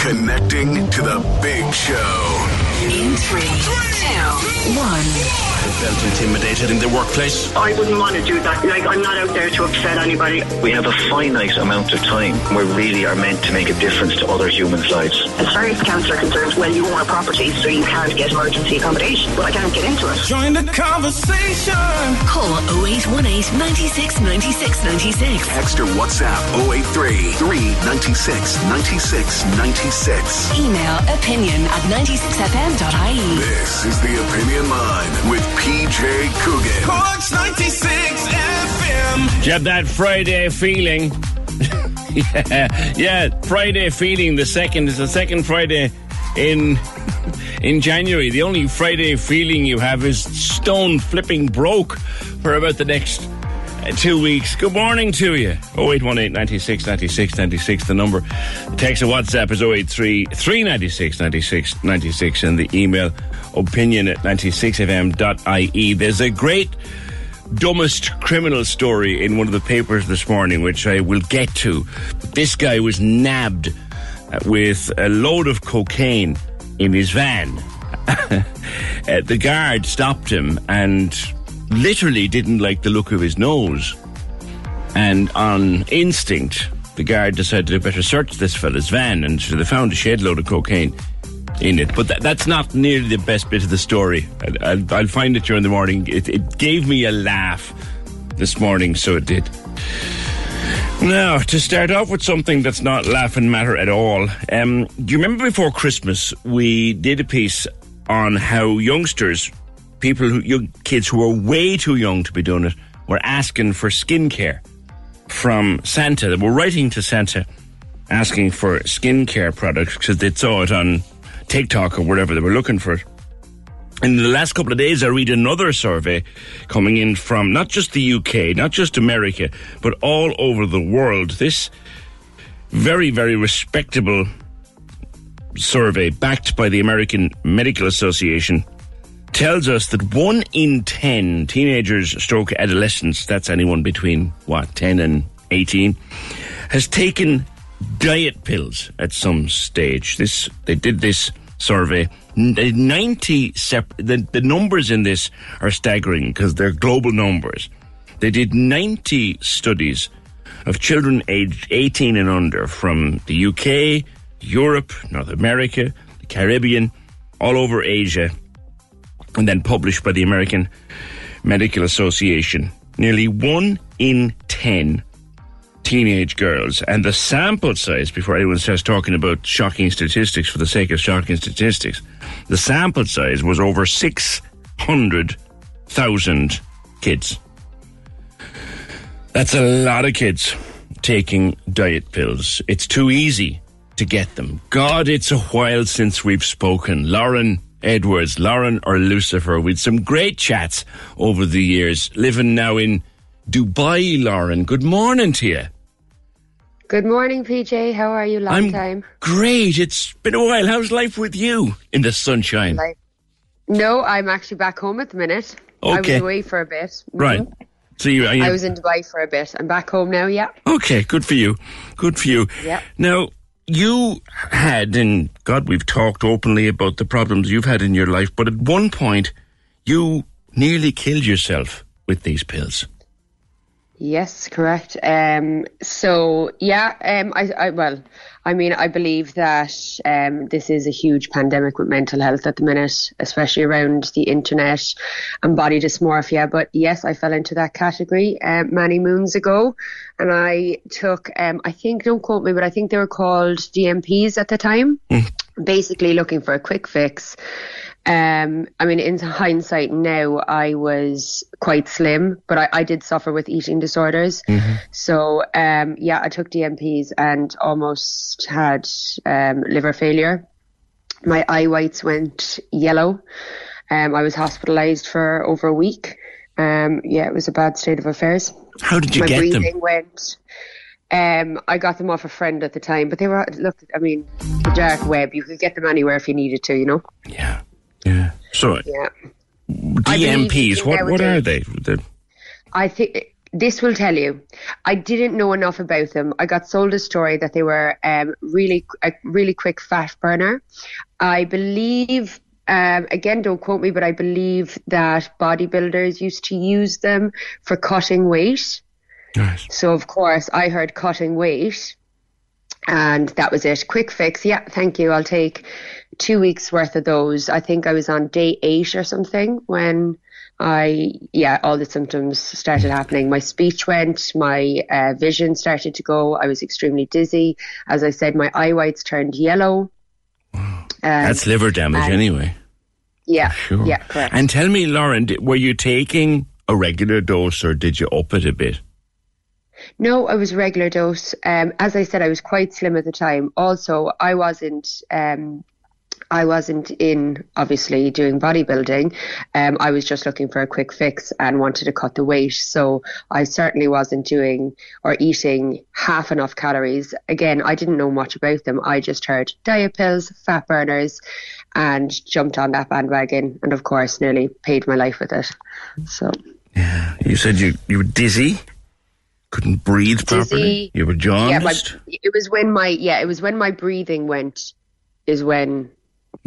Connecting to the big show. In three, two, one. felt intimidated in the workplace. I wouldn't want to do that. Like, I'm not out there to upset anybody. We have a finite amount of time. We really are meant to make a difference to other humans' lives. As far as the council are concerned, well, you own a property, so you can't get emergency accommodation. But I can't get into it. Join the conversation. Call 0818 96 96 96. Text or WhatsApp 083 396 96 96. Email opinion at 96fm.ie. This is the Opinion Line with PJ Coogan. Corks 96 FM. Do you have that Friday feeling? yeah, yeah, Friday feeling. The second is the second Friday in in January. The only Friday feeling you have is stone flipping broke for about the next two weeks. Good morning to you. 0818 96 96 96, the number. The text of WhatsApp is 083 396 96 96, and the email opinion at 96fm.ie. There's a great dumbest criminal story in one of the papers this morning, which I will get to. This guy was nabbed uh, with a load of cocaine in his van. Uh, the guard stopped him and literally didn't like the look of his nose. And on instinct, the guard decided to better search this fella's van, and so they found a shed load of cocaine in it. But that, that's not nearly the best bit of the story. I, I'll, I'll find it during the morning. It, it gave me a laugh this morning, so it did. Now, to start off with something that's not laughing matter at all, um, do you remember before Christmas we did a piece on how youngsters, people who, young kids who were way too young to be doing it, were asking for skincare from Santa. They were writing to Santa asking for skincare products because they saw it on TikTok or wherever they were looking for it. In the last couple of days, I read another survey coming in from not just the UK, not just America, but all over the world. This very, very respectable survey backed by the American Medical Association tells us that one in 10 teenagers stroke adolescents, that's anyone between what, 10 and 18, has taken diet pills at some stage. This, they did this survey. 90 sep- the, the numbers in this are staggering because they're global numbers. They did 90 studies of children aged 18 and under from the UK, Europe, North America, the Caribbean, all over Asia, and then published by the American Medical Association. Nearly one in 10 teenage girls, and the sample size, before anyone starts talking about shocking statistics for the sake of shocking statistics, the sample size was over 600,000 kids. That's a lot of kids taking diet pills. It's too easy to get them. God, it's a while since we've spoken. Lauren Edwards, Lauren or Lucifer, with some great chats over the years, living now in Dubai, Lauren. Good morning to you. Good morning, PJ. How are you? Long I'm time. great. It's been a while. How's life with you in the sunshine? Like, no, I'm actually back home at the minute. Okay. I was away for a bit. Mhm. Right. So you, are you I was in Dubai for a bit. I'm back home now. Yeah. okay? Good for you. Good for you. Yeah. Now you had, and God, we've talked openly about the problems you've had in your life, but at one point you nearly killed yourself with these pills. Yes, correct. Um, so yeah, um, I, I well, I mean, I believe that um, this is a huge pandemic with mental health at the minute, especially around the internet and body dysmorphia. But yes, I fell into that category um, many moons ago, and I took, um, I think, don't quote me, but I think they were called DNPs at the time. Basically, looking for a quick fix. Um, I mean, in hindsight now, I was quite slim, but I, I did suffer with eating disorders. So, um, yeah, I took DNPs and almost had um, liver failure. My eye whites went yellow. Um, I was hospitalised for over a week. Um, yeah, it was a bad state of affairs. How did you My get them? My breathing went. Um, I got them off a friend at the time, but they were look. I mean, the dark web. You could get them anywhere if you needed to. You know. Yeah. Yeah. So Yeah. DNPs, what what are they? They're- I think this will tell you. I didn't know enough about them. I got sold a story that they were um, really a really quick fat burner. I believe. Um, again, don't quote me, but I believe that bodybuilders used to use them for cutting weight. Nice. So, of course, I heard cutting weight, and that was it. Quick fix. Yeah, thank you. I'll take two weeks worth of those. I think I was on day eight or something when I, yeah, all the symptoms started happening. My speech went, my uh, vision started to go. I was extremely dizzy. As I said, my eye whites turned yellow. Um, That's liver damage and- anyway. yeah, Sure. yeah, correct. And tell me, Lauren, were you taking a regular dose or did you up it a bit? No, I was regular dose. Um, as I said, I was quite slim at the time. Also, I wasn't. Um, I wasn't in obviously doing bodybuilding. Um, I was just looking for a quick fix and wanted to cut the weight. So I certainly wasn't doing or eating half enough calories. Again, I didn't know much about them. I just heard diet pills, fat burners, and jumped on that bandwagon. And of course, nearly paid my life with it. So Yeah. You said you, you were dizzy, couldn't breathe properly. Dizzy. You were yeah, my, it was when my yeah, it was when my breathing went. Is when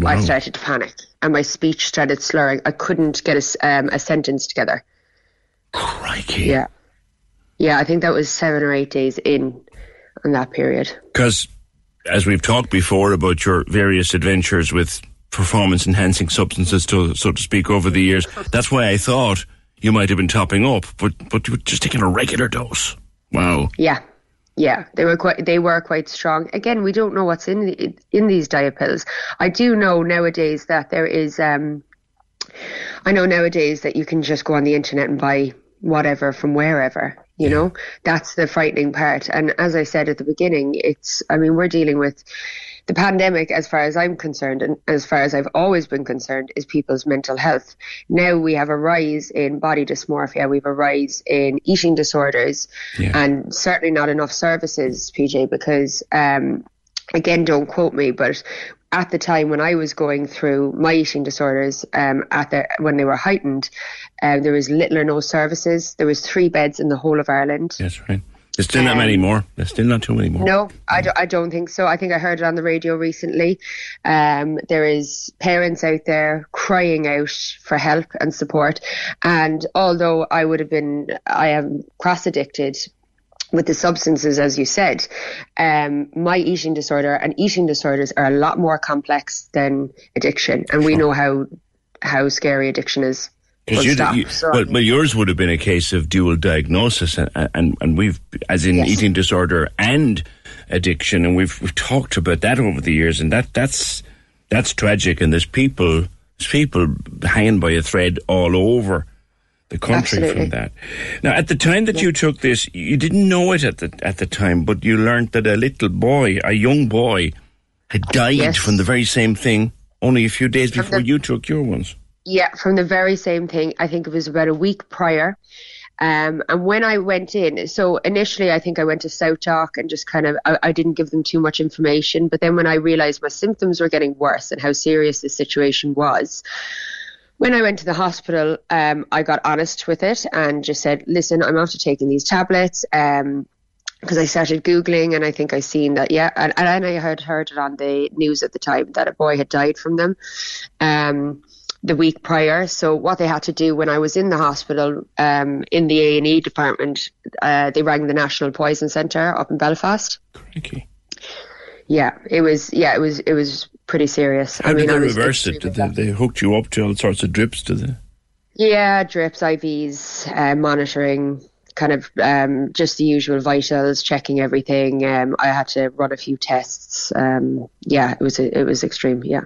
I started to panic and my speech started slurring. I couldn't get a, um, a sentence together. Crikey. Yeah, yeah. I think that was seven or eight days in, in that period. Because, as we've talked before about your various adventures with performance enhancing substances, to, so to speak, over the years, that's why I thought you might have been topping up, but, but you were just taking a regular dose. Wow. Yeah, yeah. They were quite. They were quite strong. Again, we don't know what's in the, in these diet pills. I do know nowadays that there is. Um, I know nowadays that you can just go on the internet and buy whatever from wherever. You know, that's the frightening part. And as I said at the beginning, it's. I mean, we're dealing with the pandemic, as far as I'm concerned, and as far as I've always been concerned, is people's mental health. Now we have a rise in body dysmorphia, we have a rise in eating disorders, and certainly not enough services, PJ, because, um, again, don't quote me, but at the time when I was going through my eating disorders, um, at the when they were heightened, um, there was little or no services. There was three beds in the whole of Ireland. That's right. There's still not many more. There's still not too many more. No, I, do, I don't think so. I think I heard it on the radio recently. Um, there is parents out there crying out for help and support. And although I would have been, I am cross addicted with the substances, as you said, um, my eating disorder and eating disorders are a lot more complex than addiction. And we know how, how scary addiction is. Because you, you well, well, yours would have been a case of dual diagnosis, and and, and we've, as in Yes. eating disorder and addiction, and we've we've talked about that over the years, and that that's that's tragic, and there's people there's people hanging by a thread all over the country Absolutely. from that. Now, at the time that you took this, you didn't know it at the at the time, but you learned that a little boy, a young boy, had died Yes. from the very same thing only a few days before the- you took your ones. Yeah, from the very same thing. I think it was about a week prior. Um, and when I went in, so initially I think I went to South and just kind of, I, I didn't give them too much information. But then when I realized my symptoms were getting worse and how serious the situation was, when I went to the hospital, um, I got honest with it and just said, listen, I'm after taking these tablets. Um, because I started googling and I think I seen that yeah and, and I had heard heard it on the news at the time that a boy had died from them um the week prior. So what they had to do when I was in the hospital um, in the A and E department, uh, they rang the National Poison Centre up in Belfast. Crikey. Yeah, it was. Yeah, it was. It was pretty serious. How I mean, did they reverse it? Did they, they hooked you up to all sorts of drips? Did they? Yeah, drips, IVs, uh, monitoring, kind of um, just the usual vitals, checking everything. Um, I had to run a few tests. Um, yeah, it was it was extreme. Yeah.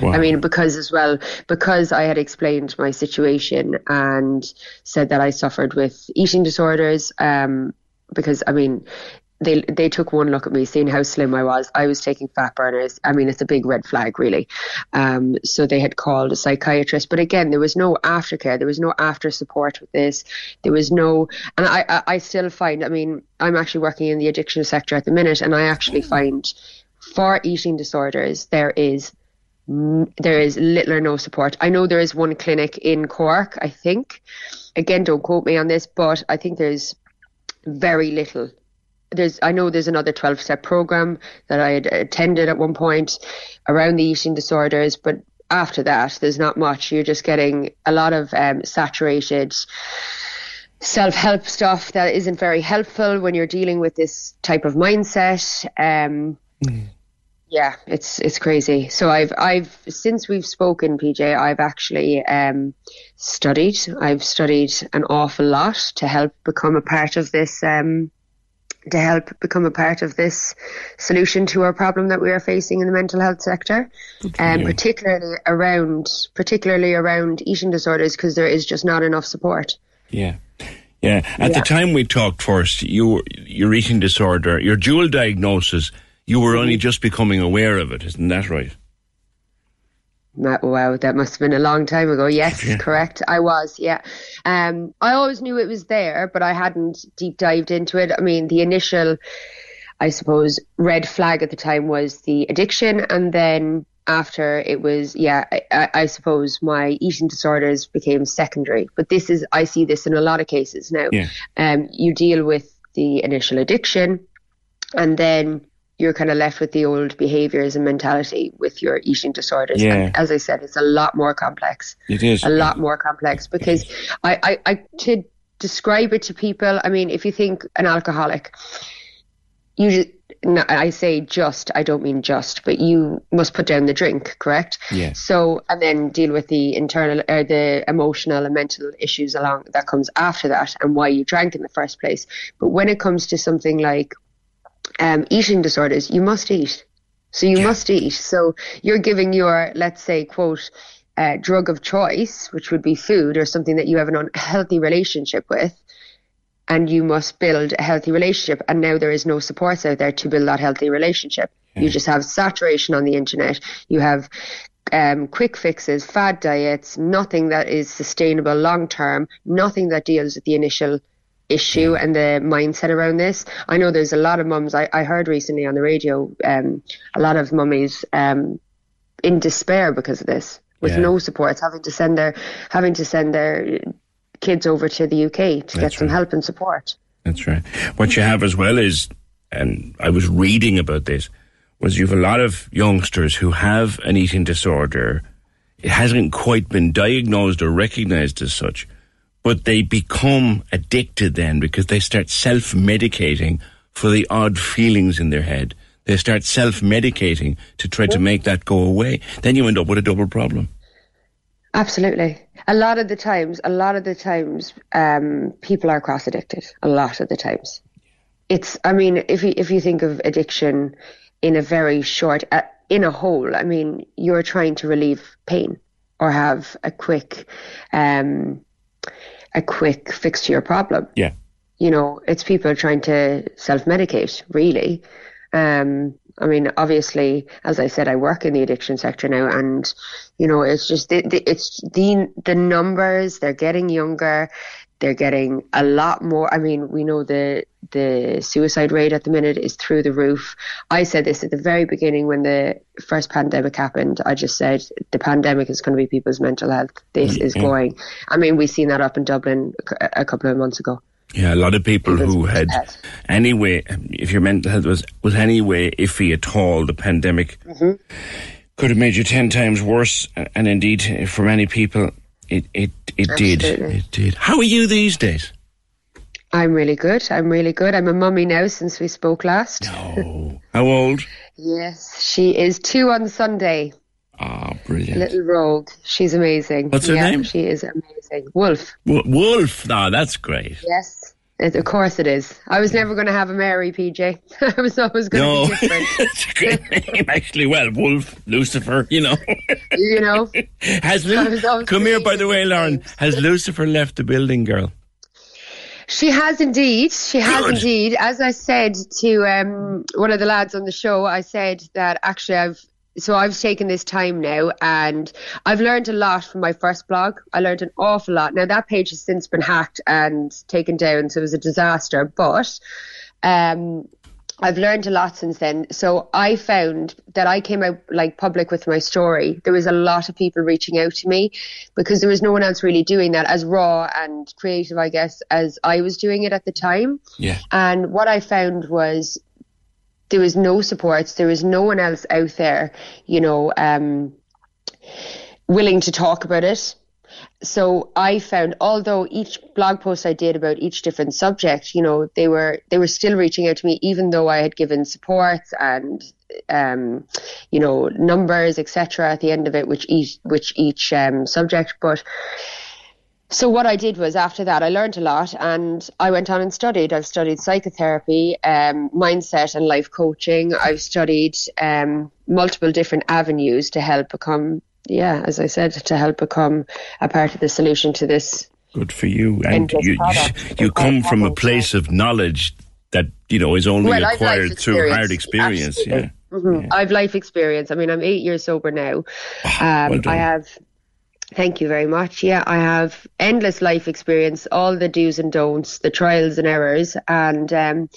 Wow. I mean, because as well, because I had explained my situation and said that I suffered with eating disorders. Um, because I mean, they they took one look at me, seeing how slim I was. I was taking fat burners. I mean, it's a big red flag, really. Um, so they had called a psychiatrist, but again, there was no aftercare. There was no after support with this. There was no, and I I, I still find. I mean, I'm actually working in the addiction sector at the minute, and I actually find for eating disorders there is there is little or no support. I know there is one clinic in Cork, I think. Again, don't quote me on this, but I think there's very little. There's, I know there's another 12 step program that I had attended at one point around the eating disorders, but after that, there's not much. You're just getting a lot of um, saturated self help stuff that isn't very helpful when you're dealing with this type of mindset. Um, Mm. Yeah, it's it's crazy. So I've I've since we've spoken, PJ, I've actually um, studied. I've studied an awful lot to help become a part of this. Um, to help become a part of this solution to our problem that we are facing in the mental health sector, and um, particularly around particularly around eating disorders, because there is just not enough support. Yeah. Yeah. At Yeah. the time we talked first, you your eating disorder, your dual diagnosis, you were only just becoming aware of it, isn't that right? Ma- Wow, that must have been a long time ago. Yes, Yeah. correct. I was, yeah. Um, I always knew it was there, but I hadn't deep dived into it. I mean, the initial, I suppose, red flag at the time was the addiction, and then after it was, yeah, I, I, I suppose my eating disorders became secondary. But this is, I see this in a lot of cases now. Yeah. Um, you deal with the initial addiction, and then you're kind of left with the old behaviors and mentality with your eating disorders. Yeah. And as I said, it's a lot more complex. It is. A lot more complex because I, I, I to describe it to people, I mean, if you think an alcoholic, you ju- no, I say just, I don't mean just, but you must put down the drink, correct? Yeah. So, and then deal with the internal or the emotional and mental issues along that comes after that and why you drank in the first place. But when it comes to something like um, eating disorders, you must eat. So you must eat. So you're giving your, let's say, quote, uh, drug of choice, which would be food or something that you have an unhealthy relationship with, and you must build a healthy relationship. And now there is no supports out there to build that healthy relationship. You just have saturation on the internet. You have um, quick fixes, fad diets, nothing that is sustainable long term, nothing that deals with the initial issue and the mindset around this. I know there's a lot of mums. I, I heard recently on the radio um, a lot of mummies um, in despair because of this, with Yeah. no supports, having to send their having to send their kids over to the UK to get That's some help and support. That's right. What you have as well is, and I was reading about this, was you have a lot of youngsters who have an eating disorder. It hasn't quite been diagnosed or recognized as such, but they become addicted then because they start self medicating for the odd feelings in their head. They start self medicating to try to make that go away. Then you end up with a double problem. Absolutely. A lot of the times, a lot of the times, um, people are cross addicted. A lot of the times, it's. I mean, if you if you think of addiction in a very short, uh, in a whole, I mean, you're trying to relieve pain or have a quick, um, a quick fix to your problem. Yeah. You know, it's people trying to self medicate. Really. Um, I mean, obviously, as I said, I work in the addiction sector now, and you know, it's just the, the, it's the the numbers. They're getting younger. They're getting a lot more. I mean, we know the the suicide rate at the minute is through the roof. I said this at the very beginning when the first pandemic happened. I just said the pandemic is going to be people's mental health. This is Yeah. going. I mean, we've seen that up in Dublin a a couple of months ago. Yeah, a lot of people who had anyway, if your mental health was was anyway iffy at all, the pandemic mm-hmm. could have made you ten times worse, and indeed, for many people, it it it did. It did. How are you these days? I'm really good. I'm really good. I'm a mummy now since we spoke last. Oh, how old? Yes, she is two on Sunday. Ah, brilliant. Little rogue. She's amazing. What's her yeah, name? She is amazing. Wolf. W- Wolf. Ah, that's great. Yes. It, of course it is. I was never going to have a Mary, PJ. I was always going to No, be different. it's a great name. Actually, well, Wolf, Lucifer. You know, you know? has Lu- come here. By the way, Lauren, names. has Lucifer left the building, girl? She has indeed. She has Good. indeed. As I said to um, one of the lads on the show, I said that actually I've so I've taken this time now and I've learned a lot from my first blog. I learned an awful lot. Now that page has since been hacked and taken down, so it was a disaster. But um, I've learned a lot since then. So I found that I came out like public with my story. There was a lot of people reaching out to me because there was no one else really doing that as raw and creative, I guess, as I was doing it at the time. Yeah. And what I found was there was no supports. There was no one else out there, you know, um, willing to talk about it. So I found, although each blog post I did about each different subject, you know, they were they were still reaching out to me, even though I had given support and, um, you know, numbers, etc. At the end of it, which each which each um, subject, but. So what I did was after that I learned a lot and I went on and studied. I've studied psychotherapy, um, mindset and life coaching. I've studied um, multiple different avenues to help become, yeah, as I said, to help become a part of the solution to this. Good for you. And you product. you come from a place of knowledge that you know is only Well, acquired through hard experience. Absolutely. Mhm. I've life experience. I mean, I'm eight years sober now. Um, Ah, well done. I have. Thank you very much. Yeah, I have endless life experience, all the do's and don'ts, the trials and errors, and um,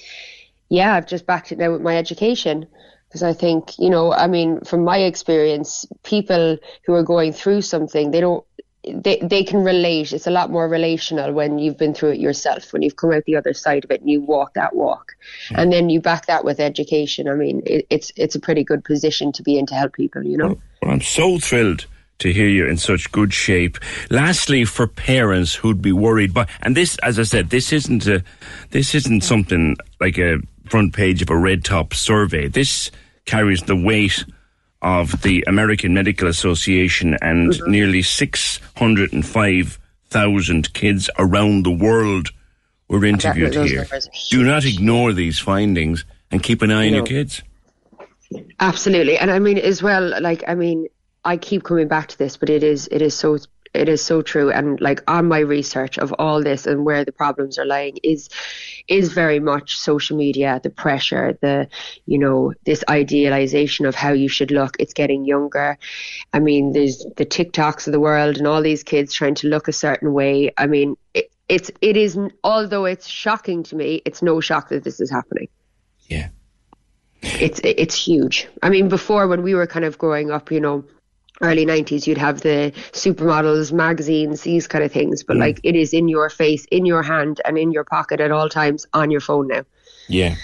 yeah, I've just backed it now with my education because I think you know, I mean, from my experience, people who are going through something, they don't. They, they can relate. It's a lot more relational when you've been through it yourself, when you've come out the other side of it and you walk that walk. And then you back that with education. I mean, it, it's it's a pretty good position to be in to help people, you know? Well, I'm so thrilled to hear you in such good shape. Lastly, for parents who'd be worried, but and this, as I said, this isn't a, this isn't something like a front page of a red top survey. This carries the weight of the American Medical Association and Mm-hmm. nearly six hundred and five thousand kids around the world were interviewed here. Do not ignore these findings and keep an eye on your kids. Absolutely. And I mean, as well, like, I mean, I keep coming back to this, but it is, it is so, it is so true. And like on my research of all this and where the problems are lying is, is very much social media, the pressure, the, you know, this idealization of how you should look. It's getting younger. I mean, there's the TikToks of the world and all these kids trying to look a certain way. I mean, it, it's, it is, although it's shocking to me, it's no shock that this is happening Yeah. it's it's huge. I mean, before when we were kind of growing up, you know, early nineties, you'd have the supermodels magazines, these kind of things. But like, it is in your face, in your hand, and in your pocket at all times on your phone now. Yeah.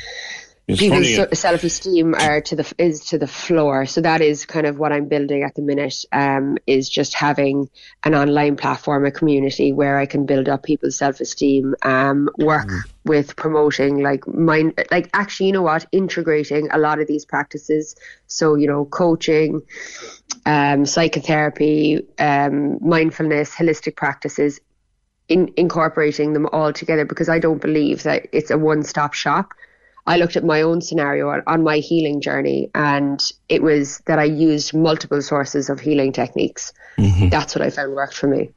It's People's funny. self-esteem are to the is to the floor. So that is kind of what I'm building at the minute. Um, is just having an online platform, a community where I can build up people's self-esteem. Um, work with promoting like mind, like actually, you know what, integrating a lot of these practices. So you know, coaching, um, psychotherapy, um, mindfulness, holistic practices in, incorporating them all together because I don't believe that it's a one stop shop. I looked at my own scenario on, on my healing journey, and it was that I used multiple sources of healing techniques. That's what I found worked for me.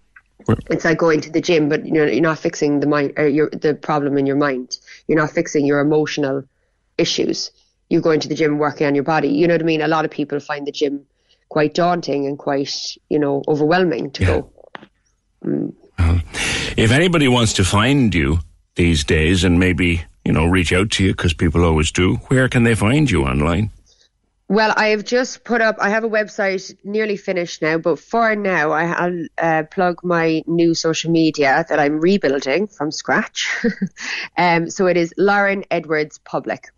It's like going to the gym, but you know you're not fixing the mind, or your, the problem in your mind. You're not fixing your emotional issues. You're going to the gym, working on your body. You know what I mean? A lot of people find the gym quite daunting and quite, you know, overwhelming to go. If anybody wants to find you these days and maybe, you know, reach out to you because people always do, where can they find you online? Well, I have just put up. I have a website nearly finished now, but for now, I, I'll uh, plug my new social media that I'm rebuilding from scratch. um, so it is Lauren Edwards Public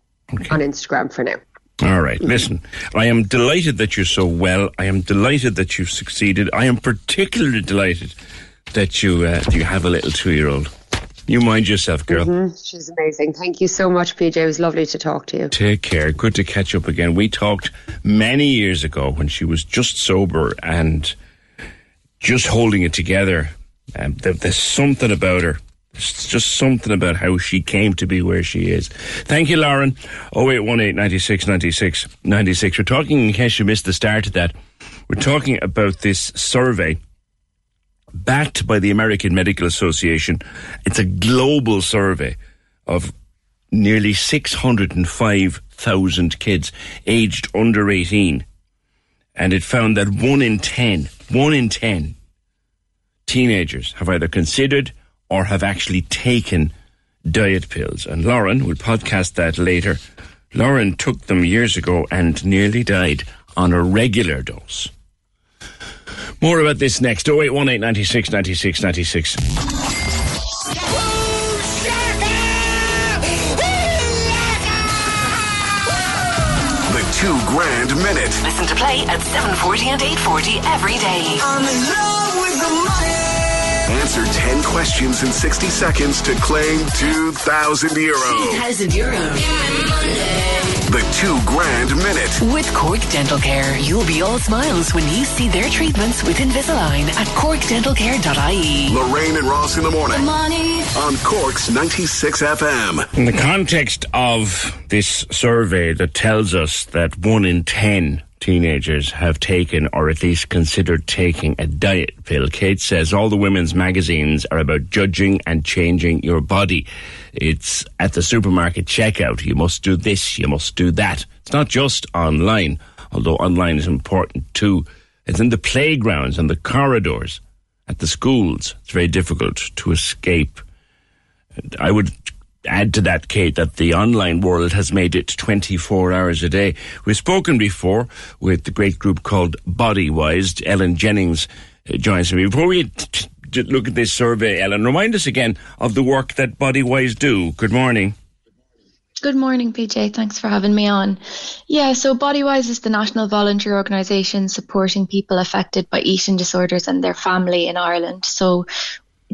on Instagram for now. All right. Listen, I am delighted that you're so well. I am delighted that you've succeeded. I am particularly delighted that you uh, you have a little two year old. You mind yourself, girl. Mm-hmm. She's amazing. Thank you so much, PJ. It was lovely to talk to you. Take care. Good to catch up again. We talked many years ago when she was just sober and just holding it together. Um, there, there's something about her. It's just something about how she came to be where she is. Thank you, Lauren. 0818 96 96 96. We're talking, in case you missed the start of that, we're talking about this survey backed by the American Medical Association. It's a global survey of nearly 605,000 kids aged under 18. And it found that one in 10, one in 10 teenagers have either considered or have actually taken diet pills. And Lauren will podcast that later. Lauren took them years ago and nearly died on a regular dose. More about this next. 0818 96 96 96. The two grand minute. Listen to play at 740 and 840 every day. I'm in love with the money. Answer 10 questions in 60 seconds to claim 2,000 euro. 2,000 euro. The two grand minute. With Cork Dental Care, you'll be all smiles when you see their treatments with Invisalign at corkdentalcare.ie. Lorraine and Ross in the morning Money. on Cork's 96 FM. In the context of this survey that tells us that one in 10 teenagers have taken or at least considered taking a diet pill, Kate says all the women's magazines are about judging and changing your body. It's at the supermarket checkout. You must do this, you must do that. It's not just online, although online is important too. It's in the playgrounds and the corridors at the schools. It's very difficult to escape. I would add to that, Kate, that the online world has made it 24 hours a day. We've spoken before with the great group called Bodywhys. Ellen Jennings uh, joins me. Before we t- t- look at this survey, Ellen, remind us again of the work that Bodywhys do. Good morning. Good morning, PJ. Thanks for having me on. Yeah, so Bodywhys is the national volunteer organisation supporting people affected by eating disorders and their family in Ireland. So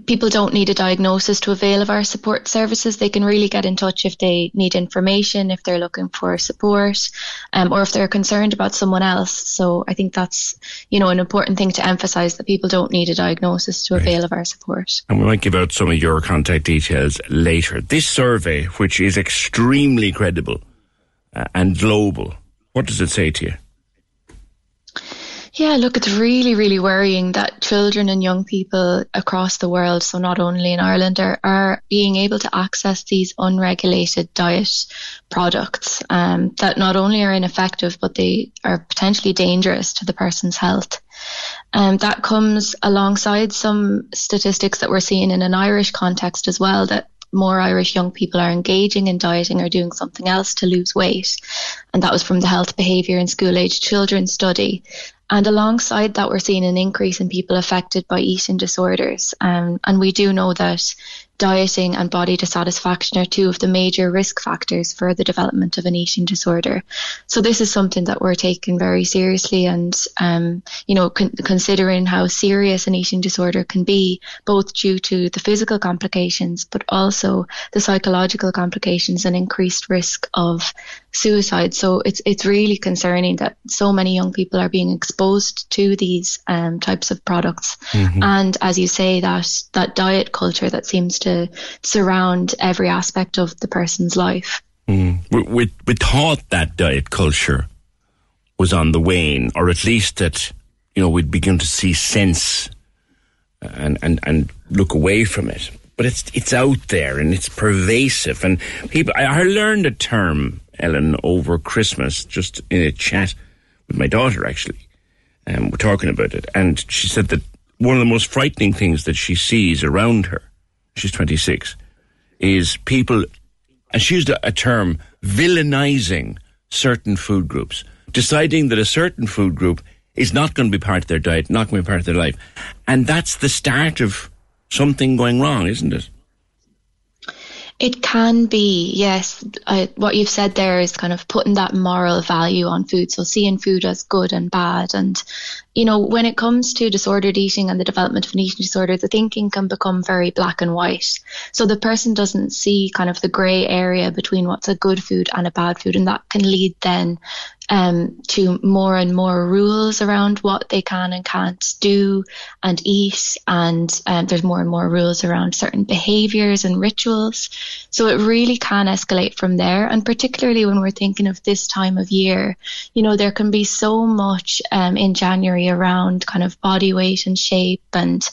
people don't need a diagnosis to avail of our support services. They can really get in touch if they need information, if they're looking for support, um, or if they're concerned about someone else. So I think that's, you know, an important thing to emphasise that people don't need a diagnosis to avail of our support. And we might give out some of your contact details later. This survey, which is extremely credible uh, and global, what does it say to you? Yeah, look, it's really, really worrying that children and young people across the world, so not only in Ireland, are, are being able to access these unregulated diet products um, that not only are ineffective, but they are potentially dangerous to the person's health. Um, that comes alongside some statistics that we're seeing in an Irish context as well that more Irish young people are engaging in dieting or doing something else to lose weight. And that was from the Health Behaviour in School Age Children study. And alongside that, we're seeing an increase in people affected by eating disorders. Um, and we do know that dieting and body dissatisfaction are two of the major risk factors for the development of an eating disorder. So this is something that we're taking very seriously and, um, you know, con- considering how serious an eating disorder can be, both due to the physical complications, but also the psychological complications and increased risk of suicide. So it's, it's really concerning that so many young people are being exposed to these um, types of products. Mm-hmm. And as you say, that, that diet culture that seems to surround every aspect of the person's life. Mm. We, we, we thought that diet culture was on the wane, or at least that you know we'd begin to see sense and and and look away from it. But it's it's out there and it's pervasive, and people. I, I learned a term, Ellen, over Christmas, just in a chat with my daughter. Actually, and um, we're talking about it, and she said that one of the most frightening things that she sees around her, she's twenty six, is people, and she used a, a term, villainizing certain food groups, deciding that a certain food group is not going to be part of their diet, not going to be part of their life. And that's the start of something going wrong, isn't it? It can be, yes. I, what you've said there is kind of putting that moral value on food. So seeing food as good and bad. And, you know, when it comes to disordered eating and the development of an eating disorder, the thinking can become very black and white. So the person doesn't see kind of the grey area between what's a good food and a bad food. And that can lead then um, to more and more rules around what they can and can't do and eat. And um, there's more and more rules around certain behaviors and rituals. So it really can escalate from there. And particularly when we're thinking of this time of year, you know, there can be so much um, in January around kind of body weight and shape and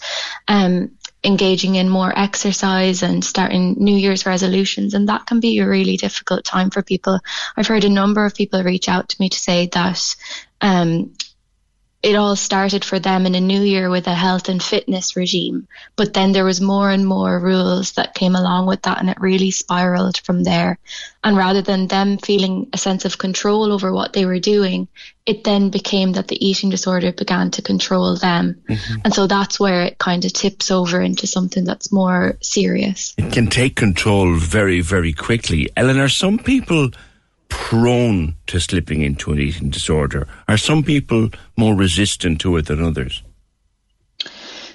um, engaging in more exercise and starting New Year's resolutions. And that can be a really difficult time for people. I've heard a number of people reach out to me to say that um, it all started for them in a new year with a health and fitness regime. But then there was more and more rules that came along with that, and it really spiraled from there. And rather than them feeling a sense of control over what they were doing, it then became that the eating disorder began to control them. Mm-hmm. And so that's where it kind of tips over into something that's more serious. It can take control very, very quickly. Eleanor, some people prone to slipping into an eating disorder? Are some people more resistant to it than others?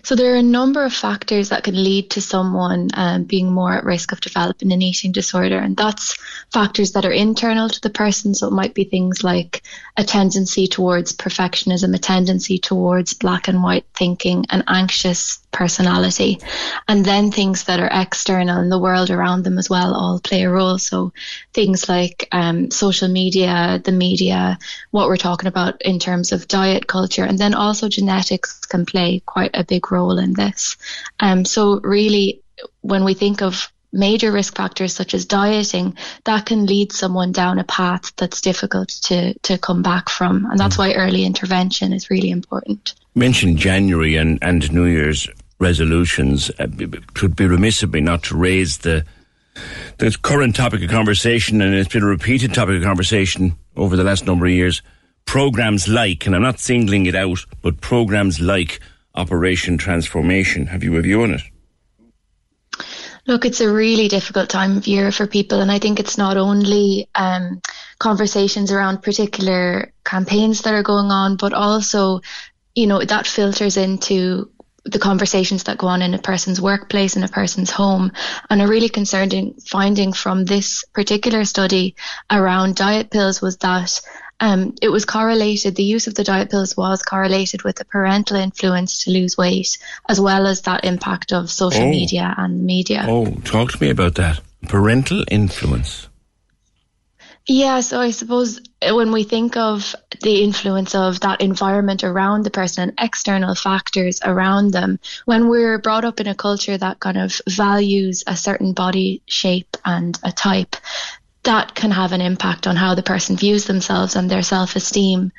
So there are a number of factors that can lead to someone um, being more at risk of developing an eating disorder, and that's factors that are internal to the person. So it might be things like a tendency towards perfectionism, a tendency towards black and white thinking, an anxious personality, and then things that are external in the world around them as well all play a role. So things like um, social media, the media, what we're talking about in terms of diet culture, and then also genetics can play quite a big role in this. Um, so really, when we think of major risk factors such as dieting, that can lead someone down a path that's difficult to, to come back from. And that's mm. why early intervention is really important. Mention January and, and New Year's resolutions. Uh, it would be remiss of me not to raise the the current topic of conversation, and it's been a repeated topic of conversation over the last number of years. Programs like, and I'm not singling it out, but programs like Operation Transformation. Have you a view on it? Look, it's a really difficult time of year for people, and I think it's not only um, conversations around particular campaigns that are going on, but also, you know, that filters into the conversations that go on in a person's workplace, in a person's home. And a really concerning finding from this particular study around diet pills was that um, it was correlated, the use of the diet pills was correlated with the parental influence to lose weight, as well as that impact of social oh. media and media. Oh, talk to me about that. Parental influence. Yeah, so I suppose uh, when we think of the influence of that environment around the person and external factors around them, when we're brought up in a culture that kind of values a certain body shape and a type, that can have an impact on how the person views themselves and their self-esteem.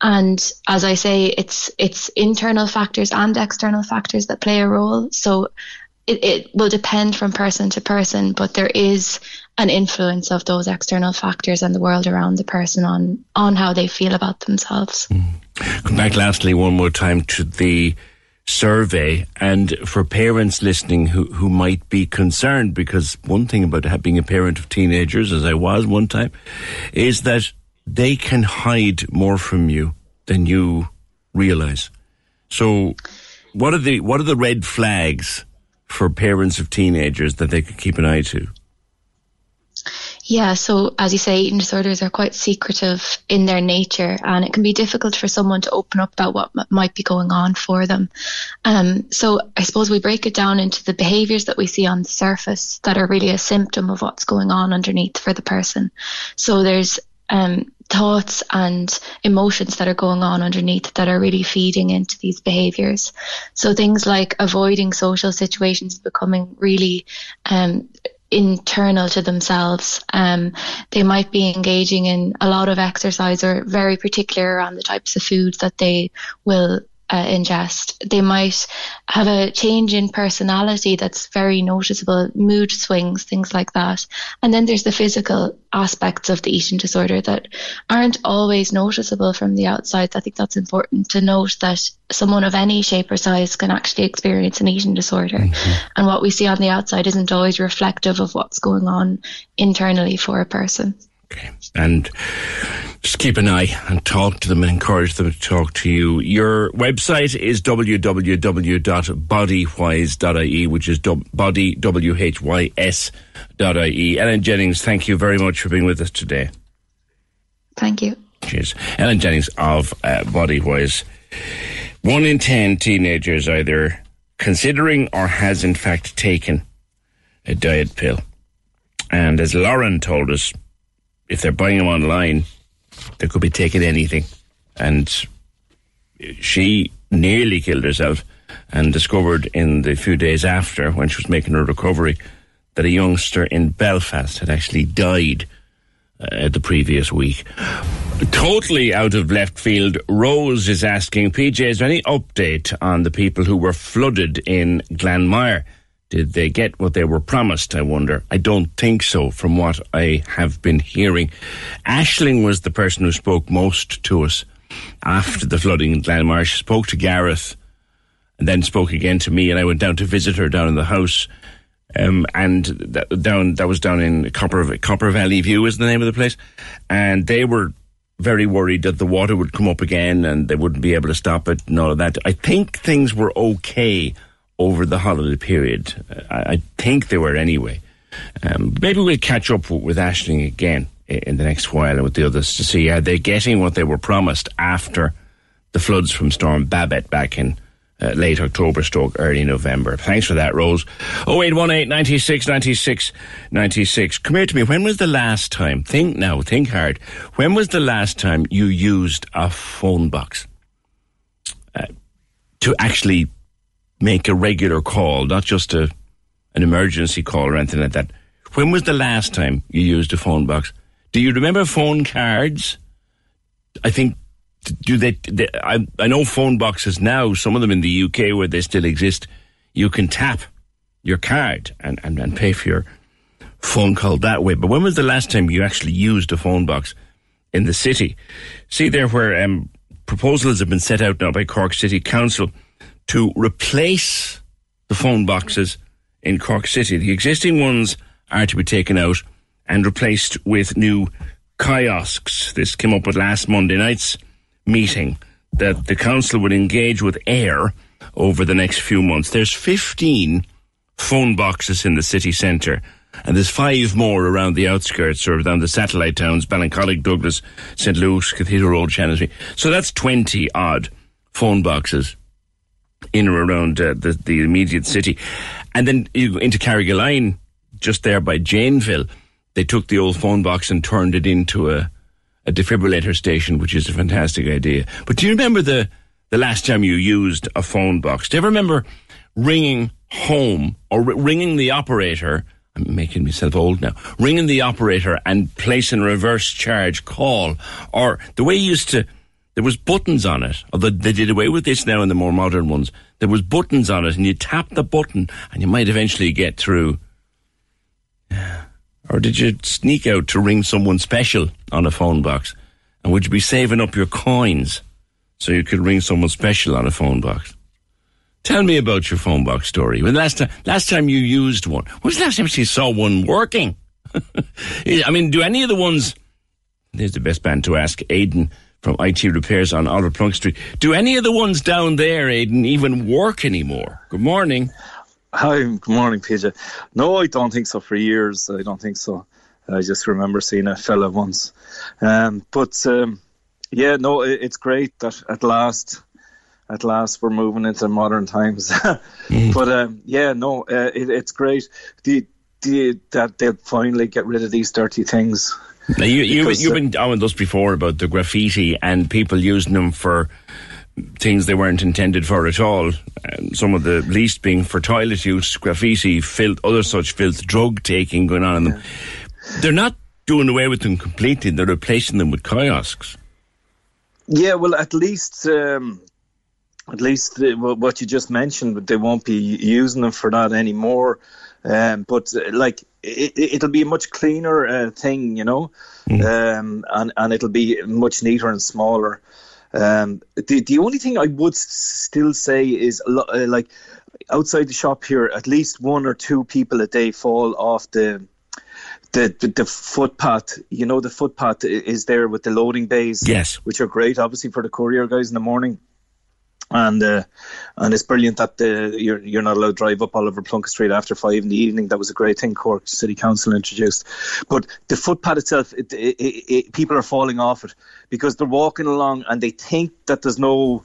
And as I say, it's it's internal factors and external factors that play a role. So it, it will depend from person to person, but there is an influence of those external factors and the world around the person on on how they feel about themselves. Mm. Come back lastly one more time to the survey and for parents listening who, who might be concerned because one thing about being a parent of teenagers as I was one time is that they can hide more from you than you realize. So what are the what are the red flags for parents of teenagers that they could keep an eye to? Yeah, so as you say, eating disorders are quite secretive in their nature, and it can be difficult for someone to open up about what m- might be going on for them. Um, so I suppose we break it down into the behaviors that we see on the surface that are really a symptom of what's going on underneath for the person. So there's um, thoughts and emotions that are going on underneath that are really feeding into these behaviors. So things like avoiding social situations, becoming really um, internal to themselves. Um, they might be engaging in a lot of exercise or very particular on the types of foods that they will uh, ingest. They might have a change in personality that's very noticeable, mood swings, things like that. And then there's the physical aspects of the eating disorder that aren't always noticeable from the outside. I think that's important to note that someone of any shape or size can actually experience an eating disorder. Mm-hmm. And what we see on the outside isn't always reflective of what's going on internally for a person. Okay. And just keep an eye and talk to them and encourage them to talk to you. Your website is www.bodywhys.ie, which is body, W-H-Y-S dot I-E. Ellen Jennings, thank you very much for being with us today. Thank you. Cheers. Ellen Jennings of uh, Bodywhys. One in ten teenagers either considering or has in fact taken a diet pill. And as Lauren told us, if they're buying them online, they could be taking anything. And she nearly killed herself and discovered in the few days after, when she was making her recovery, that a youngster in Belfast had actually died uh, the previous week. Totally out of left field, Rose is asking, PJ, is there any update on the people who were flooded in Glanmire? Did they get what they were promised, I wonder? I don't think so, from what I have been hearing. Ashling was the person who spoke most to us after the flooding in Glanmire. She spoke to Gareth and then spoke again to me, and I went down to visit her down in the house. Um, and that, down that was down in Copper Copper Valley View is the name of the place, and they were very worried that the water would come up again and they wouldn't be able to stop it and all of that. I think things were okay over the holiday period. I, I think they were anyway. Um, maybe we'll catch up with Ashling again in the next while and with the others to see are they getting what they were promised after the floods from Storm Babet back in uh, late October stroke early November. Thanks for that, Rose. 0818 96 96 96. Come here to me. When was the last time, think now, think hard, when was the last time you used a phone box uh, to actually make a regular call, not just a an emergency call or anything like that. When was the last time you used a phone box? Do you remember phone cards? I think do they, they I, I know phone boxes now, some of them in the UK where they still exist, you can tap your card and, and, and pay for your phone call that way. But when was the last time you actually used a phone box in the city? See there where um, proposals have been set out now by Cork City Council to replace the phone boxes in Cork City. The existing ones are to be taken out and replaced with new kiosks. This came up with last Monday night's meeting that the council would engage with eir over the next few months. There's 15 phone boxes in the city centre. And there's five more around the outskirts or around the satellite towns, Ballincollig, Douglas, St. Luke's, Cathedral Road, Shannon's So that's 20 odd phone boxes in or around uh, the, the immediate city. And then you go into Carrigaline, just there by Janeville, they took the old phone box and turned it into a, a defibrillator station, which is a fantastic idea. But do you remember the, the last time you used a phone box? Do you ever remember ringing home or r- ringing the operator? I'm making myself old now. Ringing the operator and placing a reverse charge call, or the way you used to there was buttons on it. Although they did away with this now in the more modern ones. There was buttons on it, and you tap the button, and you might eventually get through. Or did you sneak out to ring someone special on a phone box? And would you be saving up your coins so you could ring someone special on a phone box? Tell me about your phone box story. When last time, last time you used one? When was the last time you saw one working? I mean, do any of the ones? There's the best band to ask. Aidan from IT Repairs on Oliver Plunkett Street. Do any of the ones down there, Aidan, even work anymore? Good morning. Hi, good morning, PJ. No, I don't think so. For years, I don't think so. I just remember seeing a fella once. Um, but um, yeah, no, it, it's great that at last, at last, we're moving into modern times. mm. But um, yeah, no, uh, it, it's great the, the, that they'll finally get rid of these dirty things. Now you, you, you've been on with us before about the graffiti and people using them for things they weren't intended for at all. And some of the least being for toilet use, graffiti, filth, other such filth, drug taking going on in them. Yeah. They're not doing away with them completely. They're replacing them with kiosks. Yeah, well, at least um, at least what you just mentioned, but they won't be using them for that anymore. Um, but uh, like it, will be a much cleaner uh, thing, you know, mm. um, and and it'll be much neater and smaller. Um, the the only thing I would still say is uh, like outside the shop here, at least one or two people a day fall off the the, the, the footpath, you know, the footpath is there with the loading bays, yes, which are great, obviously for the courier guys in the morning and uh, and it's brilliant that the, you're you're not allowed to drive up Oliver Plunkett Street after five in the evening. That was a great thing Cork City Council introduced. But the footpath itself, it, it, it, people are falling off it because they're walking along and they think that there's no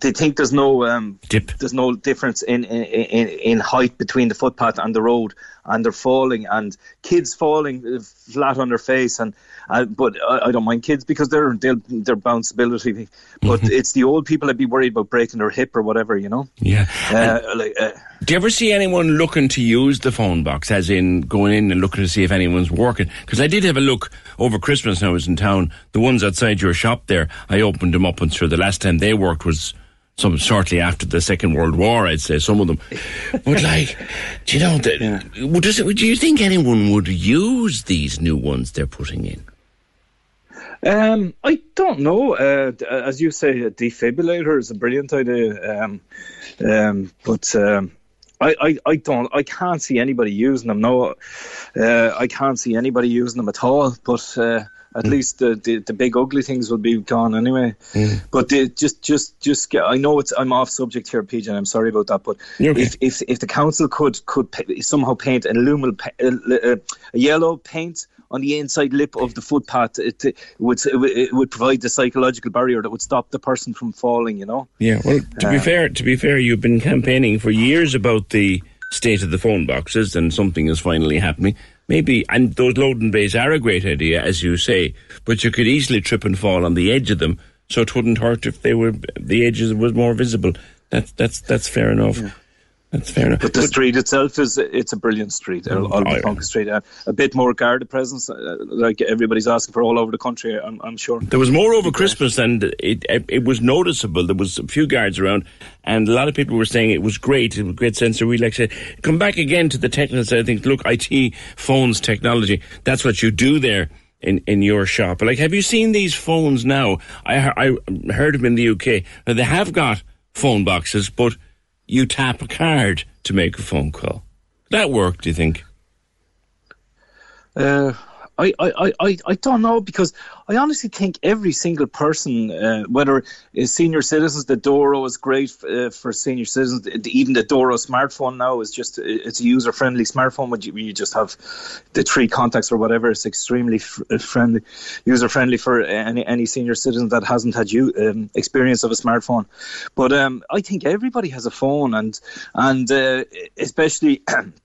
they think there's no um, dip. There's no difference in, in in height between the footpath and the road, and they're falling, and kids falling flat on their face, and uh, but I, I, don't mind kids because they're they're, they're bounceability, but mm-hmm. it's the old people that be worried about breaking their hip or whatever, you know. Yeah. Uh, like, uh, do you ever see anyone looking to use the phone box, as in going in and looking to see if anyone's working? Because I did have a look over Christmas when I was in town. The ones outside your shop there, I opened them up and sure the last time they worked was some shortly after the Second World War, I'd say some of them. but like, do you know, the, yeah. does it, do you think anyone would use these new ones they're putting in? Um, I don't know. Uh, as you say, a defibrillator is a brilliant idea. Um, um, but um, I, I, I don't. I can't see anybody using them. No, uh, I can't see anybody using them at all. But uh, at mm. least the, the, the big ugly things will be gone anyway. Mm. But they, just just just get, I know it's I'm off subject here, PJ. And I'm sorry about that. But okay. if, if if the council could could somehow paint a luminal a, a yellow paint on the inside lip of the footpath, it, it, would it would provide the psychological barrier that would stop the person from falling. You know. Yeah. Well, to be uh, fair, to be fair, you've been campaigning for years about the state of the phone boxes, and something is finally happening. Maybe, and those loading bays are a great idea, as you say, but you could easily trip and fall on the edge of them, so it wouldn't hurt if they were the edges was more visible. That's that's that's fair enough. Yeah. That's fair enough. But the street itself is it's a brilliant street. Oh, yeah. Street, uh, a bit more guarded presence, uh, like everybody's asking for all over the country. I'm, I'm sure there was more over Christmas, and it, it, it was noticeable. There was a few guards around, and a lot of people were saying it was great. It was a great sense of relaxation. Come back again to the technical side. I think look, IT, phones, technology. That's what you do there in, in your shop. Like, have you seen these phones now? I I heard them in the UK. They have got phone boxes, but you tap a card to make a phone call. That worked, do you think? Uh, I, I, I, I don't know because I honestly think every single person, uh, whether it's senior citizens, the Doro is great uh, for senior citizens. Even the Doro smartphone now is just it's a user friendly smartphone. When you, you, just have the three contacts or whatever, it's extremely f- uh, friendly, user friendly for any any senior citizen that hasn't had you um, experience of a smartphone. But um, I think everybody has a phone, and and uh, especially.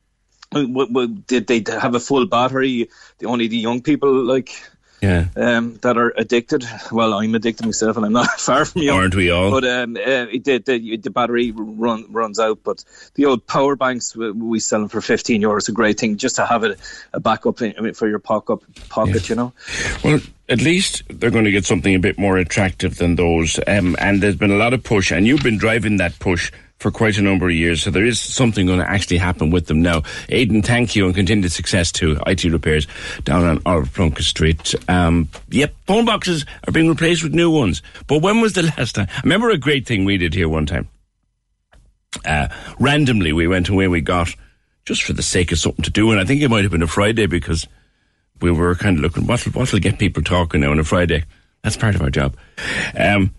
did they have a full battery? The only the young people like yeah um, that are addicted. Well, I'm addicted myself, and I'm not far from you. Aren't we all? But um, uh, the, the, the battery run, runs out. But the old power banks we sell them for 15 euros. A great thing just to have it a backup I mean, for your pocket. Pocket, yeah. you know. Well, at least they're going to get something a bit more attractive than those. Um, and there's been a lot of push, and you've been driving that push for quite a number of years. So there is something going to actually happen with them now. Aidan, thank you and continued success to IT repairs down on Oliver Plunkett Street. Um, yep, phone boxes are being replaced with new ones. But when was the last time? I remember a great thing we did here one time. Uh, randomly, we went away, we got just for the sake of something to do, and I think it might have been a Friday because we were kind of looking what'll what'll get people talking now on a Friday. That's part of our job. Um,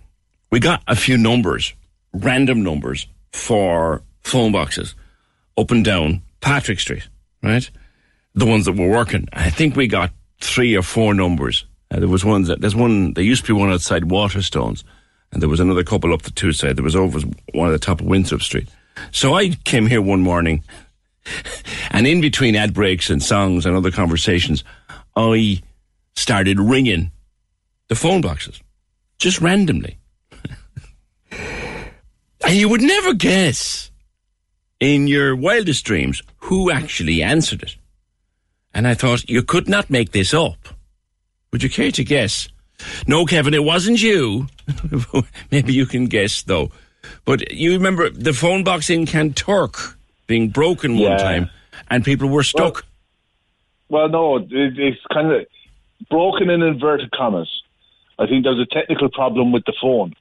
we got a few numbers, random numbers for phone boxes up and down Patrick Street, right? The ones that were working. I think we got three or four numbers. Uh, there was one that there's one. There used to be one outside Waterstones, and there was another couple up the two side. There was over one at the top of Winthrop Street. So I came here one morning, and in between ad breaks and songs and other conversations, I started ringing the phone boxes just randomly. And you would never guess in your wildest dreams who actually answered it. And I thought, you could not make this up. Would you care to guess? No, Kevin, it wasn't you. Maybe you can guess, though. But you remember the phone box in Kanturk being broken one Yeah. time, and people were stuck. Well, no, it, it's kind of broken in inverted commas. I think there's a technical problem with the phone.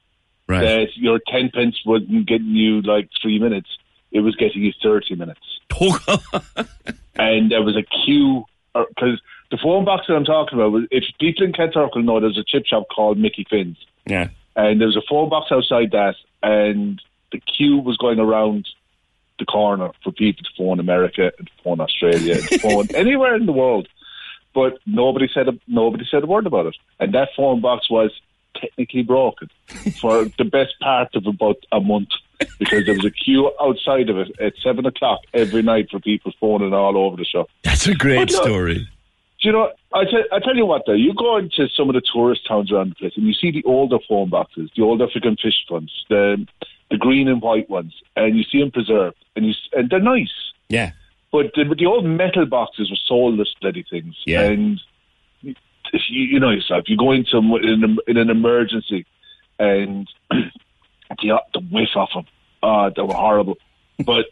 Right. That your 10 pence wasn't getting you like three minutes, it was getting you 30 minutes. and there was a queue, uh, because the phone box that I'm talking about, was, if people in Kanturk will know, there's a chip shop called Mickey Finn's. yeah. And there was a phone box outside that, and the queue was going around the corner for people to phone America and to phone Australia and to phone anywhere in the world. But nobody said a, nobody said a word about it, and that phone box was technically broken for the best part of about a month because there was a queue outside of it at seven o'clock every night for people phoning all over the shop. That's a great look, story. Do you know? I tell, I tell you what, though, you go into some of the tourist towns around the place, and you see the older phone boxes, the old African fish ones, the the green and white ones, and you see them preserved, and you and they're nice. Yeah. But the, the old metal boxes were soulless bloody things, Yeah. and you, you know yourself. You go into in an, in an emergency, and the the whiff of them, ah, they were horrible. but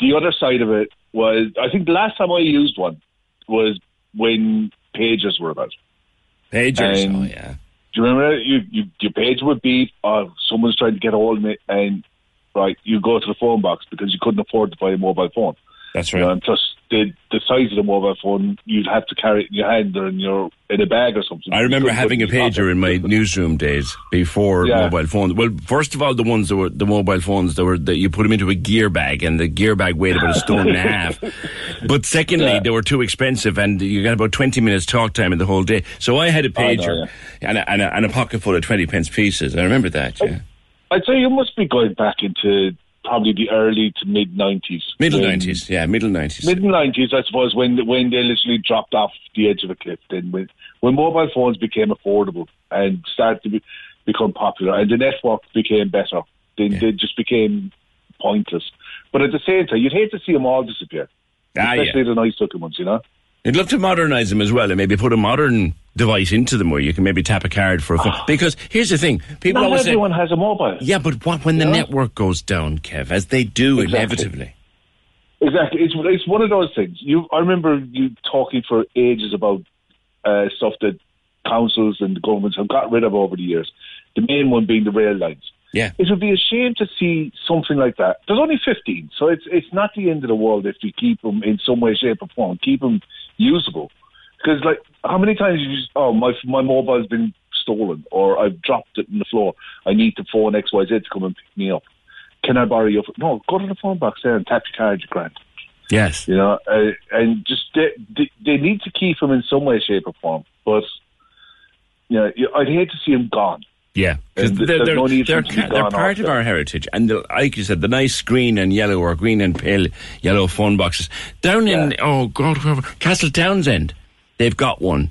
the other side of it was, I think the last time I used one was when pages were about. Pagers. And oh, yeah. Do you remember that? you, you your page would beep? Oh, someone's trying to get a hold of me, and right, you go to the phone box because you couldn't afford to buy a mobile phone. That's You know, and plus, the the size of the mobile phone, you'd have to carry it in your hand or in your in a bag or something. I remember having a put it in your pager in my newsroom days before Yeah. mobile phones. Well, first of all, the ones that were the mobile phones that were that you put them into a gear bag, and the gear bag weighed about a stone and a half. But secondly, Yeah. they were too expensive, and you got about twenty minutes talk time in the whole day. So I had a pager and, a, and, a, and a pocket full of twenty pence pieces. I remember that. Yeah. I'd say you must be going back into probably the early to mid nineties, Middle nineties, yeah, middle nineties. Mid nineties, I suppose, when when they literally dropped off the edge of a cliff. Then when when mobile phones became affordable and started to be, become popular, and the network became better, then they just became pointless. But at the same time, you'd hate to see them all disappear, Ah, especially yeah. the nice looking ones, you know. I'd love to modernise them as well, and maybe put a modern device into them where you can maybe tap a card for a phone. Because here's the thing: people Not always say, everyone has a mobile. Yeah, but what when the Yeah. network goes down, Kev, as they do Exactly. inevitably? Exactly. It's it's one of those things. You, I remember you talking for ages about uh, stuff that councils and the governments have got rid of over the years. The main one being the rail lines. Yeah. It would be a shame to see something like that. There's only 15, so it's it's not the end of the world if we keep them in some way, shape, or form. Keep them usable. Because like, how many times you just, oh my my mobile's been stolen or I've dropped it on the floor. I need to phone X Y Z to come and pick me up. Can I borrow your? phone? No, go to the phone box there and tap your card, you grant. Yes. You know, uh, and just they, they, they need to keep them in some way, shape, or form. But you know, I'd hate to see them gone. Yeah, they're, they're, no they're, they're part of our heritage. And the, like you said, the nice green and yellow or green and pale yellow phone boxes. Down in, oh God, wherever, Castletownshend, they've got one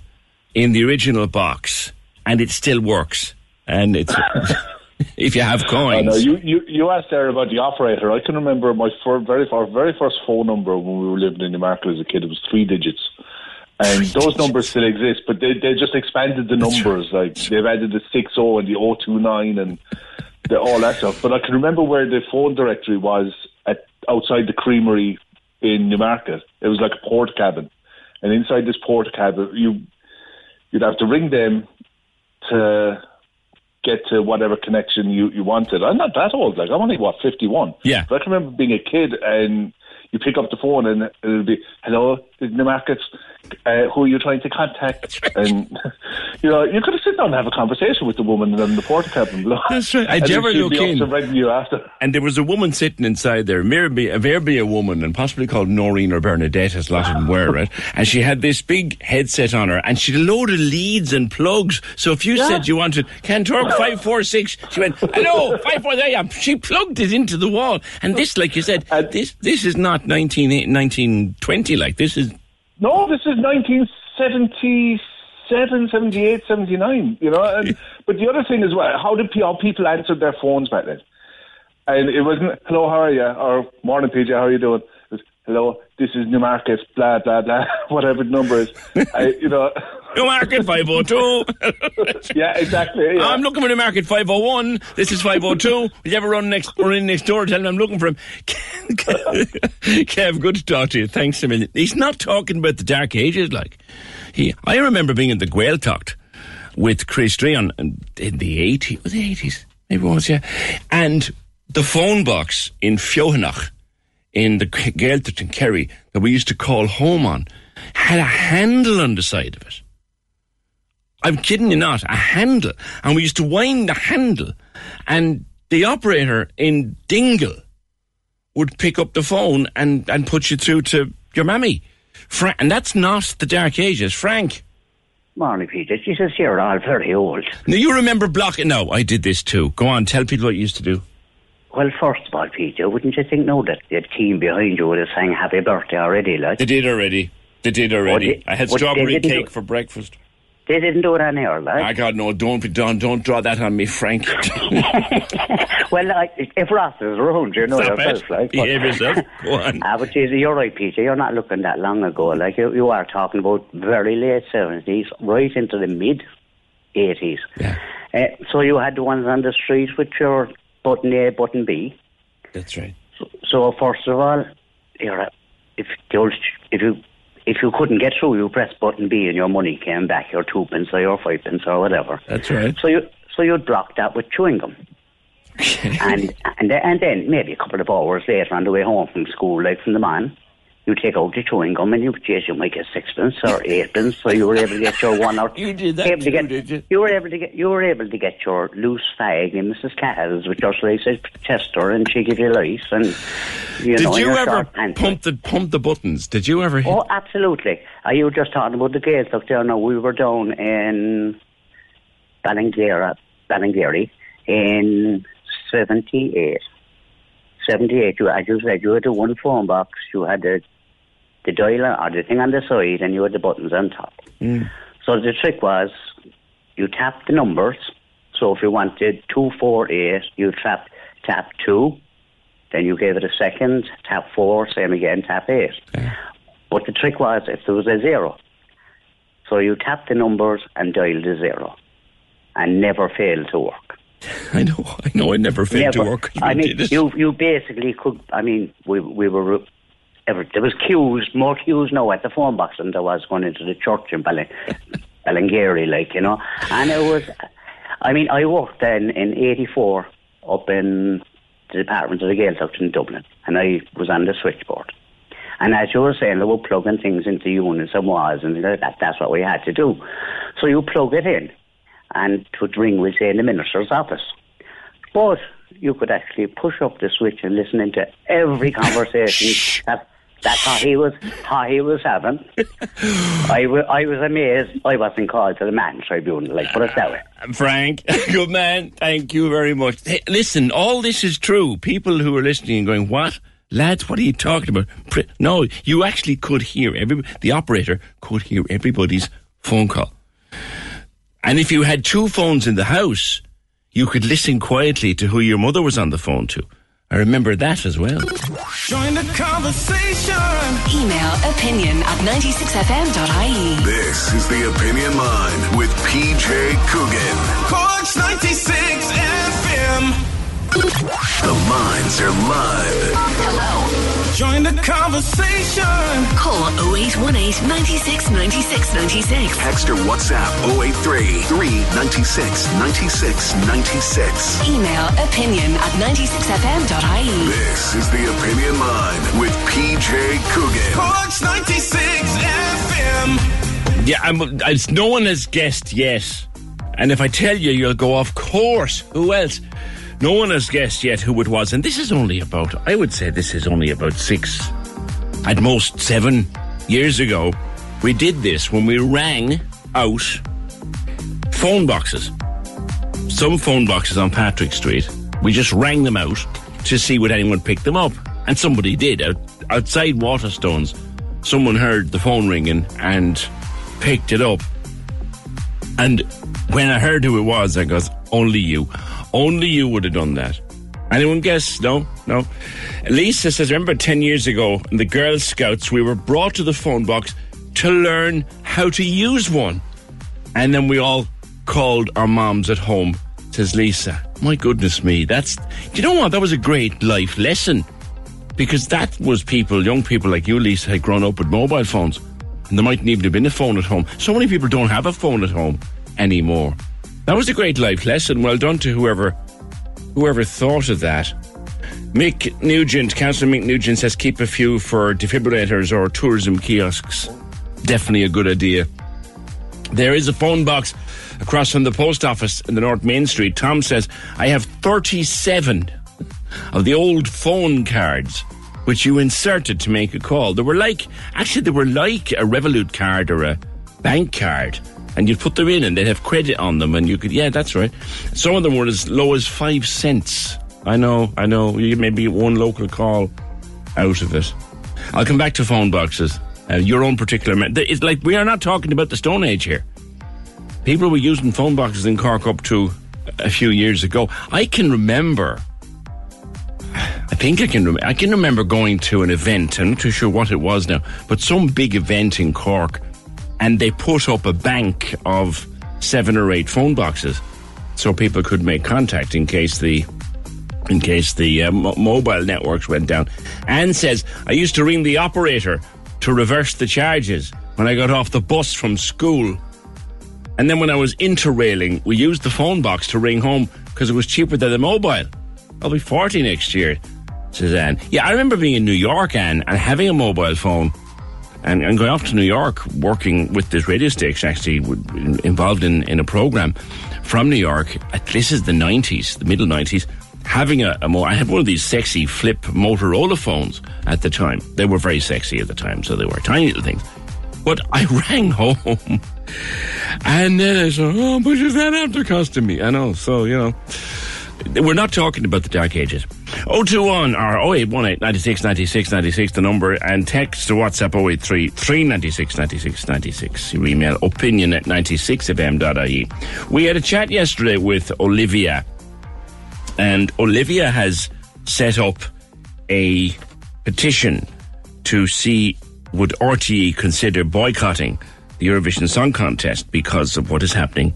in the original box and it still works. And it's, if you have I coins. know you, you you asked there about the operator. I can remember my fir- very our very first phone number when we were living in Newmarket as a kid. It was three digits, and those numbers still exist, but they they just expanded the numbers. Like they've added the six zero and the 029 and the, all that stuff. But I can remember where the phone directory was at outside the creamery in Newmarket. It was like a port cabin, and inside this port cabin, you you'd have to ring them to get to whatever connection you, you wanted. I'm not that old, like I'm only what, fifty one. Yeah. But I can remember being a kid and you pick up the phone and it'll be, Hello, is the markets, uh, who are trying to contact? And you know, you could have sit down and have a conversation with the woman in the porta cabin below. That's right. And I'd then ever look in. you after. And there was a woman sitting inside there, maybe, maybe a woman, and possibly called Noreen or Bernadette, as a lot of them were, right? And she had this big headset on her, and she had a load of leads and plugs. So if you said you wanted Kanturk 546, she went, hello, 54, there you are. She plugged it into the wall. And this, like you said, this this is not 19, 1920, like, this is... No, this is 1977, 78, 79, you know. And, but the other thing is, well, how did how people answered their phones back then? And it wasn't, hello, how are you? Or, morning, PJ, how are you doing? It was, hello, this is Newmarket, blah, blah, blah, whatever the number is. I, you know, Newmarket 502. yeah, exactly. Yeah. I'm looking for New Market 501. This is 502. Will you ever run next, run in next door? Tell him I'm looking for him. Kev, good to talk to you. Thanks a million. He's not talking about the dark ages, like. He, I remember being in the Gaeltacht with Chris Dreon in the 80s. The 80s, maybe it was, yeah. And the phone box in Feothanach in the Gaeltacht in Kerry that we used to call home on had a handle on the side of it. I'm kidding you not, a handle. And we used to wind the handle, and the operator in Dingle would pick up the phone and, and put you through to your mammy. Fra- and that's not the Dark Ages. Frank. Morning, Peter. Jesus, you're all very old. Now, you remember blocking. No, I did this too. Go on, tell people what you used to do. Well, first of all, Peter, wouldn't you think now that the team behind you would have sang happy birthday already, like? They did already. They did already. They- I had strawberry cake for breakfast. They didn't do it on air, like. I God, no, don't be done. Don't draw that on me, Frank. well, I, if Ross is around, you know Stop yourself, it. like. Behave yourself. Go on. Ah, but Jesus, you're right, Peter. You're not looking that long ago. Like you, you are talking about very late seventies, right into the mid eighties. Yeah. Uh, so you had the ones on the street with your button A, button B. That's right. So first of all, you're a- if you if you if you couldn't get through, you press button B and your money came back, your two pence or your five pence or whatever. That's right. So you so you'd block that with chewing gum. and and then, and then maybe a couple of hours later on the way home from school, like from the man, you take out the chewing gum and you geez, you might get sixpence or eightpence, so you were able to get your one or You did that able to too, get, did you? were able to get you were able to get your loose fag in Mrs. Cahill with your slices Chester and she give you lice and you did know you ever pump the pump the buttons? Did you ever? Hit? Oh, absolutely. Are you just talking about the Gaels up there? No, we were down in Ballingeary, Ballingeary in 78. 78, you, as you said, you had the one phone box, you had the, the dial or the thing on the side, and you had the buttons on top. Mm. So the trick was you tap the numbers. So if you wanted 248, you tap, tap 2, then you gave it a second, tap 4, same again, tap 8. But the trick was if there was a zero. So you tap the numbers and dial the zero. And never failed to work. I know, I know, I never failed to Never. work. I mean, you you basically could. I mean, we we were. Ever, there was queues, more queues now at the phone box than there was going into the church in Ballin, Ballingeary, like you know. And it was, I mean, I worked then in '84 up in the Department of the Gaeltacht in Dublin, and I was on the switchboard. And as you were saying, they were plugging things into units and wires, and that, that's what we had to do. So you plug it in, and it would ring, we say, in the minister's office. But you could actually push up the switch and listen into every conversation that that's how he was how he was having. I wa- I was amazed I wasn't called to the man tribunal, like put it that way. Ah, Frank, good man. Thank you very much. Hey, listen, all this is true. People who are listening and going, "What, lads? What are you talking about?" No, you actually could hear every. The operator could hear everybody's phone call. And if you had two phones in the house, you could listen quietly to who your mother was on the phone to. I remember that as well. Join the conversation. Email opinion at 96fm.ie. This is the Opinion Line with PJ Coogan. Corks 96 FM. The lines are live. Hello. Join the conversation. Call 0818 96 96 96. Text or WhatsApp 083 396 96 96. Email opinion at 96fm.ie. This is the Opinion Line with PJ Coogan. Corks 96 FM. Yeah, I'm, it's, no one has guessed yet. And if I tell you, you'll go, of course. Who else? No one has guessed yet who it was. And this is only about, I would say this is only about six, at most seven years ago. We did this when we rang out phone boxes. Some phone boxes on Patrick Street. We just rang them out to see would anyone pick them up. And somebody did. Out, outside Waterstones, someone heard the phone ringing and picked it up. And when I heard who it was, I goes, only you. Only you would have done that. Anyone guess? No? No? Lisa says, remember 10 years ago in the Girl Scouts, we were brought to the phone box to learn how to use one. And then we all called our moms at home, says Lisa. My goodness me, that's. You know what? That was a great life lesson. Because that was people, young people like you, Lisa, had grown up with mobile phones. And there mightn't even have been a phone at home. So many people don't have a phone at home anymore. That was a great life lesson. Well done to whoever whoever thought of that. Mick Nugent, Councillor Mick Nugent says keep a few for defibrillators or tourism kiosks. Definitely a good idea. There is a phone box across from the post office in the North Main Street. Tom says, I have 37 of the old phone cards which you inserted to make a call. They were like, actually, they were like a Revolut card or a bank card. And you'd put them in and they'd have credit on them and you could, yeah, that's right. Some of them were as low as five cents. I know, I know. You maybe one local call out of it. I'll come back to phone boxes. Uh, your own particular. Me- it's like we are not talking about the Stone Age here. People were using phone boxes in Cork up to a few years ago. I can remember. I think I can. Rem- I can remember going to an event. I'm not too sure what it was now, but some big event in Cork, and they put up a bank of seven or eight phone boxes, so people could make contact in case the in case the uh, mo- mobile networks went down. Anne says, I used to ring the operator to reverse the charges when I got off the bus from school. And then when I was interrailing, we used the phone box to ring home because it was cheaper than the mobile. I'll be 40 next year, says Anne. Yeah, I remember being in New York, Anne, and having a mobile phone and, and going off to New York, working with this radio station, actually involved in, in a program from New York. This is the 90s, the middle 90s. Having a, a more, I had one of these sexy flip Motorola phones at the time. They were very sexy at the time, so they were tiny little things. But I rang home, and then I said, "Oh, much is that after costing me?" I know, so you know, we're not talking about the dark ages. 021 or 0818 96 96 96, the number, and text to WhatsApp 083 396 96 96. Your email opinion at 96fm.ie. We had a chat yesterday with Olivia, and Olivia has set up a petition to see would RTE consider boycotting the Eurovision Song Contest because of what is happening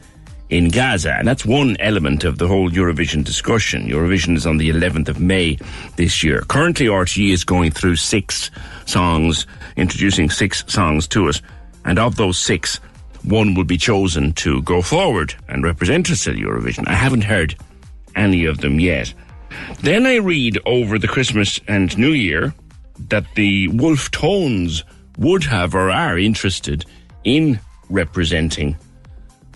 in Gaza. And that's one element of the whole Eurovision discussion. Eurovision is on the 11th of May this year. Currently, RTE is going through six songs, introducing six songs to us. And of those six, one will be chosen to go forward and represent us at Eurovision. I haven't heard any of them yet. Then I read over the Christmas and New Year that the Wolf Tones would have or are interested in representing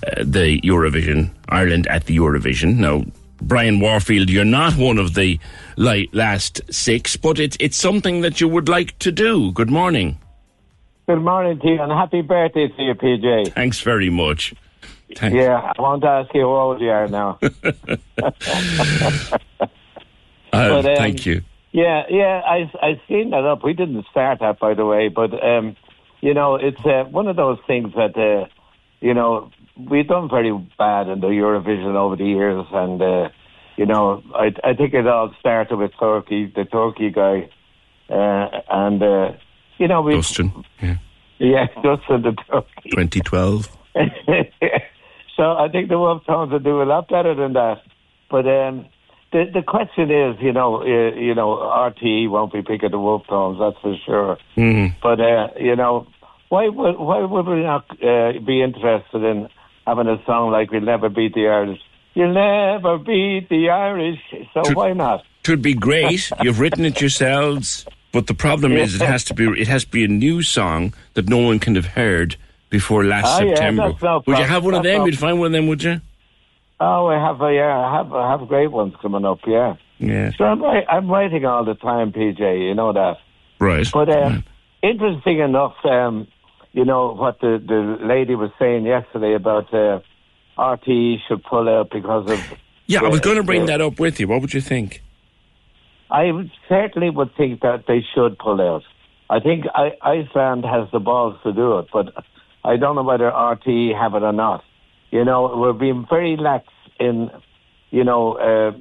uh, the Eurovision, Ireland at the Eurovision. Now, Brian Warfield, you're not one of the last six, but it's it's something that you would like to do. Good morning. Good morning to you and happy birthday to you, PJ. Thanks very much. Thanks. Yeah, I want to ask you how old you are now. Uh, But, um, thank you. Yeah, yeah, I I seen that up. We didn't start that, by the way, but um, you know, it's uh, one of those things that uh, you know we've done very bad in the Eurovision over the years, and uh, you know, I I think it all started with Turkey, the Turkey guy, uh, and uh, you know we Dustin, yeah. yeah, Dustin the Turkey. 2012. so I think the Wolf Tones will do a lot better than that. But um, the the question is, you know, uh, you know, RTE won't be picking the Wolf Tones, that's for sure. Mhm. But uh, you know, why would why would we not uh, be interested in having a song like "We'll Never Beat the Irish"? You'll never beat the Irish, so why not? Could be great. You've written it yourselves, but the problem is it has to be it has to be a new song that no one can have heard before last yeah, September. that's no would you have one of them? no- You'd find one of them, would you? Oh, I have, uh, yeah, I have, I have great ones coming up, yeah. Yeah. So I'm, I'm writing all the time, PJ. You know that. Right. But um, interesting enough, um, you know what the the lady was saying yesterday about uh, RTE should pull out because of. Yeah, I was going to bring that up with you. What would you think? I certainly would think that they should pull out. I think I, Iceland has the balls to do it, but I don't know whether RTE have it or not. You know, we're being very lax in, you know, uh,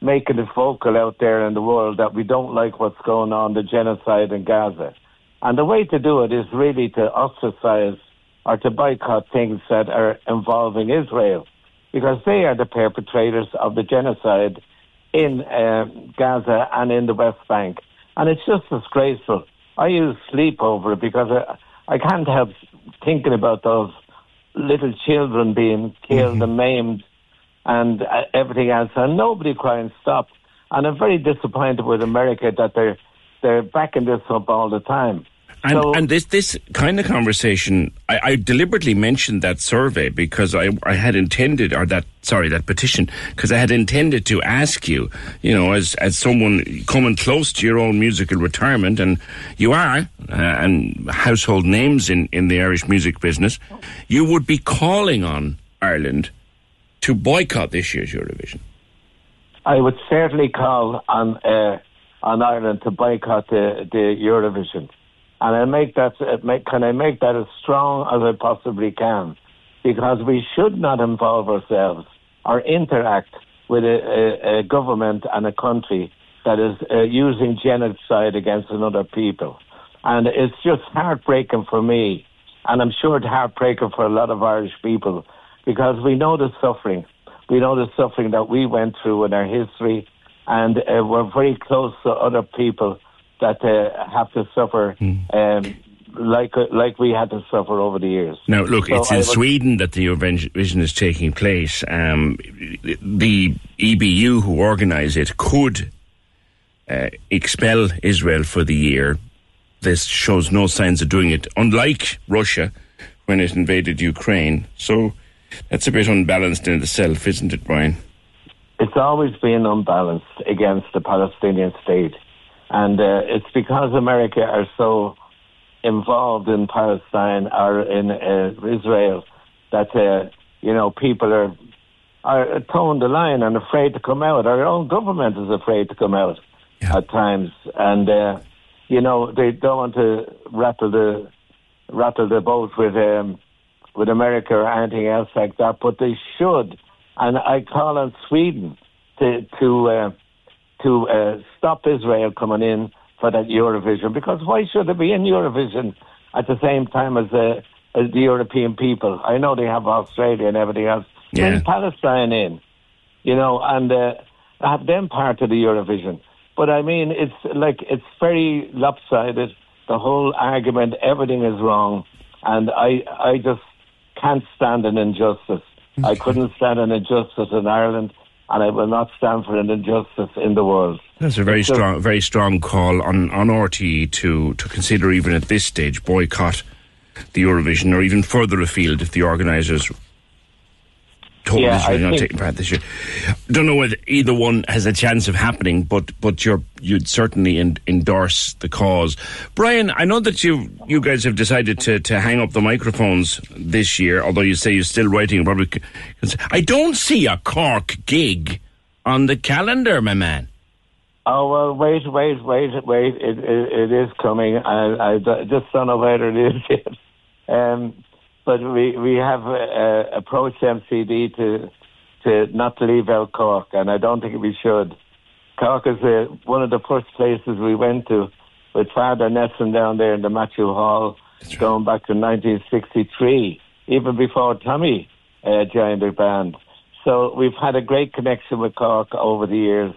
making it vocal out there in the world that we don't like what's going on, the genocide in Gaza. And the way to do it is really to ostracize or to boycott things that are involving Israel because they are the perpetrators of the genocide in uh, Gaza and in the West Bank. And it's just disgraceful. I use sleep over it because I, I can't help thinking about those little children being killed Mm-hmm. and maimed and uh, everything else, and nobody crying stop. And I'm very disappointed with America that they're they're backing this up all the time. And, So- and this this kind of conversation, I, I deliberately mentioned that survey because I, I had intended, or that sorry, that petition, because I had intended to ask you, you know, as as someone coming close to your own musical retirement, and you are, uh, and household names in in the Irish music business, you would be calling on Ireland to boycott this year's Eurovision. I would certainly call on uh, on Ireland to boycott the, the Eurovision, and I make that make, can I make that as strong as I possibly can, because we should not involve ourselves or interact with a, a, a government and a country that is uh, using genocide against another people, and it's just heartbreaking for me, and I'm sure it's heartbreaking for a lot of Irish people, because we know the suffering. We know the suffering that we went through in our history, and uh, we're very close to other people that uh, have to suffer um, like uh, like we had to suffer over the years. Now, look, So it's in would- Sweden that the Eurovision is taking place. Um, the EBU who organise it could uh, expel Israel for the year. This shows no signs of doing it, unlike Russia when it invaded Ukraine. So that's a bit unbalanced in itself, isn't it, Brian? It's always been unbalanced against the Palestinian state, and uh, it's because America are so involved in Palestine or in uh, Israel that uh, you know people are are towing the line and afraid to come out. Our own government is afraid to come out at times, and uh, you know they don't want to rattle the rattle the boat with um, with America or anything else like that, but they should. And I call on Sweden to to uh, to uh, stop Israel coming in for that Eurovision because why should it be in Eurovision at the same time as the as the European people? I know they have Australia and everything else. Yeah. Bring Palestine in, you know, and uh, have them part of the Eurovision. But I mean, it's like it's very lopsided. The whole argument, everything is wrong, and I I just can't stand an injustice. I couldn't stand an injustice in Ireland, and I will not stand for an injustice in the world. That's a very It's strong, very strong call on on RTE to to consider even at this stage boycott the Eurovision or even further afield if the organisers told Yeah, Israel I not taking part this year. Don't know whether either one has a chance of happening, but but you're you'd certainly en- endorse the cause. Brian, I know that you you guys have decided to to hang up the microphones this year, although you say you're still writing. and Probably, c- I don't see a Cork gig on the calendar, my man. Oh well, wait, wait, wait, wait! It it, it is coming. I I just don't know whether it is yet. Um, but we we have uh, approached MCD to to not to leave out Cork, and I don't think we should. Cork is uh, one of the first places we went to with Father Nesson down there in the Matthew Hall, going back to 1963, even before Tommy uh, joined the band. So we've had a great connection with Cork over the years,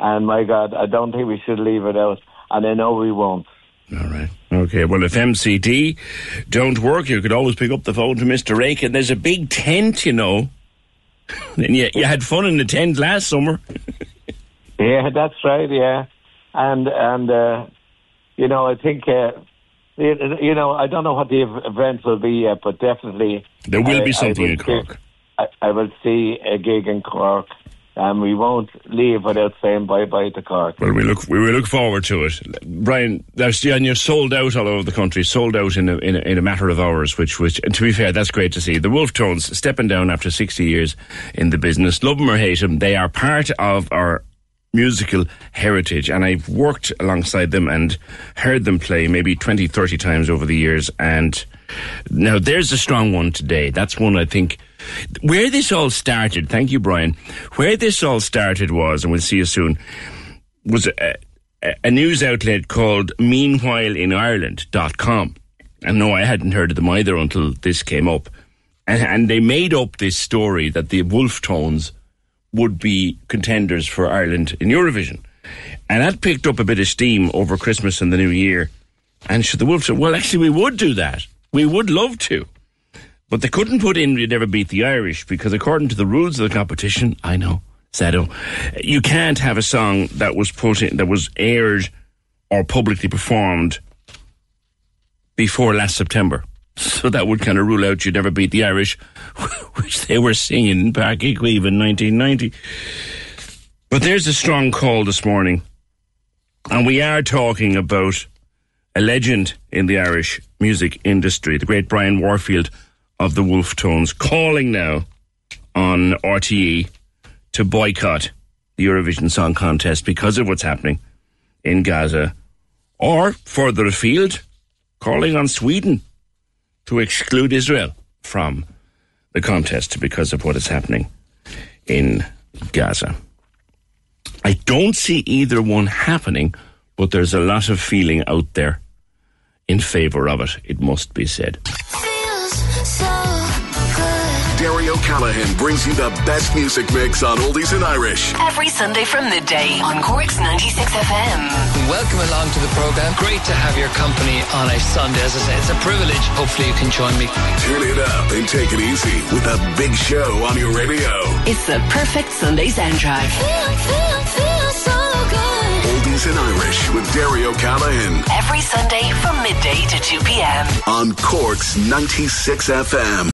and my God, I don't think we should leave it out, and I know we won't. All right. Okay. Well, if MCD don't work, you could always pick up the phone to Mr. Rake, and there's a big tent, you know. and you, you had fun in the tent last summer. Yeah, that's right. Yeah, and and uh, you know, I think uh, you know, I don't know what the ev- event will be yet, but definitely There will I- be something in see- Cork. I, I will see a gig in Cork, and we won't leave without saying bye bye to Cork. Well, we look we will look forward to it, Brian. There's and you're sold out all over the country, sold out in a, in a in a matter of hours. Which which to be fair, that's great to see. The Wolf Tones stepping down after 60 years in the business. Love them or hate them, they are part of our musical heritage and I've worked alongside them and heard them play maybe 20 30 times over the years and now there's a strong one today that's one I think where this all started thank you Brian where this all started was and we'll see you soon was a, a, news outlet called meanwhileinIreland.com And no, I hadn't heard of them either until this came up. And, and they made up this story that the Wolf Tones would be contenders for Ireland in Eurovision. And that picked up a bit of steam over Christmas and the New Year. And so the Wolf said, well, actually, we would do that. We would love to. But they couldn't put in You'd Never Beat the Irish because, according to the rules of the competition, I know, Sado, you can't have a song that was put in, that was aired or publicly performed before last September. So that would kind of rule out You'd Never Beat the Irish, which they were singing in Park in 1990. But there's a strong call this morning. And we are talking about a legend in the Irish music industry, the great Brian Warfield of the Wolf Tones, calling now on RTE to boycott the Eurovision Song Contest because of what's happening in Gaza, or further afield, calling on Sweden to exclude Israel from the contest because of what is happening in Gaza. I don't see either one happening, but there's a lot of feeling out there in favour of it, it must be said. Derry O'Callaghan brings you the best music mix on Oldies and Irish. Every Sunday from midday on Cork's 96 FM. Welcome along to the program. Great to have your company on a Sunday. As I say, it's a privilege. Hopefully, you can join me. Tune it up and take it easy with a big show on your radio. It's the perfect Sunday soundtrack. Oldies and Irish with Derry O'Callaghan Every Sunday from midday to 2 p.m. on Cork's 96 FM.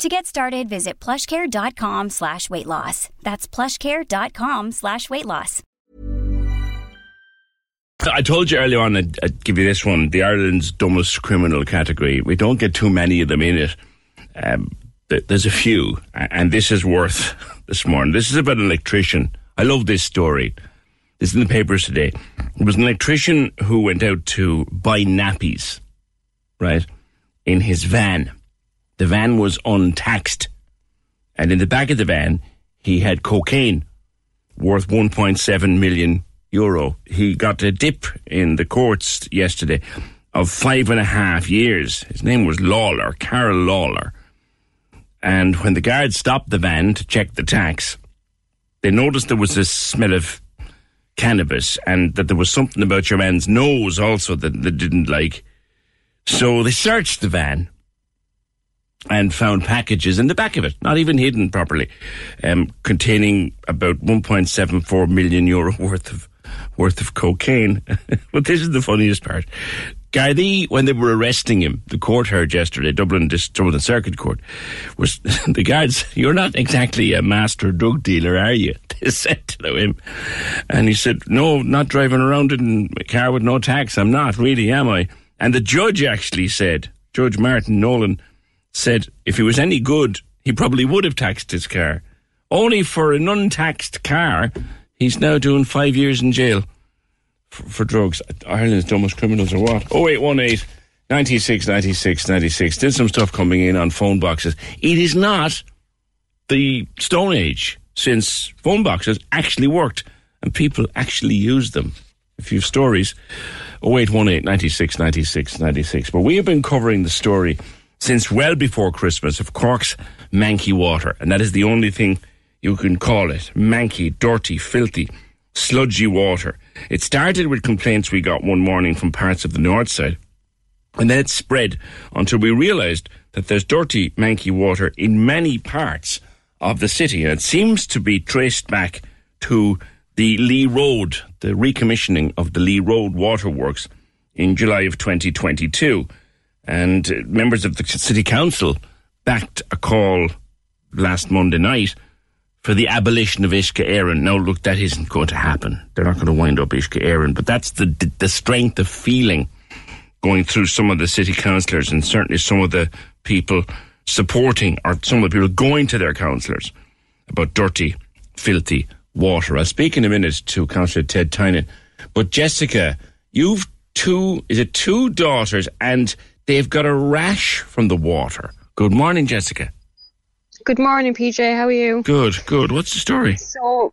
To get started, visit plushcare.com slash weight loss. That's plushcare.com slash weight loss. I told you earlier on I'd, I'd give you this one, the Ireland's dumbest criminal category. We don't get too many of them in it. Um, there's a few, and this is worth this morning. This is about an electrician. I love this story. This is in the papers today. It was an electrician who went out to buy nappies, right, in his van. The van was untaxed. And in the back of the van, he had cocaine worth 1.7 million euro. He got a dip in the courts yesterday of five and a half years. His name was Lawler, Carol Lawler. And when the guards stopped the van to check the tax, they noticed there was a smell of cannabis and that there was something about your man's nose also that they didn't like. So they searched the van and found packages in the back of it, not even hidden properly, um, containing about 1.74 million euro worth of worth of cocaine. but this is the funniest part. Gardaí, when they were arresting him, the court heard yesterday, Dublin, Dublin Circuit Court, was the guards, you're not exactly a master drug dealer, are you? They said to him. And he said, no, not driving around in a car with no tax. I'm not, really, am I? And the judge actually said, Judge Martin Nolan said, if he was any good, he probably would have taxed his car. Only for an untaxed car, he's now doing five years in jail for, for drugs. Ireland's dumbest criminals or what? 0818 96 96 96. Still some stuff coming in on phone boxes. It is not the Stone Age since phone boxes actually worked and people actually used them. A few stories. 0818 96 96 96. But we have been covering the story since well before Christmas of Cork's manky water, and that is the only thing you can call it manky, dirty, filthy, sludgy water. It started with complaints we got one morning from parts of the north side, and then it spread until we realised that there's dirty, manky water in many parts of the city, and it seems to be traced back to the Lee Road, the recommissioning of the Lee Road waterworks in July of 2022. And members of the city council backed a call last Monday night for the abolition of Uisce Éireann. Now, look, that isn't going to happen. They're not going to wind up Uisce Éireann, but that's the, the, the strength of feeling going through some of the city councillors and certainly some of the people supporting or some of the people going to their councillors about dirty, filthy water. I'll speak in a minute to Councillor Ted Tynan. But Jessica, you've two, is it two daughters and they've got a rash from the water. Good morning, Jessica. Good morning, PJ. How are you? Good, good. What's the story? So,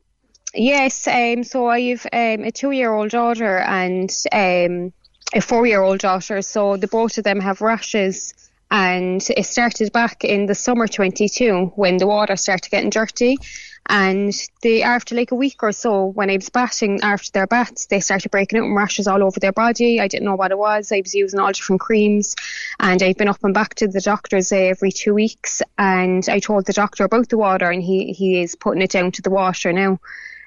yes, um, so I've um, a two-year-old daughter and um, a four-year-old daughter. So the both of them have rashes, and it started back in the summer 22 when the water started getting dirty. And they, after like a week or so, when I was bathing after their baths, they started breaking out in rashes all over their body. I didn't know what it was. I was using all different creams, and I've been up and back to the doctor's uh, every two weeks. And I told the doctor about the water, and he he is putting it down to the water now.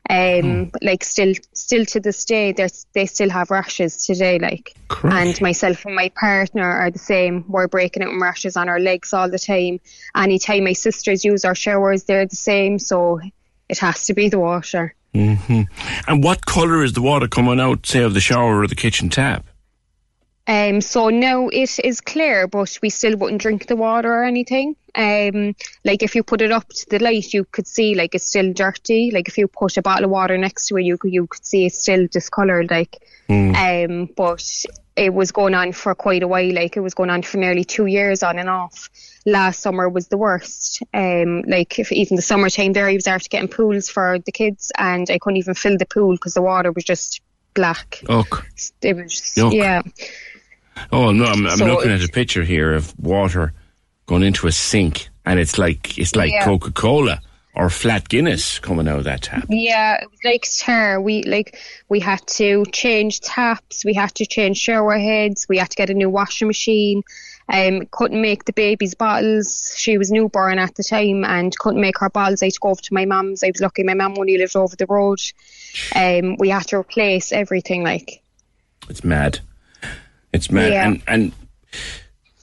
Um, but like still, still to this day, they they still have rashes today. Like, and myself and my partner are the same. We're breaking out in rashes on our legs all the time. Anytime my sisters use our showers, they're the same. So it has to be the water. hmm And what colour is the water coming out, say, of the shower or the kitchen tap? Um, so now it is clear, but we still wouldn't drink the water or anything. Um, like if you put it up to the light, you could see like it's still dirty. Like if you put a bottle of water next to it, you could you could see it's still discoloured. Like, um, but it was going on for quite a while. Like it was going on for nearly two years on and off. Last summer was the worst. Um, like if even the summertime there, I was after getting pools for the kids, and I couldn't even fill the pool because the water was just black. It was just, Yuck. yeah. Oh no, I'm, I'm So looking at a picture here of water going into a sink, and it's like it's like Yeah. Coca Cola or flat Guinness coming out of that tap. Yeah, it was like tar. We like we had to change taps, we had to change shower heads, we had to get a new washing machine. Um, couldn't make the baby's bottles. She was newborn at the time and couldn't make her bottles. I had to go over to my mum's. I was lucky my mum only lived over the road. Um, we had to replace everything. Like It's mad. It's mad, Yeah. and and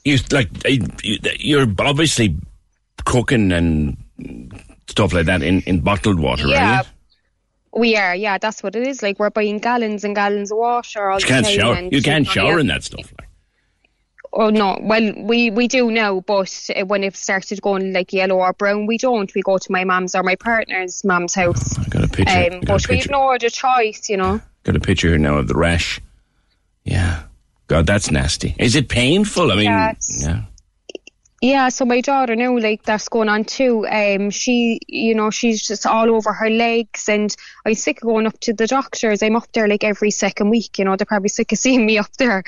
you like you- you're obviously cooking and stuff like that in, in bottled water, yeah, you? we are. Yeah, that's what it is. Like we're buying gallons and gallons of water all You can't time. shower. You can't shower in that stuff. Oh no, well we we do now, but uh, when it started going like yellow or brown, we don't. We go to my mum's or my partner's mum's house. I got a picture. Um, got a but we've picture. no other choice, you know. Got a picture here now of the rash. Yeah. God, that's nasty. Is it painful? I mean, Yeah, yeah. Yeah, so my daughter now, like that's going on too. Um, she, you know, she's just all over her legs, and I'm sick of going up to the doctors. I'm up there like every second week. You know, they're probably sick of seeing me up there.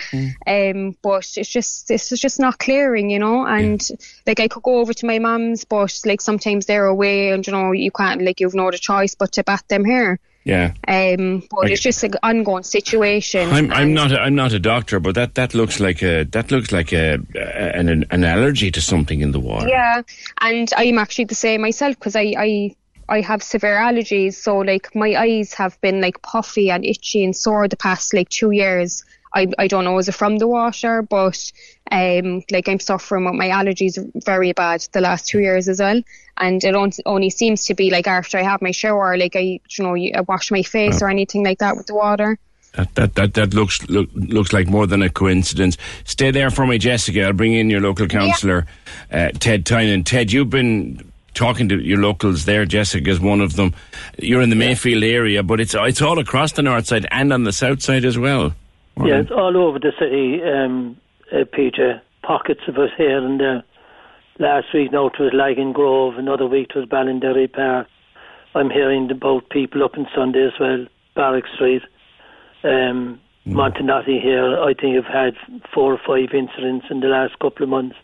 Um, but it's just this is just not clearing, you know. And like I could go over to my mum's, but like sometimes they're away, and you know you can't like you've no other choice but to bat them here. Yeah. Um, but I- it's just an ongoing situation. I'm I'm not a, I'm not a doctor, but that, that looks like a that looks like a, a an an allergy to something in the water. Yeah, and I'm actually the same myself because I, I I have severe allergies. So like my eyes have been like puffy and itchy and sore the past like two years. I, I don't know is it from the water, but um, like I'm suffering with my allergies very bad the last two years as well, and it only seems to be like after I have my shower, like I you know I wash my face or anything like that with the water. That that that, that looks look, looks like more than a coincidence. Stay there for me, Jessica. I'll bring in your local councillor, uh, Ted Tynan. Ted, you've been talking to your locals there. Jessica's one of them. You're in the Mayfield area, but it's it's all across the north side and on the south side as well. Yeah, it's all over the city, um, uh, PJ. Pockets of it here and there. Last week, now it was Lagan Grove. Another week, it was Ballinderry Park. I'm hearing about people up in Sunday's Well, Barrack Street. Um, Montenotte here, I think, have had four or five incidents in the last couple of months.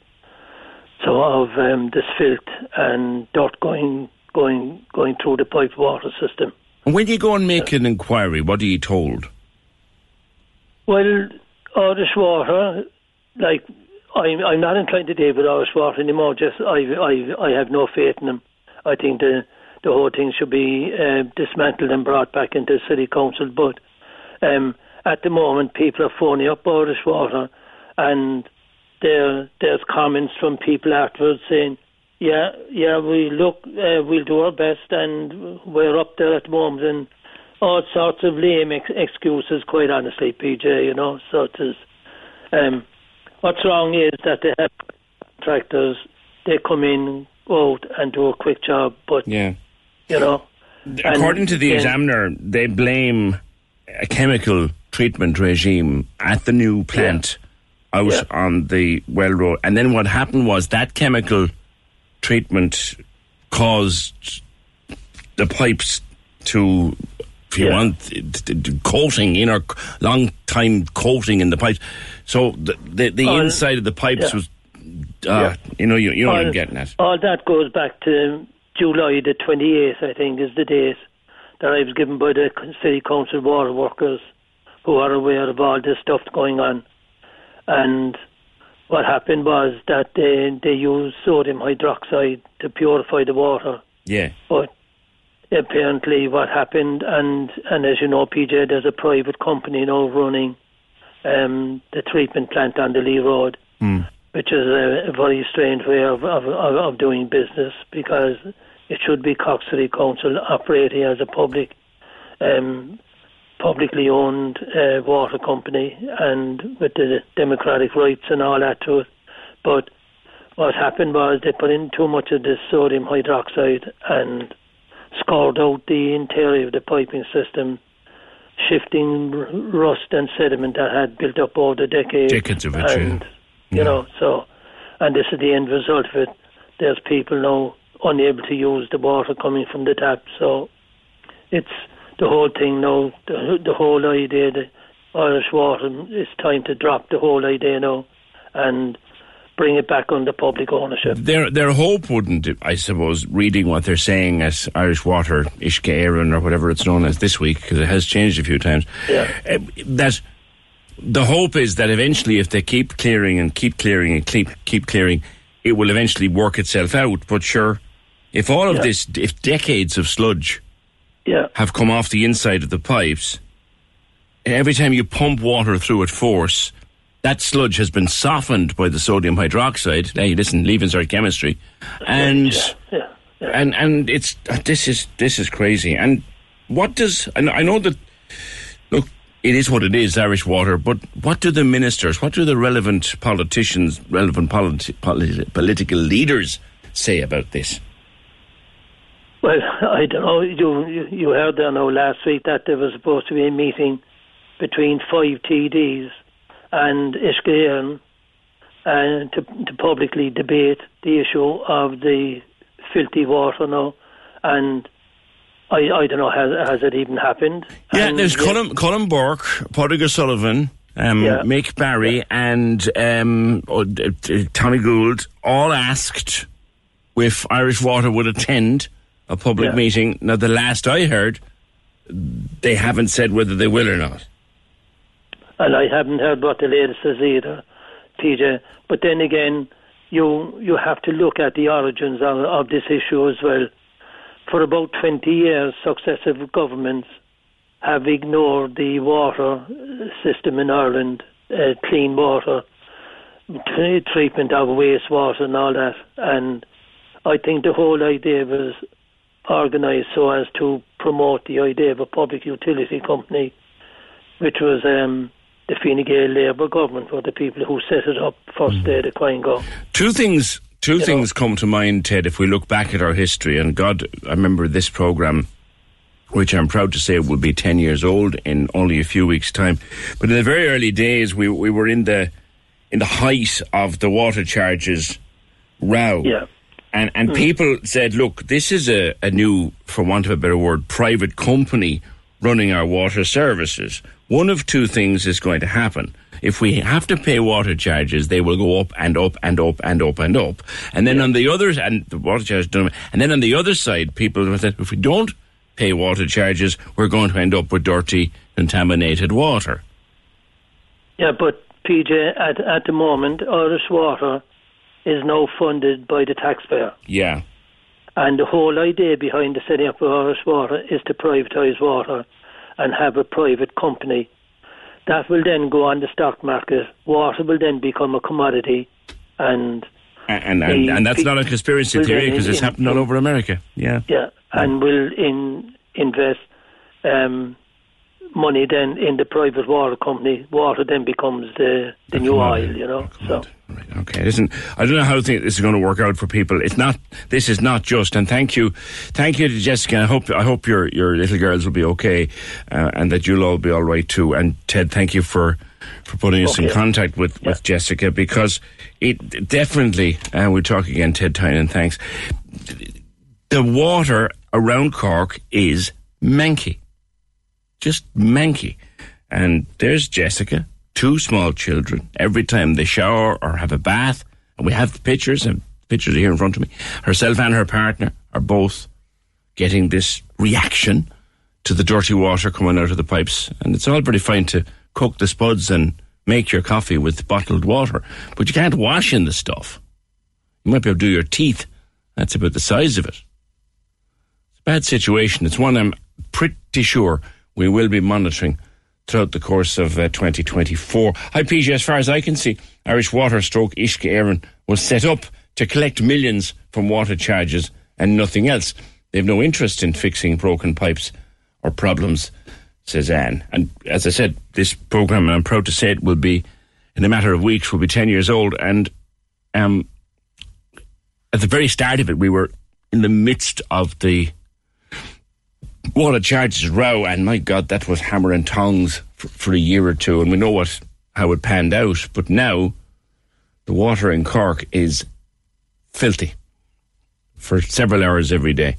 So of um, this filth and dirt going going going through the pipe water system. And when you go and make an inquiry, what are you told? Well, Irish water, like I'm, I'm not inclined to deal with Irish water anymore. Just I, I, I have no faith in them. I think the the whole thing should be uh, dismantled and brought back into city council. But um, at the moment, people are phoning up Irish water, and there there's comments from people afterwards saying, "Yeah, yeah, we look, uh, we'll do our best, and we're up there at the moment." And all sorts of lame ex- excuses, quite honestly, PJ. You know, so it is. Um, what's wrong is that they have contractors. They come in, go out, and do a quick job, but Yeah. you know. According and to the then- examiner, they blame a chemical treatment regime at the new plant out Yeah. on the well road. And then what happened was that chemical treatment caused the pipes to, if you Yeah. want, t- t- t- coating, you know, long time coating in the pipes. So the the, the inside of the pipes yeah. was, uh, you know, you, you know what I'm getting at. all that goes back to July the 28th, I think, is the date that I was given by the City Council water workers who are aware of all this stuff going on. And what happened was that they, they used sodium hydroxide to purify the water. Yeah. But apparently, what happened, and and as you know, PJ, there's a private company now running um, the treatment plant on the Lee Road, which is a, a very strange way of, of of of doing business because it should be Cork City Council operating as a public, um, publicly owned uh, water company and with the democratic rights and all that to it, but. What happened was they put in too much of this sodium hydroxide and scored out the interior of the piping system, shifting r- rust and sediment that had built up over the decades. Decades of it, and, yeah. You know, so, and this is the end result of it. There's people now unable to use the water coming from the tap. So it's the whole thing now, the, the whole idea, the Irish water, it's time to drop the whole idea now and bring it back under public ownership. Their their hope wouldn't, I suppose, reading what they're saying at Irish Water, Uisce Éireann, or whatever it's known as this week, because it has changed a few times. Yeah. uh, that the hope is that eventually, if they keep clearing and keep clearing and keep keep clearing, it will eventually work itself out. But sure, if all of Yeah. this, if decades of sludge Yeah. have come off the inside of the pipes, every time you pump water through at force, that sludge has been softened by the sodium hydroxide. Hey, listen, leaving our chemistry, and Yeah. and and it's uh, this is this is crazy. And what does and I know that look, it is what it is, Irish water. But what do the ministers, what do the relevant politicians, relevant politi- politi- political leaders say about this? Well, I don't know. You you, you heard there now last week that there was supposed to be a meeting between five TDs and Uisce Éireann uh, to to publicly debate the issue of the filthy water now, and I I don't know has has it even happened? Yeah, And there's Colm, Colm Burke, Pádraig O'Sullivan, um, Yeah. Mick Barry, and um, oh, Tommy Gould all asked if Irish Water would attend a public Yeah. meeting. Now, the last I heard, they haven't said whether they will or not. And I haven't heard what the latest is either, PJ. But then again, you you have to look at the origins of, of this issue as well. For about 20 years, successive governments have ignored the water system in Ireland, uh, clean water, t- treatment of wastewater and all that. And I think the whole idea was organised so as to promote the idea of a public utility company, which was um, the Fine Gael Labour government were the people who set it up first day the coin go. Two things. Two things come to mind, Ted. If we look back at our history, and God, I remember this program, which I'm proud to say will be ten years old in only a few weeks' time. But in the very early days, we we were in the in the height of the water charges row. Yeah. And and Mm. people said, look, this is a, a new, for want of a better word, private company running our water services. One of two things is going to happen. If we have to pay water charges, they will go up and up and up and up and up. And then on the other and the water charges don't and then on the other side, people will say, if we don't pay water charges, we're going to end up with dirty, contaminated water. Yeah, but PJ, at, at the moment, Irish Water is now funded by the taxpayer. Yeah. And the whole idea behind the setting up of Irish Water is to privatise water and have a private company. That will then go on the stock market. Water will then become a commodity. And And and, and that's not a conspiracy theory because it's in- happened all over America. Yeah. yeah, and will in invest um, money then in the private water company. Water then becomes the the new oil, you know. So Okay, listen, I don't know how thi- this is going to work out for people. It's not. This is not just. And thank you, thank you to Jessica. I hope I hope your your little girls will be okay, uh, and that you'll all be all right too. And Ted, thank you for for putting us in contact with with Jessica because it definitely. And we'll talk again, Ted Tynan. Thanks. The water around Cork is manky, just manky. And there's Jessica, two small children. Every time they shower or have a bath, and we have the pictures, and pictures here in front of me. Herself and her partner are both getting this reaction to the dirty water coming out of the pipes. And it's all pretty fine to cook the spuds and make your coffee with bottled water, but you can't wash in the stuff. You might be able to do your teeth. That's about the size of it. It's a bad situation. It's one I'm pretty sure we will be monitoring throughout the course of uh, 2024. Hi, PJ, as far as I can see, Irish Water Stroke Uisce Éireann was set up to collect millions from water charges and nothing else. They have no interest in fixing broken pipes or problems, says Anne. And as I said, this programme, and I'm proud to say it, will be, in a matter of weeks, will be 10 years old. And um, at the very start of it, we were in the midst of the water charges row, and my God, that was hammer and tongs for, for a year or two, and we know what how it panned out. But now, the water in Cork is filthy for several hours every day.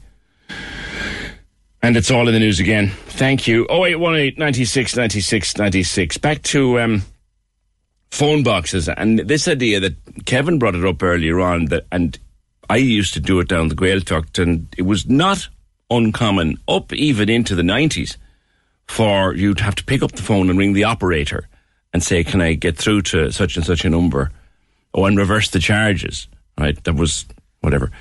And it's all in the news again. Thank you. 0818 96 96 96. Back to um, phone boxes. And this idea that Kevin brought it up earlier on, that and I used to do it down the Gaeltacht, and it was not uncommon, up even into the 90s, for you to have to pick up the phone and ring the operator and say, Can I get through to such and such a number? Oh, and reverse the charges, right? That was whatever.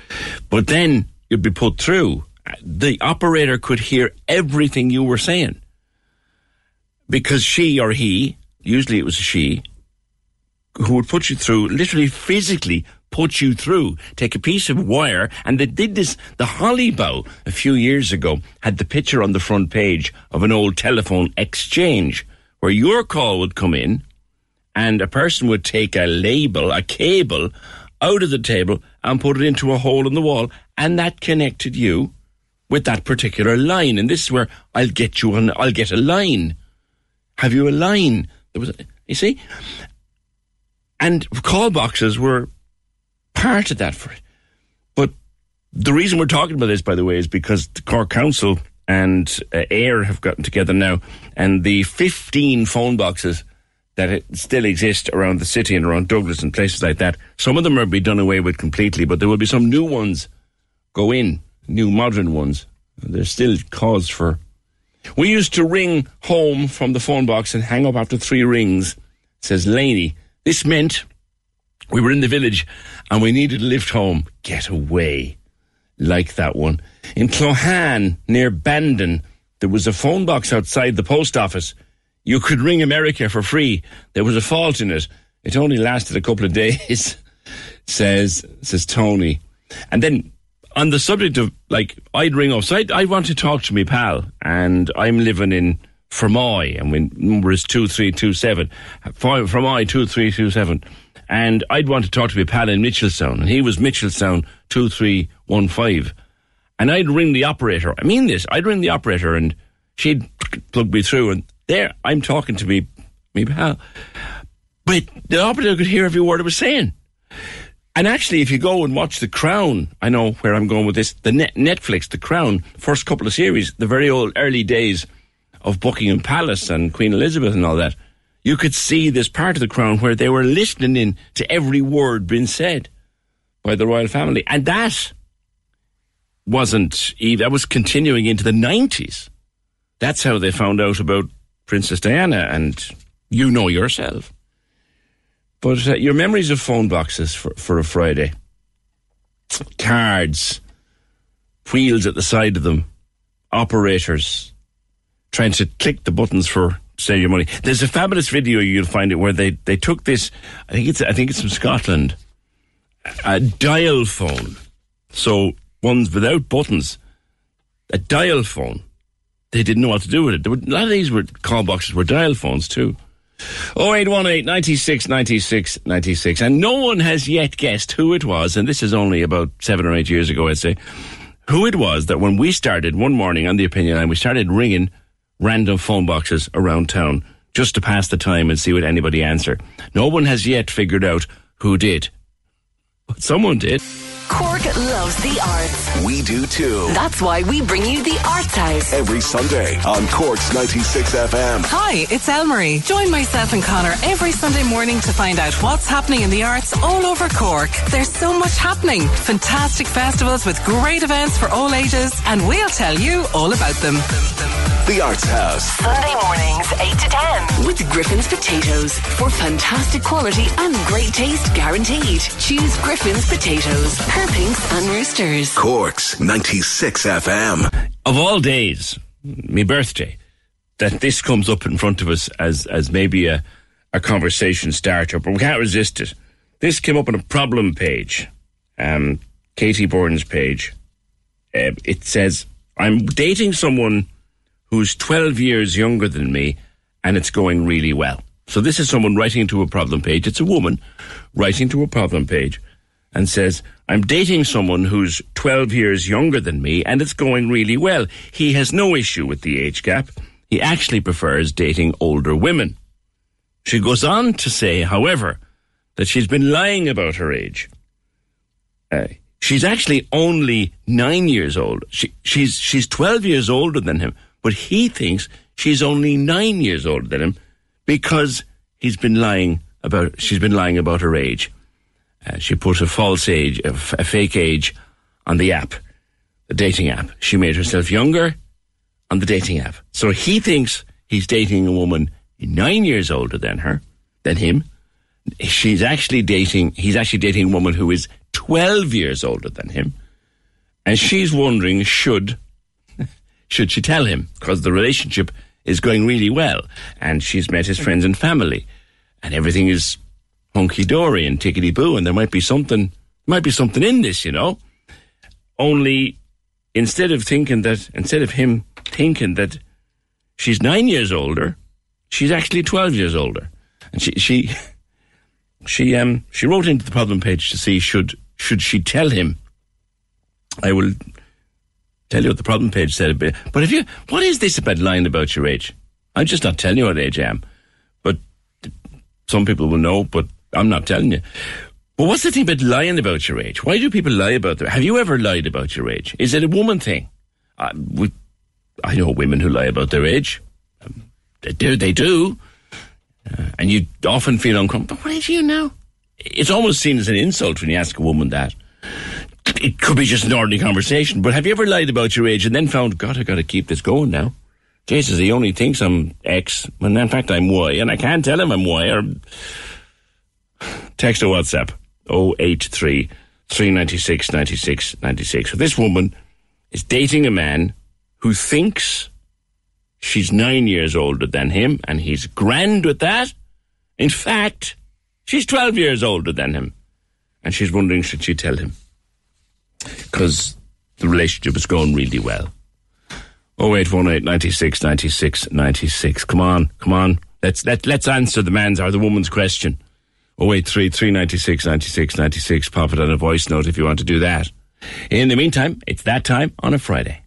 But then you'd be put through. The operator could hear everything you were saying because she or he, usually it was she, who would put you through, literally physically put you through, take a piece of wire, and they did this. The holly Hollybow a few years ago had the picture on the front page of an old telephone exchange where your call would come in and a person would take a label, a cable, out of the table and put it into a hole in the wall, and that connected you with that particular line. And this is where I'll get you on. I'll get a line. Have you a line? There was, you see, and call boxes were part of that for it. But the reason we're talking about this, by the way, is because the Cork Council and uh, eir have gotten together now, and the 15 phone boxes that still exist around the city and around Douglas and places like that, some of them are be done away with completely, but there will be some new ones go in, new modern ones. There's still cause for. We used to ring home from the phone box and hang up after three rings, says Laney. This meant we were in the village and we needed a lift home. Get away. Like that one. In Clohan, near Bandon, there was a phone box outside the post office. You could ring America for free. There was a fault in it. It only lasted a couple of days, says says Tony. And then on the subject of like, I'd ring up. So I I want to talk to me pal, and I'm living in Fermoy, and my number is two three two seven. Fermoy two three two seven. And I'd want to talk to my pal in Mitchelstown, and he was one five. And I'd ring the operator. I mean this. I'd ring the operator, and she'd plug me through, and there I'm talking to me, me pal. But the operator could hear every word I was saying. And actually, if you go and watch The Crown, I know where I'm going with this. The net, Netflix, The Crown, first couple of series, the very old early days of Buckingham Palace and Queen Elizabeth and all that, you could see this part of The Crown where they were listening in to every word being said by the royal family, and that wasn't that was continuing into the nineties. That's how they found out about Princess Diana, and you know yourself. But uh, your memories of phone boxes for, for a Friday, cards, wheels at the side of them, operators trying to click the buttons for save your money. There's a fabulous video you'll find it where they, they took this. I think it's I think it's from Scotland. A dial phone, so ones without buttons. A dial phone. They didn't know what to do with it. Were, a lot of these were call boxes were dial phones too. 0818 96 96 96. And no one has yet guessed who it was, and this is only about seven or eight years ago, I'd say, who it was that when we started one morning on the opinion line, we started ringing random phone boxes around town just to pass the time and see what anybody answer. No one has yet figured out who did. But someone did. Cork loves the arts. We do too. That's why we bring you the Arts House. Every Sunday on Cork's 96 FM. Hi, it's Elmarie. Join myself and Connor every Sunday morning to find out what's happening in the arts all over Cork. There's so much happening. Fantastic festivals with great events for all ages, and we'll tell you all about them. The Arts House. Sunday mornings, 8 to 10. With Griffin's Potatoes. For fantastic quality and great taste guaranteed. Choose Griffin's Potatoes. Her pinks and roosters. Cork's 96 FM. Of all days, my birthday, that this comes up in front of us as, as maybe a, a conversation starter, but we can't resist it. This came up on a problem page, um, Katie Byrne's page. Uh, it says, I'm dating someone who's 12 years younger than me and it's going really well. So this is someone writing to a problem page. It's a woman writing to a problem page and says, I'm dating someone who's 12 years younger than me and it's going really well. He has no issue with the age gap. He actually prefers dating older women. She goes on to say, however, that she's been lying about her age. Uh, she's actually only nine years old. She, she's, she's 12 years older than him, but he thinks she's only nine years older than him because he's been lying about, she's been lying about her age. Uh, she put a false age, a, f- a fake age on the app, the dating app. She made herself younger on the dating app. So he thinks he's dating a woman nine years older than her, than him. She's actually dating, he's actually dating a woman who is 12 years older than him. And she's wondering, should, should she tell him? Because the relationship is going really well. And she's met his friends and family. And everything is hunky dory and tickety boo. And there might be something, might be something in this, you know? Only instead of thinking that, instead of him thinking that she's nine years older, she's actually 12 years older. And she, she, she, um, she wrote into the problem page to see should, should she tell him? I will tell you what the problem page said a bit. But if you, what is this about lying about your age? I'm just not telling you what age I am. But some people will know, but I'm not telling you. But what's the thing about lying about your age? Why do people lie about their? Have you ever lied about your age? Is it a woman thing? Uh, we, I know women who lie about their age. Um, they do. They do. Uh, and you often feel uncomfortable. But what age are you now? It's almost seen as an insult when you ask a woman that. It could be just an ordinary conversation. But have you ever lied about your age and then found, God, I got to keep this going now? Jesus, he only thinks I'm X, when in fact I'm Y, and I can't tell him I'm Y. Or text or WhatsApp 083 396 96 96. So this woman is dating a man who thinks She's nine years older than him, and he's grand with that. In fact, she's 12 years older than him. And she's wondering, should she tell him? Because the relationship is going really well. 0818 96 96 96. Come on, come on. Let's, let, let's answer the man's or the woman's question. 083 396 96 96. Pop it on a voice note if you want to do that. In the meantime, it's that time on a Friday.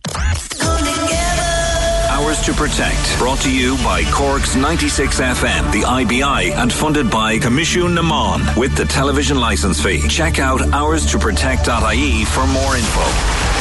Ours to Protect, brought to you by Cork's 96 FM, the IBI, and funded by Coimisiún na Meán with the television license fee. Check out hours to ourstoprotect.ie for more info.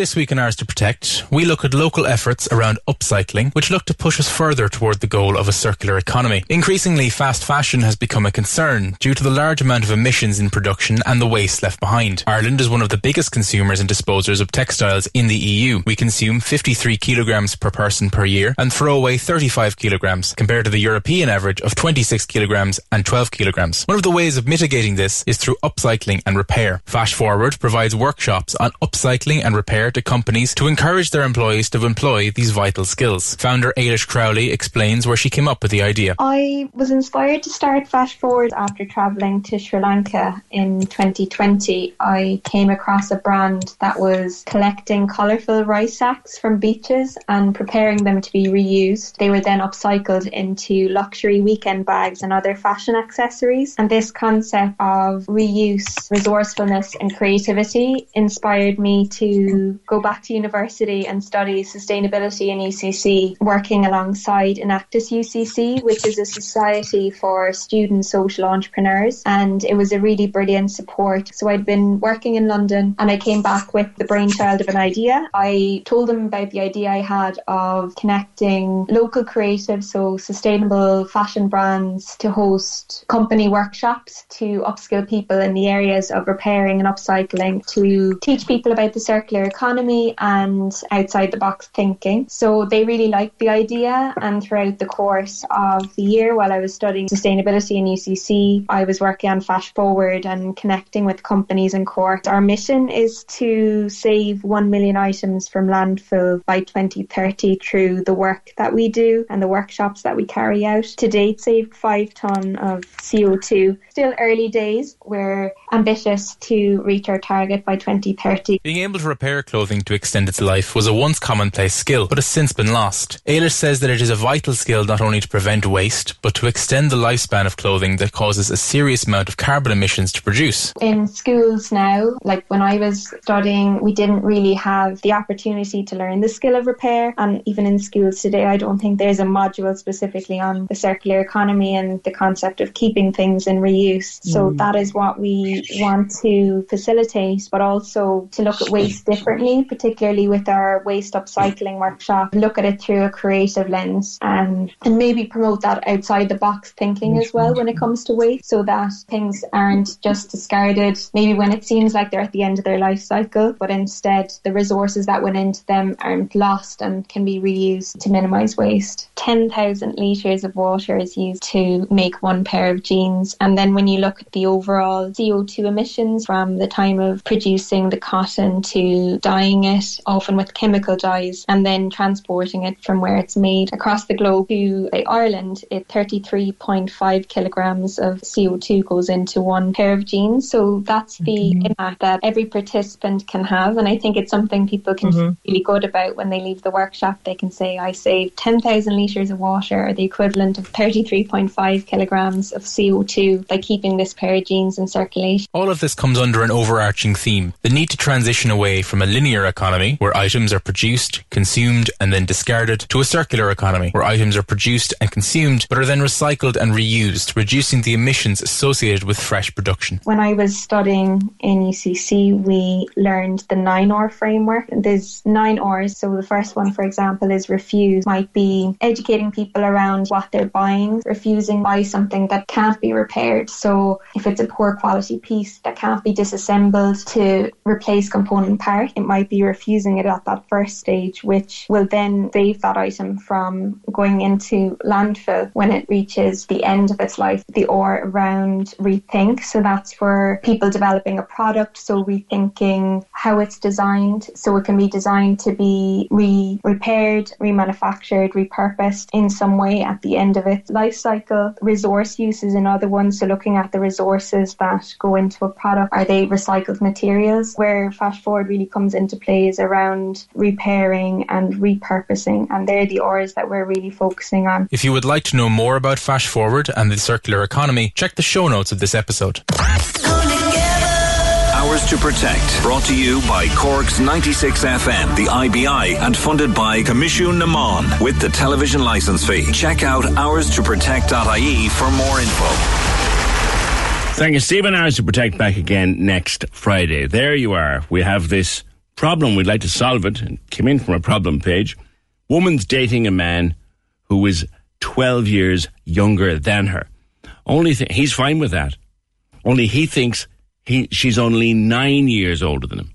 This week in Ours to Protect, we look at local efforts around upcycling, which look to push us further toward the goal of a circular economy. Increasingly, fast fashion has become a concern due to the large amount of emissions in production and the waste left behind. Ireland is one of the biggest consumers and disposers of textiles in the EU. We consume 53 kilograms per person per year and throw away 35 kilograms, compared to the European average of 26 kilograms and 12 kilograms. One of the ways of mitigating this is through upcycling and repair. Fast Forward provides workshops on upcycling and repair to companies to encourage their employees to employ these vital skills. Founder Ailish Crowley explains where she came up with the idea. I was inspired to start Fast Forward after travelling to Sri Lanka in 2020. I came across a brand that was collecting colourful rice sacks from beaches and preparing them to be reused. They were then upcycled into luxury weekend bags and other fashion accessories. And this concept of reuse, resourcefulness, and creativity inspired me to go back to university and study sustainability in UCC, working alongside Enactus UCC, which is a society for student social entrepreneurs. And it was a really brilliant support. So I'd been working in London and I came back with the brainchild of an idea. I told them about the idea I had of connecting local creatives, so sustainable fashion brands, to host company workshops to upskill people in the areas of repairing and upcycling, to teach people about the circular economy and outside the box thinking. So they really liked the idea. And throughout the course of the year, while I was studying sustainability in UCC, I was working on Fast Forward and connecting with companies in Cork. Our mission is to save 1 million items from landfill by 2030 through the work that we do and the workshops that we carry out. To date, saved 5 tonne of CO2. Still early days. We're ambitious to reach our target by 2030. Being able to repair clothing to extend its life was a once commonplace skill, but has since been lost. Ailish says that it is a vital skill not only to prevent waste, but to extend the lifespan of clothing that causes a serious amount of carbon emissions to produce. In schools now, like when I was studying, we didn't really have the opportunity to learn the skill of repair. And even in schools today, I don't think there's a module specifically on the circular economy and the concept of keeping things in reuse. So Mm. that is what we want to facilitate, but also to look at waste differently, particularly with our waste upcycling workshop, look at it through a creative lens and, and maybe promote that outside the box thinking as well when it comes to waste so that things aren't just discarded maybe when it seems like they're at the end of their life cycle, but instead the resources that went into them aren't lost and can be reused to minimize waste. 10,000 litres of water is used to make one pair of jeans. And then when you look at the overall CO2 emissions from the time of producing the cotton to dyeing it, often with chemical dyes, and then transporting it from where it's made across the globe to say, Ireland, it 33.5 kilograms of CO2 goes into one pair of jeans. So that's the impact that every participant can have. And I think it's something people can mm-hmm. feel really good about when they leave the workshop. They can say, I saved 10,000 litres of water, or the equivalent of 33.5 kilograms of CO2 by keeping this pair of jeans in circulation. All of this comes under an overarching theme the need to transition away from a linear economy where items are produced, consumed, and then discarded to a circular economy where items are produced and consumed but are then recycled and reused, reducing the emissions associated with fresh production. When I was studying in UCC, we learned the nine R framework. There's nine R's. So the first one, for example, is refuse. Might be educating people around what they're buying, refusing buy something that can't be repaired. So if it's a poor quality piece that can't be disassembled to replace component part, it might be refusing it at that first stage, which will then save that item from going into landfill when it reaches the end of its life. The or around rethink. So that's for people developing a product. So rethinking how it's designed. So it can be designed to be re repaired, remanufactured, repurposed in some way at the end of its life cycle. Resource use is another one. So looking at the resources that go into a product, are they recycled materials? Where Fast Forward really comes into play is around repairing and repurposing. And they're the R's that we're really focusing on. If you would like to know more about Fast Forward and the circular economy, check the show notes of this episode. Ours to Protect, brought to you by Cork's 96 FM, the IBI, and funded by Coimisiún na Meán with the television license fee. Check out ourstoprotect.ie for more info. Thank you, Stephen. Ours to Protect back again next Friday. There you are. We have this problem. We'd like to solve it. It came in from a problem page. Woman's dating a man who is 12 years younger than her. Only th- he's fine with that. Only he thinks he she's only nine years older than him.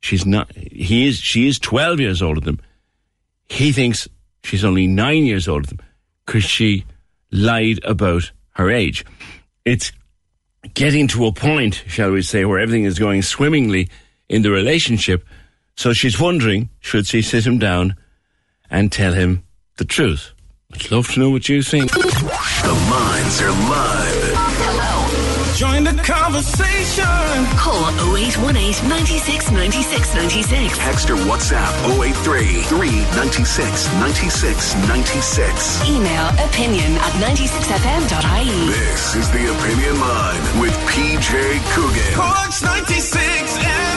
She's not. He is. She is 12 years older than him. He thinks she's only nine years older than him because she lied about her age. It's getting to a point, shall we say, where everything is going swimmingly in the relationship. So she's wondering, should she sit him down and tell him the truth? I'd love to know what you think. The lines are live. Join the conversation. Call 0818 96 96 96. Text or WhatsApp 083 396 96 96. Email opinion at 96fm.ie. This is the Opinion Line with PJ Coogan. Cork's 96 FM.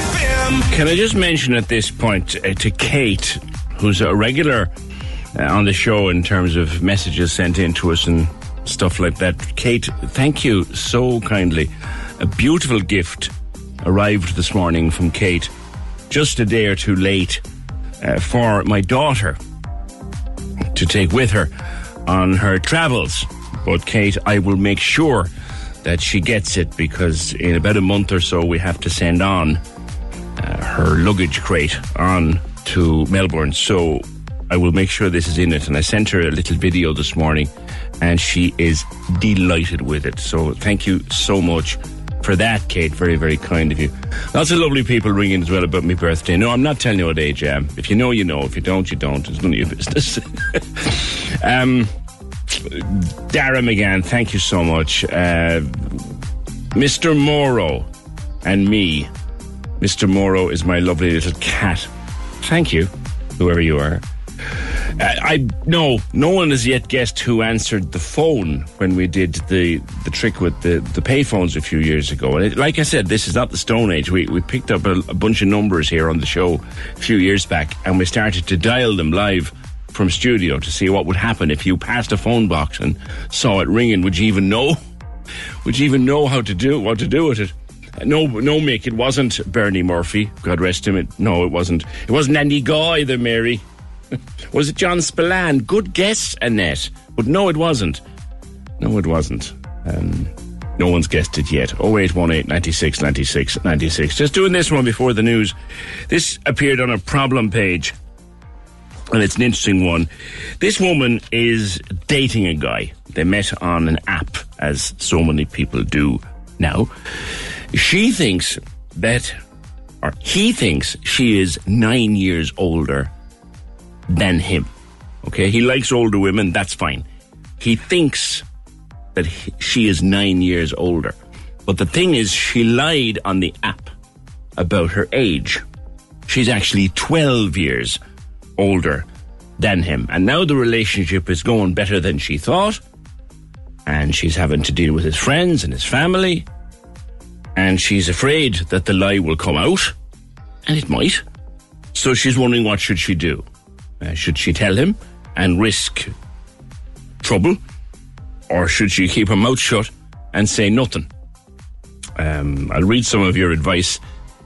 Can I just mention at this point uh, to Kate, who's a regular uh, on the show in terms of messages sent in to us and stuff like that. Kate, thank you so kindly. A beautiful gift arrived this morning from Kate, just a day or two late, uh, for my daughter to take with her on her travels. But Kate, I will make sure that she gets it because in about a month or so we have to send on uh, her luggage crate on to Melbourne. So I will make sure this is in it. And I sent her a little video this morning and she is delighted with it. So thank you so much for that, Kate. Very, very kind of you. Lots of lovely people ringing as well about my birthday. No, I'm not telling you what age I am. If you know, you know. If you don't, you don't. It's none of your business. um, Dara McGann, thank you so much. Uh, Mr. Morrow and me. Mr. Morrow is my lovely little cat. Thank you, whoever you are. Uh, I no, no one has yet guessed who answered the phone when we did the the trick with the the payphones a few years ago. And it, like I said, this is not the Stone Age. We we picked up a, a bunch of numbers here on the show a few years back, and we started to dial them live from studio to see what would happen if you passed a phone box and saw it ringing. Would you even know? Would you even know how to do what to do with it? No, no, Mick. It wasn't Bernie Murphy. God rest him. It, no, it wasn't. It wasn't Andy Guy either, Mary. Was it John Spillane? Good guess, Annette. But no, it wasn't. No, it wasn't. Um, no one's guessed it yet. 0818 96 96 96. Just doing this one before the news. This appeared on a problem page. And it's an interesting one. This woman is dating a guy. They met on an app, as so many people do now. She thinks that, or he thinks she is nine years older than him. Okay, he likes older women, that's fine. He thinks that he, she is nine years older. But the thing is, she lied on the app about her age. She's actually 12 years older than him. And now the relationship is going better than she thought. And she's having to deal with his friends and his family. And she's afraid that the lie will come out. And it might. So she's wondering what should she do? Uh, should she tell him and risk trouble? Or should she keep her mouth shut and say nothing? Um, I'll read some of your advice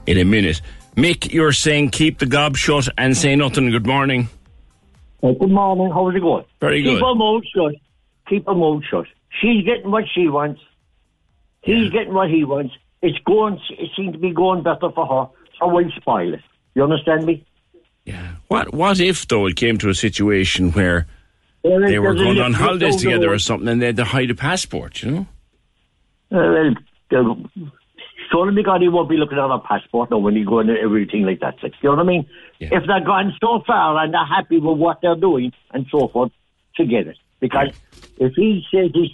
in a minute. Mick, you're saying keep the gob shut and say nothing. Good morning. Uh, good morning. How's it going? Very good. Keep her mouth shut. Keep her mouth shut. She's getting what she wants. He's getting what he wants. It's going. It seems to be going better for her. So we'll spoil it. You understand me? Yeah. What what if though it came to a situation where Well, they were going on holidays together or something and they had to hide a passport, you know? Uh, well, surely God, he won't be looking at a passport now when you go into everything like that. Like, you know what I mean? If they're gone so far and they're happy with what they're doing and so forth, forget it. Because if he says he's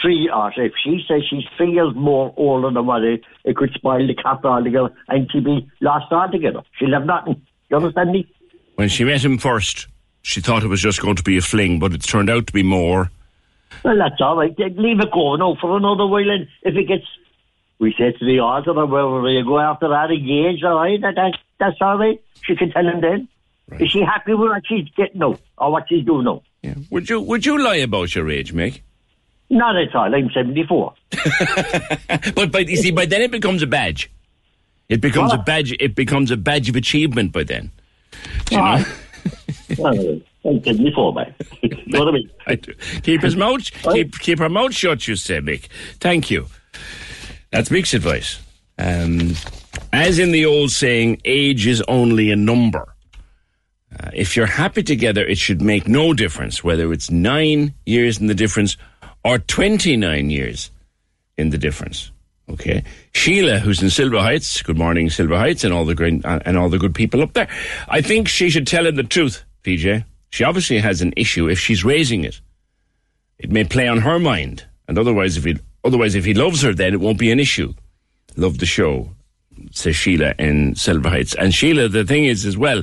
three or if she says three years more older than what it, it could spoil the cat altogether and she'd be lost altogether. She'll have nothing. You understand me? When she met him first, she thought it was just going to be a fling, but it's turned out to be more. Well, that's all right. Leave it go now oh, for another while. And if it gets, we say to the altar or wherever you go after that, engaged, all right, that, that, that's all right. She can tell him then. Is she happy with what she's getting now or what she's doing now? Yeah. Would you would you lie about your age, Mick? Not at all. I'm 74. But by you see, by then it becomes a badge. It becomes a badge. It becomes a badge of achievement by then. Do you know? Well, I'm 74, man. you know what I mean? I do. Keep his mouth, keep keep her mouth shut. You say, Mick. Thank you. That's Mick's advice. Um, as in the old saying, age is only a number. Uh, if you're happy together, it should make no difference whether it's nine years in the difference or 29 years in the difference. Okay, Sheila, who's in Silver Heights. Good morning, Silver Heights, and all the and all the good people up there. I think she should tell him the truth, PJ. She obviously has an issue if she's raising it. It may play on her mind, and otherwise, if he otherwise if he loves her, then it won't be an issue. Love the show, says Sheila in Silver Heights. And Sheila, the thing is as well,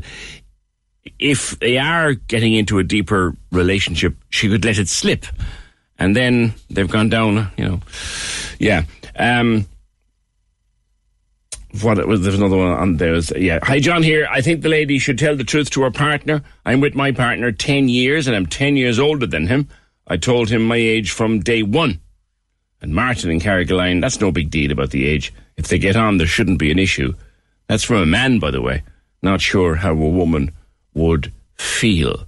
if they are getting into a deeper relationship, she could let it slip. And then they've gone down, you know. Yeah. Um, what was there's another one on there? Was, yeah. Hi John here. I think the lady should tell the truth to her partner. I'm with my partner ten years and I'm ten years older than him. I told him my age from day one. And Martin and Carrigaline, that's no big deal about the age. If they get on, there shouldn't be an issue. That's from a man, by the way. Not sure how a woman would feel.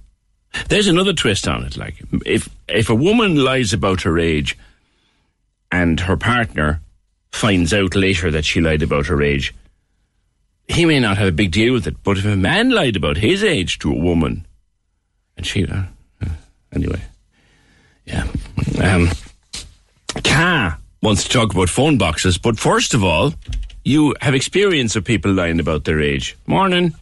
There's another twist on it. Like, if if a woman lies about her age, and her partner finds out later that she lied about her age, he may not have a big deal with it. But if a man lied about his age to a woman, and she, uh, anyway, yeah. Um, Ka wants to talk about phone boxes, but first of all, you have experience of people lying about their age. Morning.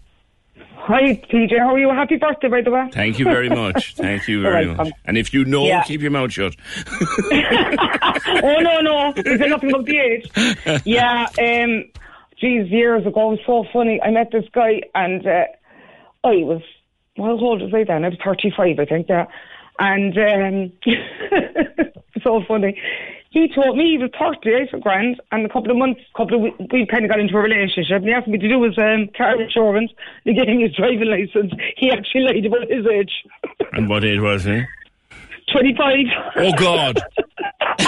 Hi, PJ. How are you? Happy birthday, by the way. Thank you very much. Thank you very much. And if you know, Yeah. keep your mouth shut. oh no, no, is there nothing about the age? Yeah, um, geez, years ago, it was so funny. I met this guy, and uh, I was, well, how old was I then? I was thirty-five, I think. Yeah, and um, so funny. He taught me he was thirty, for grand, and a couple of months, couple of we, we kind of got into a relationship. And he asked me to do his um, car insurance, get him his driving license. He actually lied about his age, and what age was he? twenty-five. Oh God!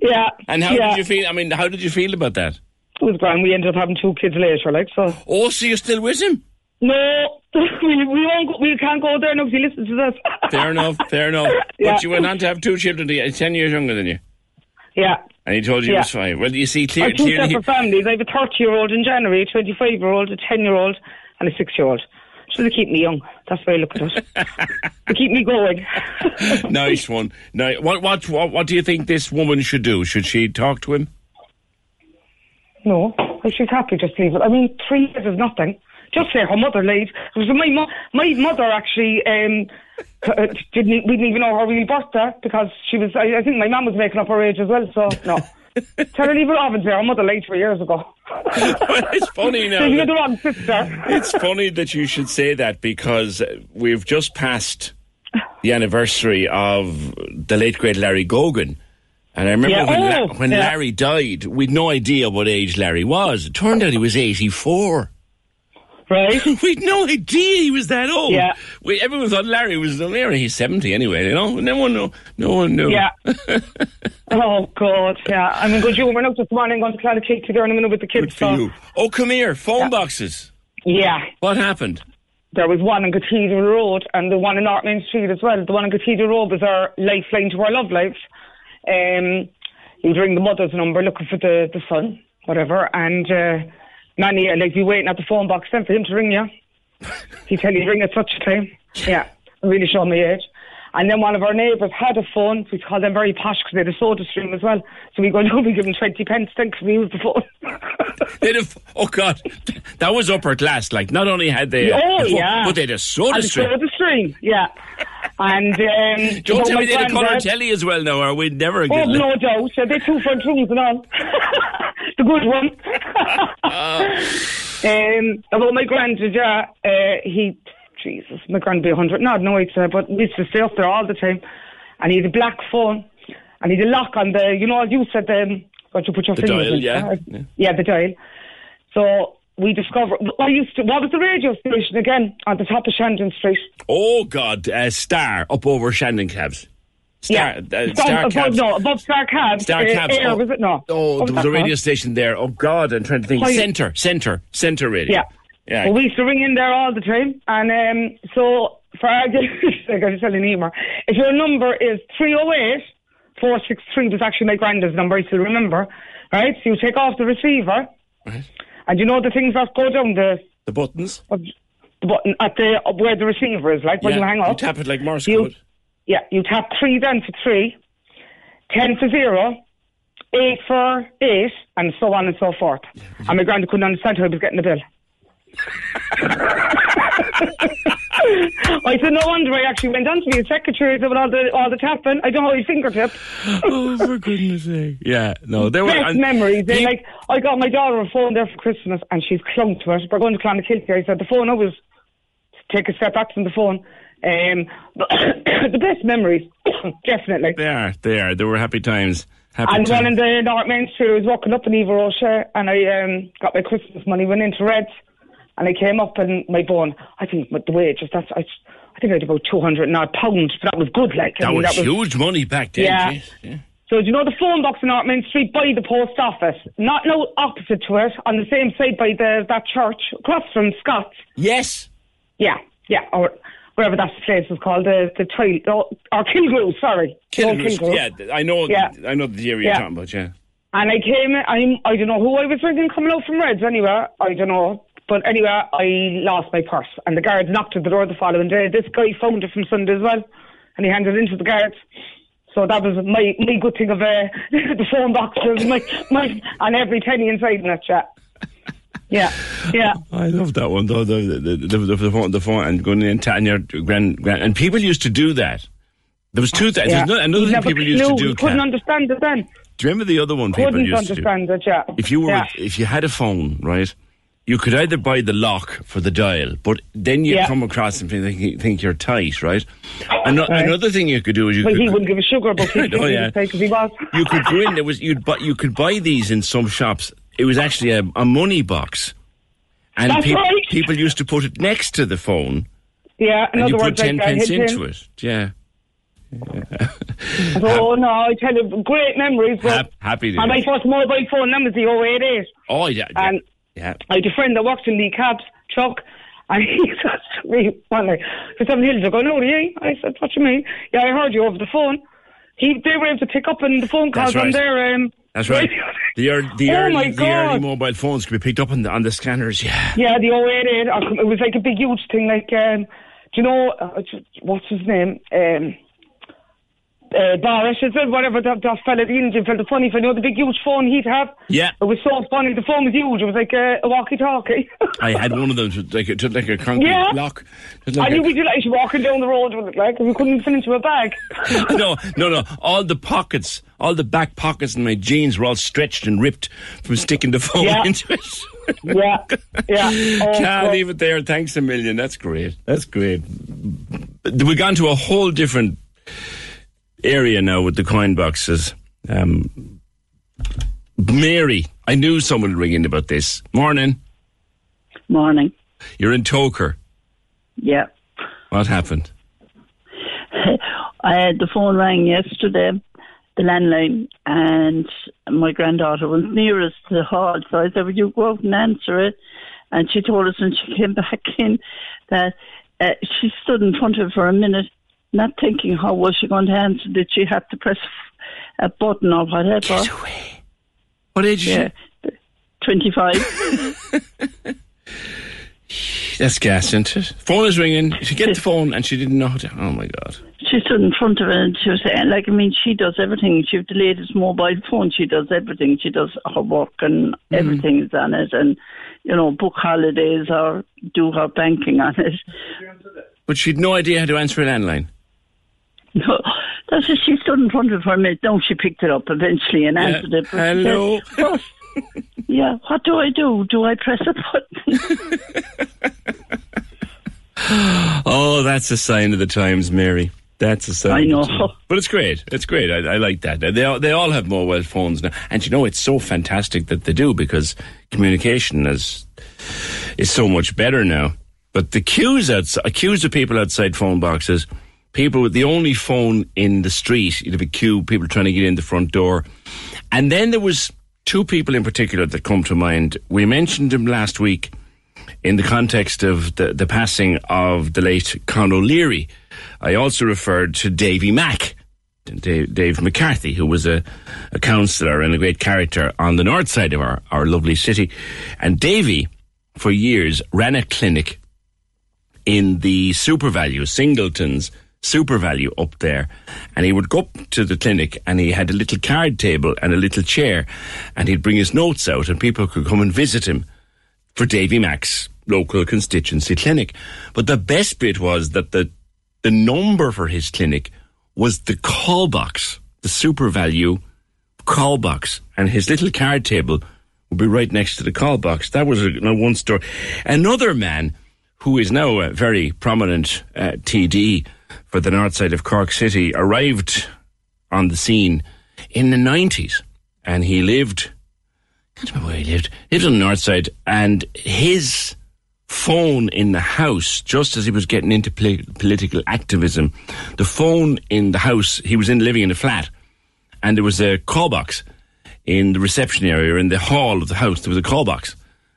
yeah. And how yeah. did you feel? I mean, how did you feel about that? It was grand. We ended up having two kids later, like so. Oh, so you're still with him? No, we we won't. Go, we can't go there he listens to this. Fair enough. Fair enough. Yeah. But you went on to have two children. Ten years younger than you, Yeah. and he told you he Yeah. was five. Well, you see, I clear, have two clearly, separate families. I have a 30 year old in January, a 25 year old, a 10 year old, and a 6 year old. So they keep me young. That's why I look at it. they keep me going. nice one. Now, what, what, what, what do you think this woman should do? Should she talk to him? No, if she's happy, just leave it. I mean, three years is nothing. Just say her mother. It was my mo- my mother actually um, uh, didn't we didn't even know her real birthday because she was. I, I think my mum was making up her age as well. So no, tell her leave it off and say her mother lied three years ago. it's funny now. You're the wrong sister. it's funny that you should say that because we've just passed the anniversary of the late great Larry Gogan. And I remember Yeah, when, La- oh, when yeah. Larry died, we'd no idea what age Larry was. It turned out he was 84. Right. we'd no idea he was that old. Yeah. We, everyone thought Larry was Larry. He's 70 anyway, you know? No one knew. No one knew. Yeah. oh God, yeah. I'm in good humour now this morning. going to Clonakilty there in a minute with the kids. Good For so you. Oh, come here. Phone boxes. yeah. What happened? There was one on Cathedral Road and the one in North Main Street as well. The one on Cathedral Road was our lifeline to our love life. Um, you'd ring the mother's number looking for the, the son, whatever, and uh, Manny, like, you waiting at the phone box then for him to ring you. He tell you ring at such a time. Yeah, really showing my age. And then one of our neighbours had a phone. We call them very posh because they had a soda stream as well. So we go down, we give them 20 pence then because we use the phone. They'd have, oh God, that was upper class. Like, not only had they, oh, a phone, yeah. but they had a soda And stream. soda stream, yeah. And um, Don't tell me they had a colour telly as well now, or we'd never Oh, get no doubt. So they two front rooms and all. the good one. um, about my granddad, yeah, uh, he, Jesus, my granddad be 100, not no, I'd say, but he used to stay up there all the time. And he had a black phone, and he had a lock on the, you know, as you said, um, what you put your The fingers dial, in. yeah. Uh, Yeah. yeah, the dial. So we discovered, I used to, what was the radio station again? On the top of Shandon Street. Oh God, uh, Star up over Shandon Cabs. Star, yeah. uh, Above- Star above- Cabs. No, above Star Cabs. Star uh, Cabs. Air, oh, was it? No. Oh, there was a radio station there. Oh God, I'm trying to think. Hi. Centre, Centre, Centre Radio. Yeah. Yeah. Well, we used to ring in there all the time. And um, so, for argument's sake, I was telling Emer, if your number is 308 463, was actually my granddad's number, I still remember, right? So you take off the receiver, and you know the things that go down the, The buttons. the button at the where the receiver is, like when Yeah, you hang up. you tap it like Morse You- code. Yeah, you tap three then for three, ten for zero, eight for eight, and so on and so forth. And my granddad couldn't understand how he was getting the bill. I said, no wonder I actually went on to be a secretary about all the all the tapping. I don't know his fingertip. oh, for goodness sake. Yeah, no, there were. Best memories. They like I got my daughter a phone there for Christmas and she's clung to it. We're going to Clonakilty. I said the phone always take a step back from the phone. Um, the best memories, definitely. They are, they are. There were happy times. Happy And one times. in the North Main Street, I was walking up in Eva Rocher and I um, got my Christmas money, went into Reds, and I came up and my bone, I think the wages, that's, I, I think I had about 200 and odd pounds, but that was good, like. I that, mean, was huge money back then. Yeah. yeah. So do you know the phone box in North Main Street by the post office? Not no opposite to it, on the same side by the that church, across from Scott's. Yes. Yeah, yeah, or wherever that place was called, the the trail, oh, or, or Kilgrew, sorry. Kilgrew. yeah, I know. Yeah. I know the area Yeah. you're talking about. Yeah. And I came, I'm, I don't know who I was ringing coming out from Reds anyway. I don't know. But anyway, I lost my purse. And the guards knocked at the door the following day. This guy found it from Sunday as well. And he handed it into the guards. So that was my, my good thing of uh, the phone boxes my, my, and every penny inside in it, chat. Yeah, yeah. I love that one though. The the, the, the, the phone, the phone, and going in and your grand, grand, and people used to do that. There was two things. yeah. There's no- Another thing people used to do. He couldn't understand it then. Do you remember the other one people Couldn't used to do? it, yeah. If you were, Yeah. if you had a phone, right, you could either buy the lock for the dial, but then you Yeah. come across and think, think you're tight, right? Ano- Right. Another thing you could do is you Well, could he wouldn't give a sugar about I know, yeah. he was. you could go in. There was you'd bu- you could buy these in some shops. It was actually a, a money box, and peop- right. people used to put it next to the phone, Yeah, in and you put words, ten like, pence into it. Yeah, Oh no, I tell you, great memories. But Hap- happy days. And my first mobile phone then was the 088. Oh yeah, yeah. And yeah. I had a friend that worked in Lee Cabs, Chuck, and he said to me one night, for some hills, I go, no, yeah. I said, what you mean? Yeah, I heard you over the phone. He, they were able to pick up on the phone calls That's on their um, That's right. The, ear the, Oh, early, the early mobile phones could be picked up on the, on the scanners. Yeah. Yeah, the 088. or It was like a big, huge thing. Like, um, do you know, uh, what's his name? Um, uh, Boris, is it? Whatever, that, that fella, the Indian fella, the funny fella, you know, the big, huge phone he'd have. Yeah. It was so funny. The phone was huge. It was like a, a walkie-talkie. I had one of them, to- like a, like a concrete Yeah. block. Like I a- we'd be like walking down the road with it, like, we couldn't fit into a bag. no, no, no. All the pockets, all the back pockets in my jeans were all stretched and ripped from sticking the phone Yeah. into it. yeah, yeah. Oh, Can't leave it there. Thanks a million. That's great. That's great. We've gone to a whole different area now with the coin boxes. Um, Mary, I knew someone would ring in about this. Morning. Morning. You're in Togher. Yeah. What happened? I had the phone rang yesterday, the landline, and my granddaughter was nearest to the hall. So I said, Would you go out and answer it? And she told us when she came back in that uh, she stood in front of her for a minute, not thinking how was she going to answer. Did she have to press a button or whatever? Get away. What age is yeah. 25. That's gas, isn't it? Phone is ringing. She get the phone and she didn't know how to. Oh my god. She stood in front of it and she was saying, like, I mean, she does everything. She has the latest mobile phone. She does everything. She does her work and mm. everything is on it. And, you know, book holidays or do her banking on it. But she'd no idea how to answer a landline. No, that's she stood in front of her mate. No, she picked it up eventually and answered it. She said, Hello. Yeah, what do I do? Do I press a button? Oh, that's a sign of the times, Mary. That's a sign. I know. But it's great. It's great. I, I like that. They all, they all have mobile phones now. And you know, it's so fantastic that they do because communication is, is so much better now. But the queues outside, queues of people outside phone boxes, people with the only phone in the street, you'd have a queue, people trying to get in the front door. And then there was two people in particular that come to mind. We mentioned them last week in the context of the, the passing of the late Con O'Leary. I also referred to Davy Mack, Dave, Dave McCarthy, who was a, a councillor and a great character on the north side of our, our lovely city. And Davy, for years, ran a clinic in the SuperValu, Singleton's SuperValu up there. And he would go up to the clinic and he had a little card table and a little chair and he'd bring his notes out and people could come and visit him for Davy Mack's local constituency clinic. But the best bit was that the, the number for his clinic was the call box, the SuperValu call box. And his little card table would be right next to the call box. That was one story. Another man who is now a very prominent uh, TD for the north side of Cork City arrived on the scene in the 90s. And he lived I can't remember where he lived. He lived on the north side, and his phone in the house, just as he was getting into poli- political activism, the phone in the house, he was in living in a flat, and there was a call box in the reception area in the hall of the house. There was a call box,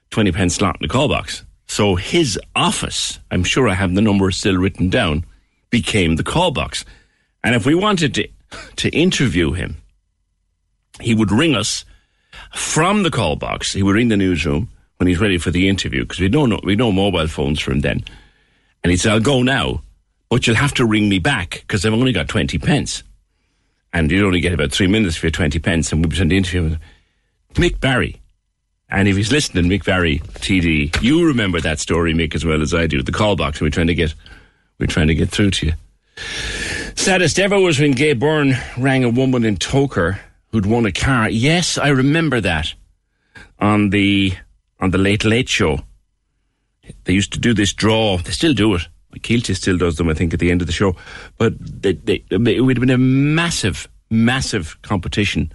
twenty pence slot in the call box. So his office, I'm sure I have the number still written down, became the call box. And if we wanted to to interview him, he would ring us from the call box. He would ring the newsroom when he's ready for the interview because we don't know we no mobile phones from then. And he'd say, "I'll go now, but you'll have to ring me back because I've only got twenty pence." And you'd only get about three minutes for your twenty pence, and we'd send the interview Mick Barry. And if he's listening, Mick Barry, TD, you remember that story, Mick, as well as I do. The call box, we're trying to get we're trying to get through to you. Saddest ever was when Gay Byrne rang a woman in Togher who'd won a car. Yes, I remember that on the on the Late Late Show. They used to do this draw. They still do it. Kielty still does them, I think, at the end of the show. But they, they, it would have been a massive, massive competition.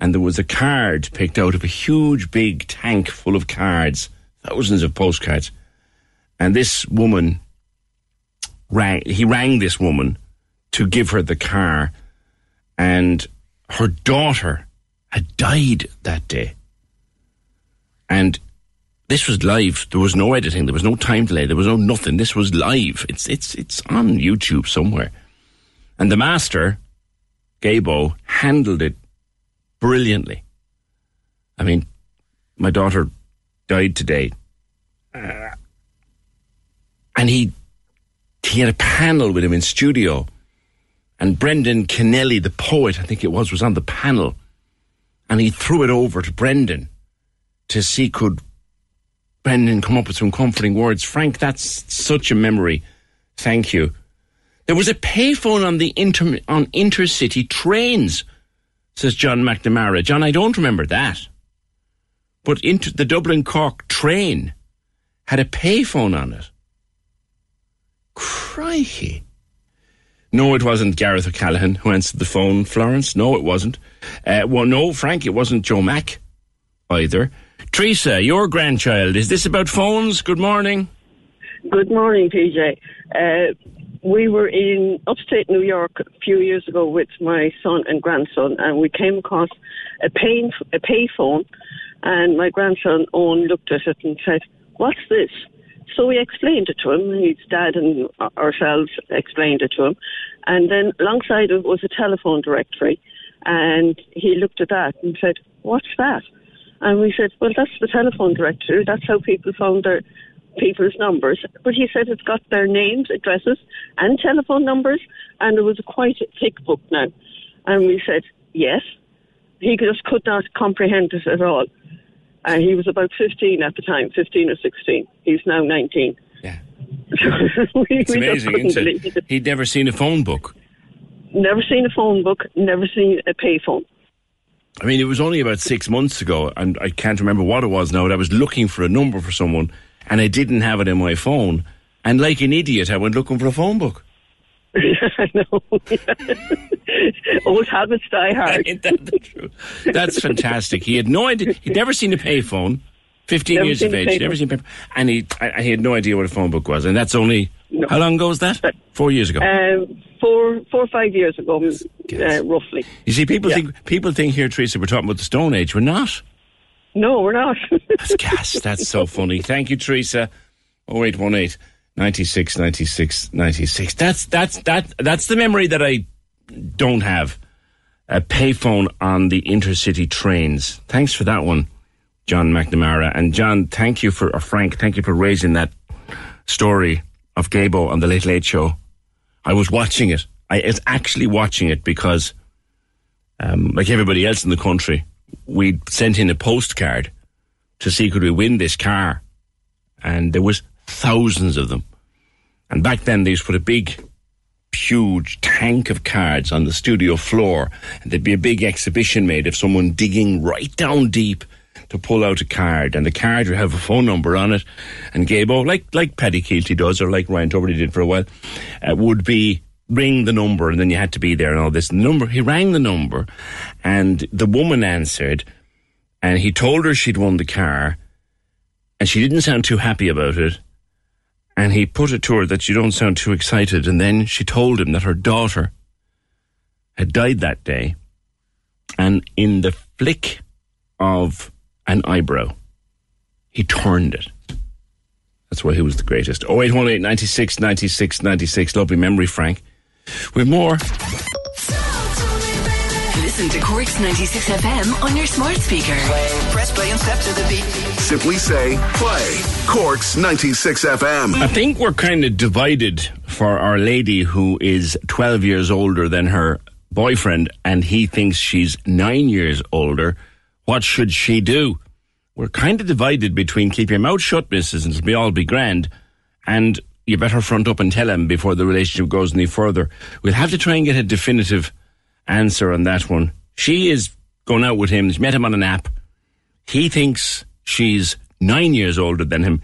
And there was a card picked out of a huge, big tank full of cards, thousands of postcards. And this woman rang, he rang this woman to give her the car. And her daughter had died that day. And this was live. There was no editing. There was no time delay. There was no nothing. This was live. It's it's it's on YouTube somewhere. And the master, Gaybo, handled it brilliantly. I mean, my daughter died today, uh, and he he had a panel with him in studio, and Brendan Kennelly, the poet, I think it was, was on the panel, and he threw it over to Brendan to see could Brendan come up with some comforting words. Frank, that's such a memory. Thank you. There was a payphone on the inter on intercity trains, says John McNamara. John, I don't remember that. But inter, the Dublin Cork train had a payphone on it. Crikey. No, it wasn't Gareth O'Callaghan who answered the phone, Florence. No, it wasn't. Uh, well, no, Frank, it wasn't Joe Mack either. Teresa, your grandchild, is this about phones? Good morning. Good morning, PJ. Uh, we were in upstate New York a few years ago with my son and grandson, and we came across a pay a payphone, and my grandson Owen looked at it and said, "What's this?" So we explained it to him. His dad and ourselves explained it to him, and then alongside it was a telephone directory, and he looked at that and said, "What's that?" And we said, well, that's the telephone directory. That's how people found their people's numbers. But he said it's got their names, addresses, and telephone numbers, and it was quite a thick book now. And we said, yes. He just could not comprehend it at all. Uh, he was about 15 at the time, 15 or 16. He's now 19. Yeah. we, It's we amazing, isn't it? it. He'd never seen a phone book. Never seen a phone book, never seen a payphone. I mean, it was only about six months ago, and I can't remember what it was now. But I was looking for a number for someone, and I didn't have it in my phone. And like an idiot, I went looking for a phone book. I know. Old habits die hard. Ain't that the truth? That's fantastic. He had no idea. He'd never seen a payphone. Fifteen Never years of age, never seen a payphone, and he I, he had no idea what a phone book was. And that's only how long ago was that? Four years ago. Um, four, four or five years ago, uh, roughly. you see, people yeah. think people think here, Teresa, we're talking about the Stone Age. We're not. No, we're not. That's gas. That's so funny. Thank you, Teresa. 0818 96 96 96. That's that's that that's the memory that I don't have. A payphone on the intercity trains. Thanks for that one, John McNamara. And John, thank you for or Frank, thank you for raising that story of Gaybo on the Late Late Show. I was watching it. I was actually watching it because, um, like everybody else in the country, we sent in a postcard to see could we win this car, and there was thousands of them. And back then they used to put a big, huge tank of cards on the studio floor, and there'd be a big exhibition made of someone digging right down deep to pull out a card, and the card would have a phone number on it. And Gaybo, like like Paddy Kielty does, or like Ryan Tubridy did for a while, uh, would be ring the number, and then you had to be there and all this. The number he rang the number, and the woman answered, and he told her she'd won the car, and she didn't sound too happy about it. And he put it to her that you don't sound too excited, and then she told him that her daughter had died that day, and in the flick of an eyebrow, he turned it. That's why he was the greatest. 0818 96 96 96. Lovely memory, Frank. With more. Listen to Cork's 96 FM on your smart speaker. Press play and step to the beat. Simply say play. Cork's 96 FM. I think we're kind of divided for our lady who is 12 years older than her boyfriend and he thinks she's nine years older. What should she do? We're kind of divided between keep your mouth shut, missus, and it'll be all be grand, and you better front up and tell him before the relationship goes any further. We'll have to try and get a definitive answer on that one. She is going out with him. She met him on an app. He thinks she's nine years older than him.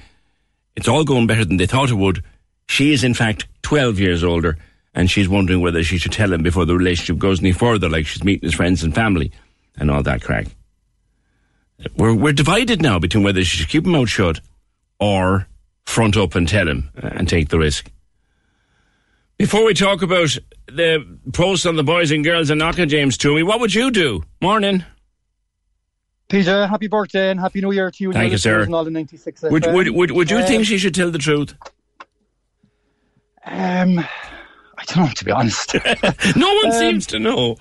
It's all going better than they thought it would. She is, in fact, 12 years older, and she's wondering whether she should tell him before the relationship goes any further, like she's meeting his friends and family and all that crack. We're, we're divided now between whether she should keep him out shut or front up and tell him and take the risk. Before we talk about the post on the boys and girls and Knocker James Toomey, what would you do? Morning. PJ, happy birthday and happy new year to you. Thank you, sir. And all the 96 Would, would, would, would you Um, think she should tell the truth? Um, I don't know, to be honest. no one Um, seems to know.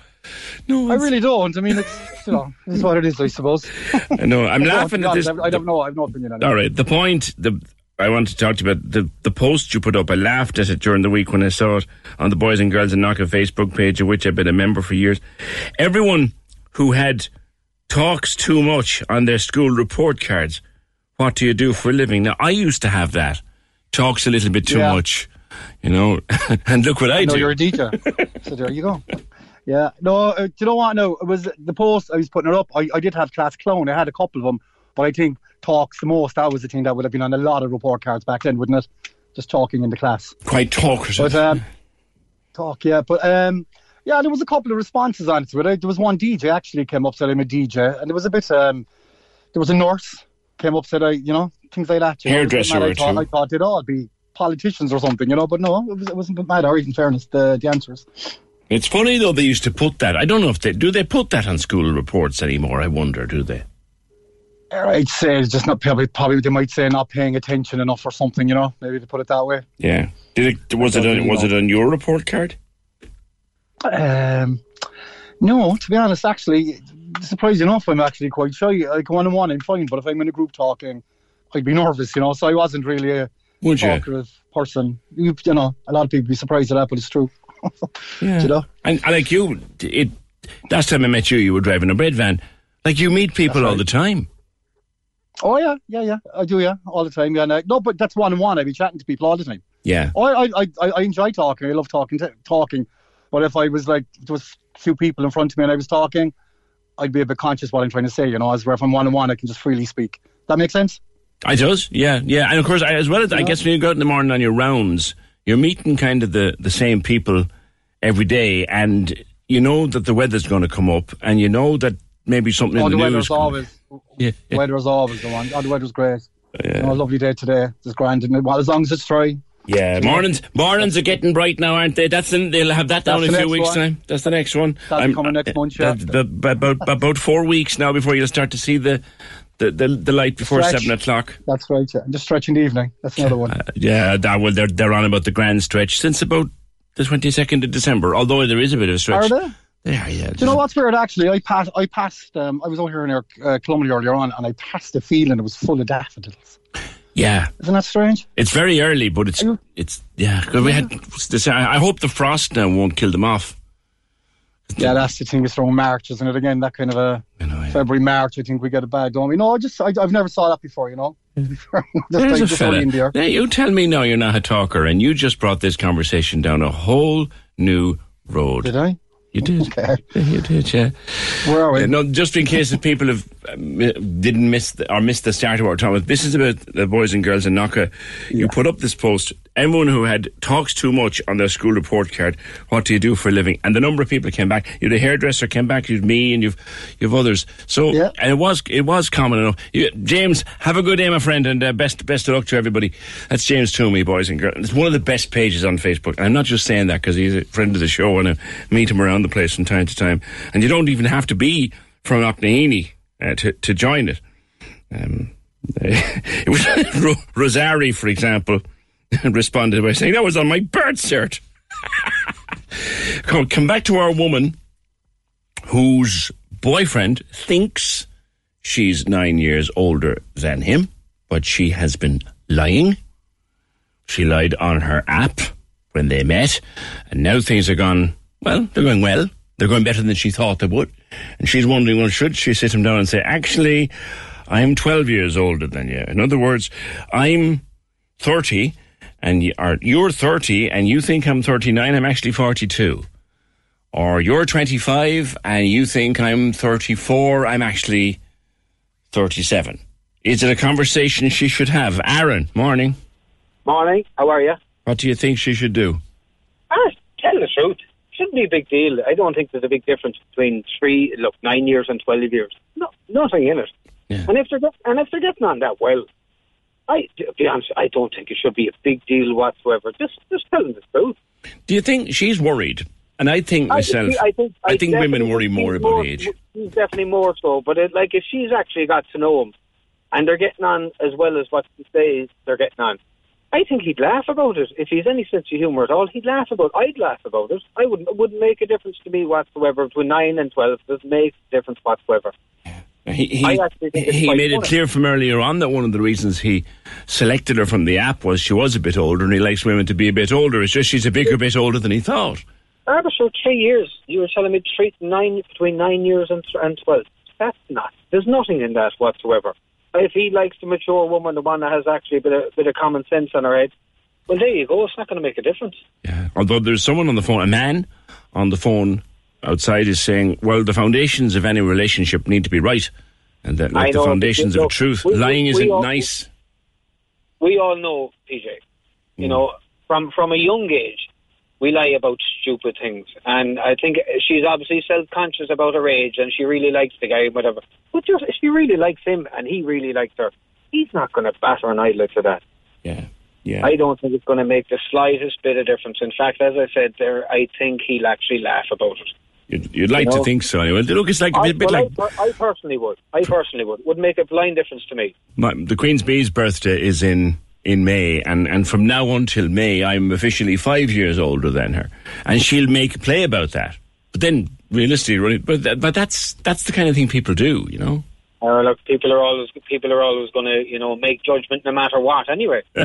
No, I really don't. I mean, it's, you know, it's what it is, I suppose. I know. I'm laughing at this. I I don't know. I have no opinion on it. All right. The point the I want to talk to you about the the post you put up. I laughed at it during the week when I saw it on the Boys and Girls and Knocker Facebook page, of which I've been a member for years. Everyone who had talks too much on their school report cards. What do you do for a living? Now I used to have that. Talks a little bit too Yeah. much, you know. and look what I, know do. you're a DJ. so there you go. Yeah. No, uh, do you know what? No, it was the post. I was putting it up. I, I did have class clown. I had a couple of them, but I think talks the most. That was the thing that would have been on a lot of report cards back then, wouldn't it? Just talking in the class. Quite talkative. But um, talk, yeah. But um, yeah, there was a couple of responses on it. There was one DJ actually came up said I'm a DJ, and there was a bit. Um, there was a nurse came up said I, you know, things like that. You know, It was a bit Hairdresser or I thought. I thought they'd all be politicians or something, you know. But no, it, was, it wasn't a bit mad. Or in fairness, the the answers. It's funny though they used to put that. I don't know if they do. They put that on school reports anymore. I wonder, do they? I'd say it's just not probably probably they might say not paying attention enough or something, you know. Maybe to put it that way. Yeah. Did it? Was it? On, was it on your report card? Um, no, to be honest, actually, surprised enough, I'm actually quite shy. Like one on one, I'm fine, but if I'm in a group talking, I'd be nervous, you know. So I wasn't really a Would you? talkative person. You, you know, a lot of people be surprised at that, but it's true. Yeah. You know? And, and like you, it last time I met you, you were driving a bread van. Like you meet people all the time. Oh yeah, yeah, yeah. I do, yeah, all the time. Yeah, and I, no, but that's one on one. I be chatting to people all the time. Yeah. I, I, I, I enjoy talking. I love talking, to, talking. But if I was like, there was a few people in front of me and I was talking, I'd be a bit conscious what I'm trying to say. You know, as where if I'm one on one, I can just freely speak. That makes sense. It does, yeah, yeah. And of course, I- as well as I guess when you go out in the morning on your rounds, you're meeting kind of the, the same people every day, and you know that the weather's going to come up, and you know that maybe something oh, in the the, weather's news. always, Yeah, yeah. weather's always the one. Oh, the weather's great. You know, a lovely day today. It's grand, and well, as long as it's dry. Yeah, mornings mornings are getting bright now, aren't they? That's in, they'll have that down in a few weeks' one. time. That's the next one. That's coming next uh, month, uh, yeah. that's b- b- about about four weeks now before you'll start to see the the, the, the light before Stretch. seven o'clock. That's right. Yeah. And just stretching the evening. That's another one. Uh, yeah, that well, they're they're on about the grand stretch since about the twenty second of December. Although there is a bit of a stretch. Are they? They are, yeah. Do you know what's weird? Actually, I passed. I passed. Um, I was over here in our uh, Columbia earlier on, and I passed a field, and it was full of daffodils. Yeah, Isn't that strange? it's very early, but it's it's yeah. 'cause we had this. I hope the frost now won't kill them off. Yeah, that's the thing. It's around March, isn't it? Again, that kind of a February, March. I think we get a bad, don't we? No, I just I, I've never saw that before. You know. There's a this early in the fella. Now, you tell me now you're not a talker, and you just brought this conversation down a whole new road. Did I? You did. Yeah, you did, yeah. Where are we? Uh, no, just in case if people have um, didn't miss the, or missed the start of our talk, this is about the boys and girls in Knocker. You put up this post. Anyone who had talks too much on their school report card, what do you do for a living? And the number of people came back. You had a hairdresser came back. You've me and you've you've others. So and it was it was common enough. You, James, have a good day, my friend, and uh, best best of luck to everybody. That's James Toomey, boys and girls. It's one of the best pages on Facebook. And I'm not just saying that because he's a friend of the show and I meet him around the place from time to time. And you don't even have to be from Knocknaheeny uh, to to join it. Um, it was Rosari, for example, responded by saying that was on my birth cert. come, come back to our woman whose boyfriend thinks she's nine years older than him, but she has been lying. She lied on her app when they met, and now things are gone, well, they're going well. They're going better than she thought they would. And she's wondering, well, should she sit him down and say, actually, I'm 12 years older than you? In other words, I'm 30 and you are, you're 30 and you think I'm 39, I'm actually 42. Or you're 25 and you think I'm 34, I'm actually 37. Is it a conversation she should have? Aaron, morning. Morning. How are you? What do you think she should do? Ah, tell the truth. Shouldn't be a big deal. I don't think there's a big difference between three, look, nine years and twelve years. No, nothing in it. And if they're and if they're getting on that well, I to be honest, I don't think it should be a big deal whatsoever. Just just tell them the truth. Do you think she's worried? And I think I myself, think- I think, I think women worry more about age. She's definitely more so. But it, like, if she's actually got to know him, and they're getting on as well as what he says they're getting on, I think he'd laugh about it. If he's any sense of humour at all, he'd laugh about. it. I'd laugh about it. I wouldn't. It wouldn't make a difference to me whatsoever between nine and twelve. it Doesn't make a difference whatsoever. He, he, I actually think he made it clear from earlier on that one of the reasons he selected her from the app was she was a bit older and he likes women to be a bit older. It's just she's a bigger bit older than he thought. Ah, but sure, three years. You were telling me three, nine between nine years and, and twelve. That's not. There's nothing in that whatsoever. If he likes the mature woman, the one that has actually a bit of, bit of common sense on her head, well, there you go. It's not going to make a difference. Yeah. Although there's someone on the phone, a man on the phone outside is saying, well, the foundations of any relationship need to be right. And that, like the know, foundations of know, truth, we- lying we isn't all- nice. We all know, PJ. You hmm. know, from from a young age, we lie about stupid things, and I think she's obviously self conscious about her age, and she really likes the guy, whatever. But just if she really likes him, and he really likes her, he's not going to batter an eyelid to that. Yeah. Yeah. I don't think it's going to make the slightest bit of difference. In fact, as I said there, I think he'll actually laugh about it. You'd, you'd like You to think so anyway. Look, it's like a I, bit, well, like I, I personally would. I personally would. Would make a blind difference to me. my, the Queen's Bee's birthday is in in May, and, and from now until May, I'm officially five years older than her, and she'll make a play about that. But then, realistically, but that, but that's that's the kind of thing people do, you know. Or look, people are always people are always going to you know make judgment no matter what. Anyway,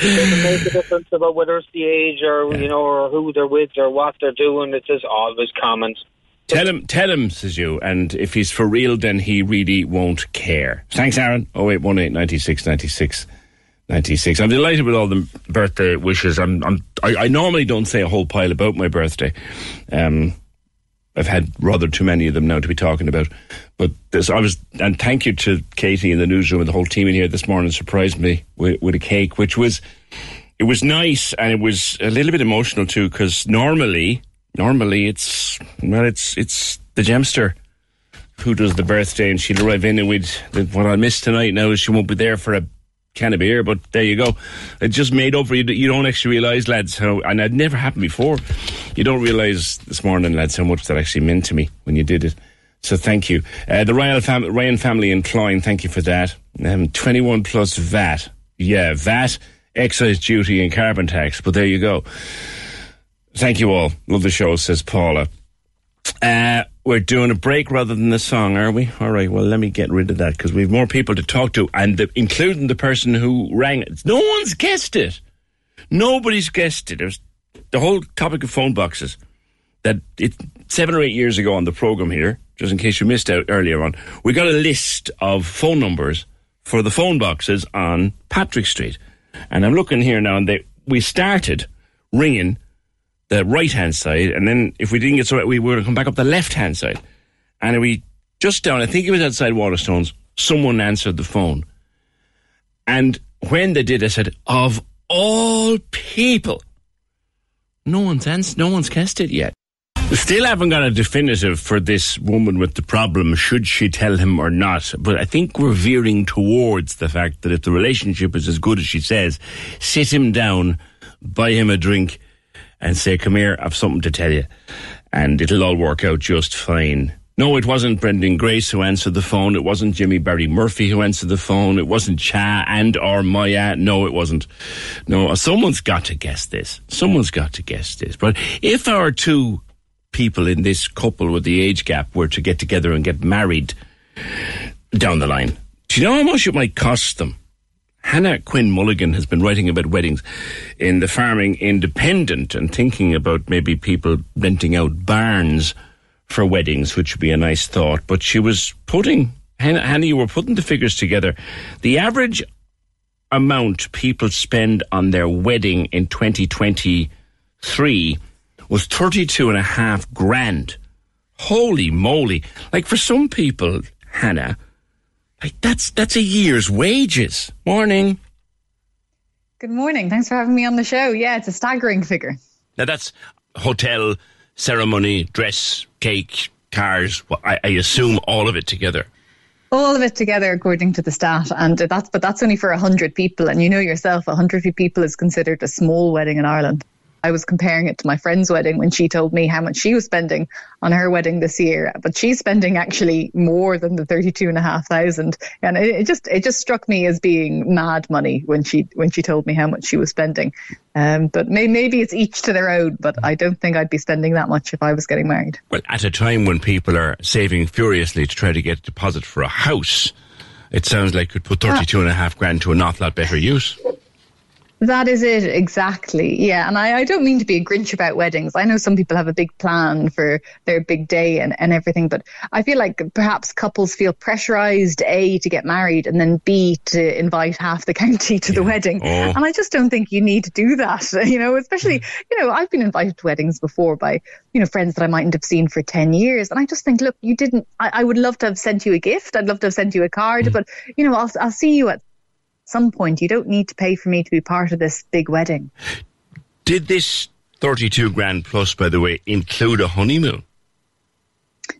doesn't make a difference about whether it's the age or you know or who they're with or what they're doing. It's just always comments. Tell him, tell him, says you. And if he's for real, then he really won't care. Thanks, Aaron. Oh eight one eight ninety six ninety six ninety six. I'm delighted with all the birthday wishes. I'm, I'm, I, I normally don't say a whole pile about my birthday. Um, I've had rather too many of them now to be talking about. But this, I was, and thank you to Katie in the newsroom and the whole team in here this morning surprised me with, with a cake, which was, it was nice and it was a little bit emotional too, because normally, normally it's, well, it's, it's the gemster who does the birthday and she'll arrive in and we'd, what I missed tonight now is she won't be there for a can of beer, but there you go. It just made up for you. You don't actually realise, lads, how, and it never happened before. You don't realise this morning, lads, how much that actually meant to me when you did it. So thank you. Uh, the Ryan, fam- Ryan family in Klein, thank you for that. Um, 21 plus VAT. Yeah, VAT, excise duty and carbon tax, but there you go. Thank you all. Love the show, says Paula. Uh, we're doing a break rather than the song, are we? All right. Well, let me get rid of that because we have more people to talk to, and the, including the person who rang. No one's guessed it. Nobody's guessed it. It was the whole topic of phone boxes. That it seven or eight years ago on the program here, just in case you missed out earlier on, we got a list of phone numbers for the phone boxes on Patrick Street, and I'm looking here now, and they we started ringing the right hand side, and then if we didn't get so right, we were to come back up the left hand side. And we just down, I think it was outside Waterstones, someone answered the phone. And when they did, I said, Of all people, no one's ans- no one's guessed it yet. Still haven't got a definitive for this woman with the problem, should she tell him or not. But I think we're veering towards the fact that if the relationship is as good as she says, sit him down, buy him a drink, and say, Come here, I've something to tell you. And it'll all work out just fine. No, it wasn't Brendan Grace who answered the phone. It wasn't Jimmy Barry Murphy who answered the phone. It wasn't Cha and or Maya. No, it wasn't. No, someone's got to guess this. Someone's got to guess this. But if our two people in this couple with the age gap were to get together and get married down the line, do you know how much it might cost them? Hannah Quinn Mulligan has been writing about weddings in the Farming Independent and thinking about maybe people renting out barns for weddings, which would be a nice thought. But she was putting, Hannah, Hannah you were putting the figures together. The average amount people spend on their wedding in 2023 was 32 and a half grand. Holy moly. Like for some people, Hannah, like that's that's a year's wages. Morning. Good morning. Thanks for having me on the show. Yeah, it's a staggering figure. Now that's hotel, ceremony, dress, cake, cars. Well, I, I assume all of it together. All of it together, according to the stat, and that's but that's only for hundred people. And you know yourself, hundred people is considered a small wedding in Ireland. I was comparing it to my friend's wedding when she told me how much she was spending on her wedding this year, but she's spending actually more than the thirty-two and a half thousand. And it, it just it just struck me as being mad money when she when she told me how much she was spending. Um, but may, maybe it's each to their own. But I don't think I'd be spending that much if I was getting married. Well, at a time when people are saving furiously to try to get a deposit for a house, it sounds like could put thirty-two and a half grand to an awful lot better use. That is it, exactly. Yeah. And I, I don't mean to be a Grinch about weddings. I know some people have a big plan for their big day and, and everything, but I feel like perhaps couples feel pressurized, A, to get married, and then B, to invite half the county to the wedding. Oh. And I just don't think you need to do that, you know, especially, mm. you know, I've been invited to weddings before by, you know, friends that I mightn't have seen for 10 years. And I just think, look, you didn't, I, I would love to have sent you a gift. I'd love to have sent you a card, mm. but, you know, I'll, I'll see you at some point. You don't need to pay for me to be part of this big wedding. Did this thirty-two grand plus, by the way, include a honeymoon?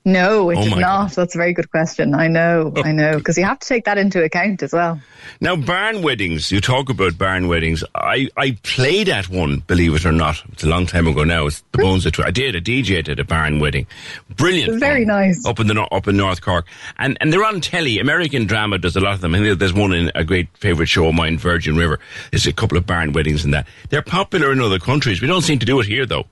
No, it Oh did not. That's a very good question. I know, I know, because you have to take that into account as well. Now, barn weddings. You talk about barn weddings. I, I played at one, believe it or not. It's a long time ago now. It's the bones of. It. I did. I DJed at a barn wedding. Brilliant. Very nice. Up in the up in North Cork, and and they're on telly. American drama does a lot of them. And there's one in a great favourite show of mine, Virgin River. There's a couple of barn weddings in that. They're popular in other countries. We don't seem to do it here though.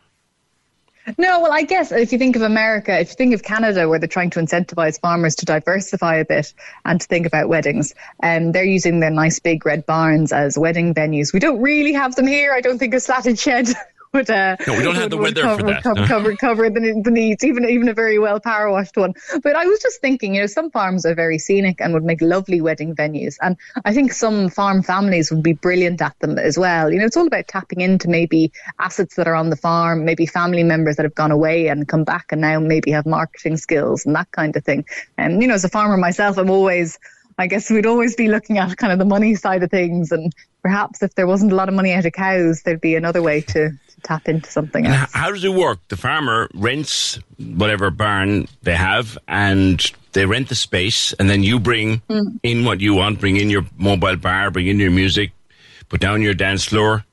No, well, I guess if you think of America, if you think of Canada, where they're trying to incentivize farmers to diversify a bit and to think about weddings, and um, they're using their nice big red barns as wedding venues. We don't really have them here. I don't think a slatted shed would uh, no, we don't have the would weather cover, for that. Cover, no. cover, cover the, the needs, even even a very well power washed one. But I was just thinking, you know, some farms are very scenic and would make lovely wedding venues, and I think some farm families would be brilliant at them as well. You know, it's all about tapping into maybe assets that are on the farm, maybe family members that have gone away and come back and now maybe have marketing skills and that kind of thing. And you know, as a farmer myself, I'm always I guess we'd always be looking at kind of the money side of things, and perhaps if there wasn't a lot of money out of cows, there'd be another way to, to tap into something And else. how does it work? The farmer rents whatever barn they have, and they rent the space, and then you bring Mm. in what you want. Bring in your mobile bar, bring in your music, put down your dance floor.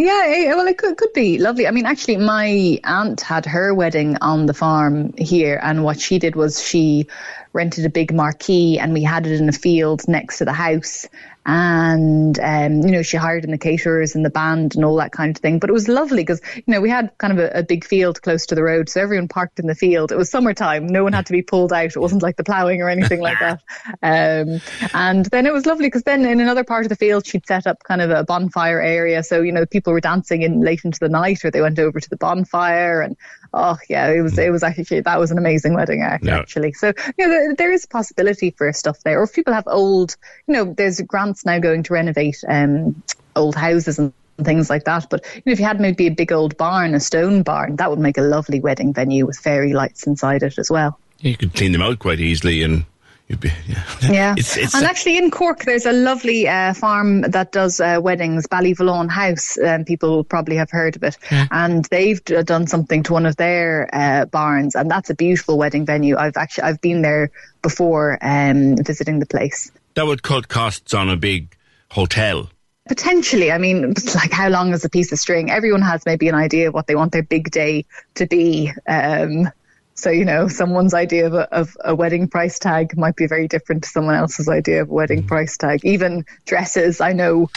Yeah, well, it could, could be lovely. I mean, actually, my aunt had her wedding on the farm here, and what she did was she rented a big marquee, and we had it in a field next to the house. And um, you know, she hired in the caterers and the band and all that kind of thing. But it was lovely because you know we had kind of a, a big field close to the road, so everyone parked in the field. It was summertime; no one had to be pulled out. It wasn't like the ploughing or anything like that. Um, and then it was lovely because then in another part of the field, she'd set up kind of a bonfire area. So you know, people were dancing in late into the night, or they went over to the bonfire. And oh yeah, it was it was actually that was an amazing wedding act, Yeah. actually. So you know, there, there is possibility for stuff there. Or if people have old, you know, there's grants now going to renovate um, old houses and things like that. But you know, if you had maybe a big old barn, a stone barn, that would make a lovely wedding venue with fairy lights inside it as well. You could clean them out quite easily, and you'd be yeah. Yeah, It's- it's and actually in Cork, there's a lovely uh, farm that does uh, weddings, Ballyvolane House. Um, people probably have heard of it, and they've done something to one of their uh, barns, and that's a beautiful wedding venue. I've actually I've been there before, um, visiting the place. That would cut costs on a big hotel. Potentially, I mean, like how long is a piece of string? Everyone has maybe an idea of what they want their big day to be. Um, so you know, someone's idea of a, of a wedding price tag might be very different to someone else's idea of a wedding mm-hmm. price tag. Even dresses, I know.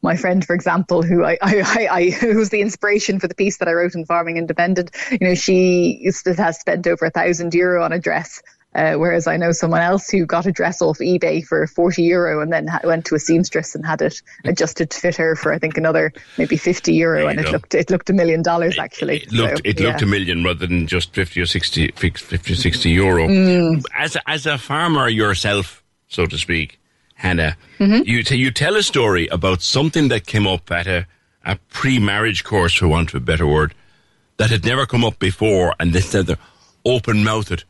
My friend, for example, who I, I, I, I who was the inspiration for the piece that I wrote in Farming Independent, you know, she has spent over a thousand euro on a dress. Uh, whereas I know someone else who got a dress off eBay for 40 euro and then ha- went to a seamstress and had it adjusted to fit her for I think another maybe 50 euro and it looked it looked a million dollars actually. It looked So, it looked a million rather than just fifty or 60, 50 or 60 euro. Mm. As a, as a farmer yourself, so to speak, Hannah, Mhm. you t- you tell a story about something that came up at a a pre-marriage course, for want of a better word, that had never come up before, and they said they're open mouthed.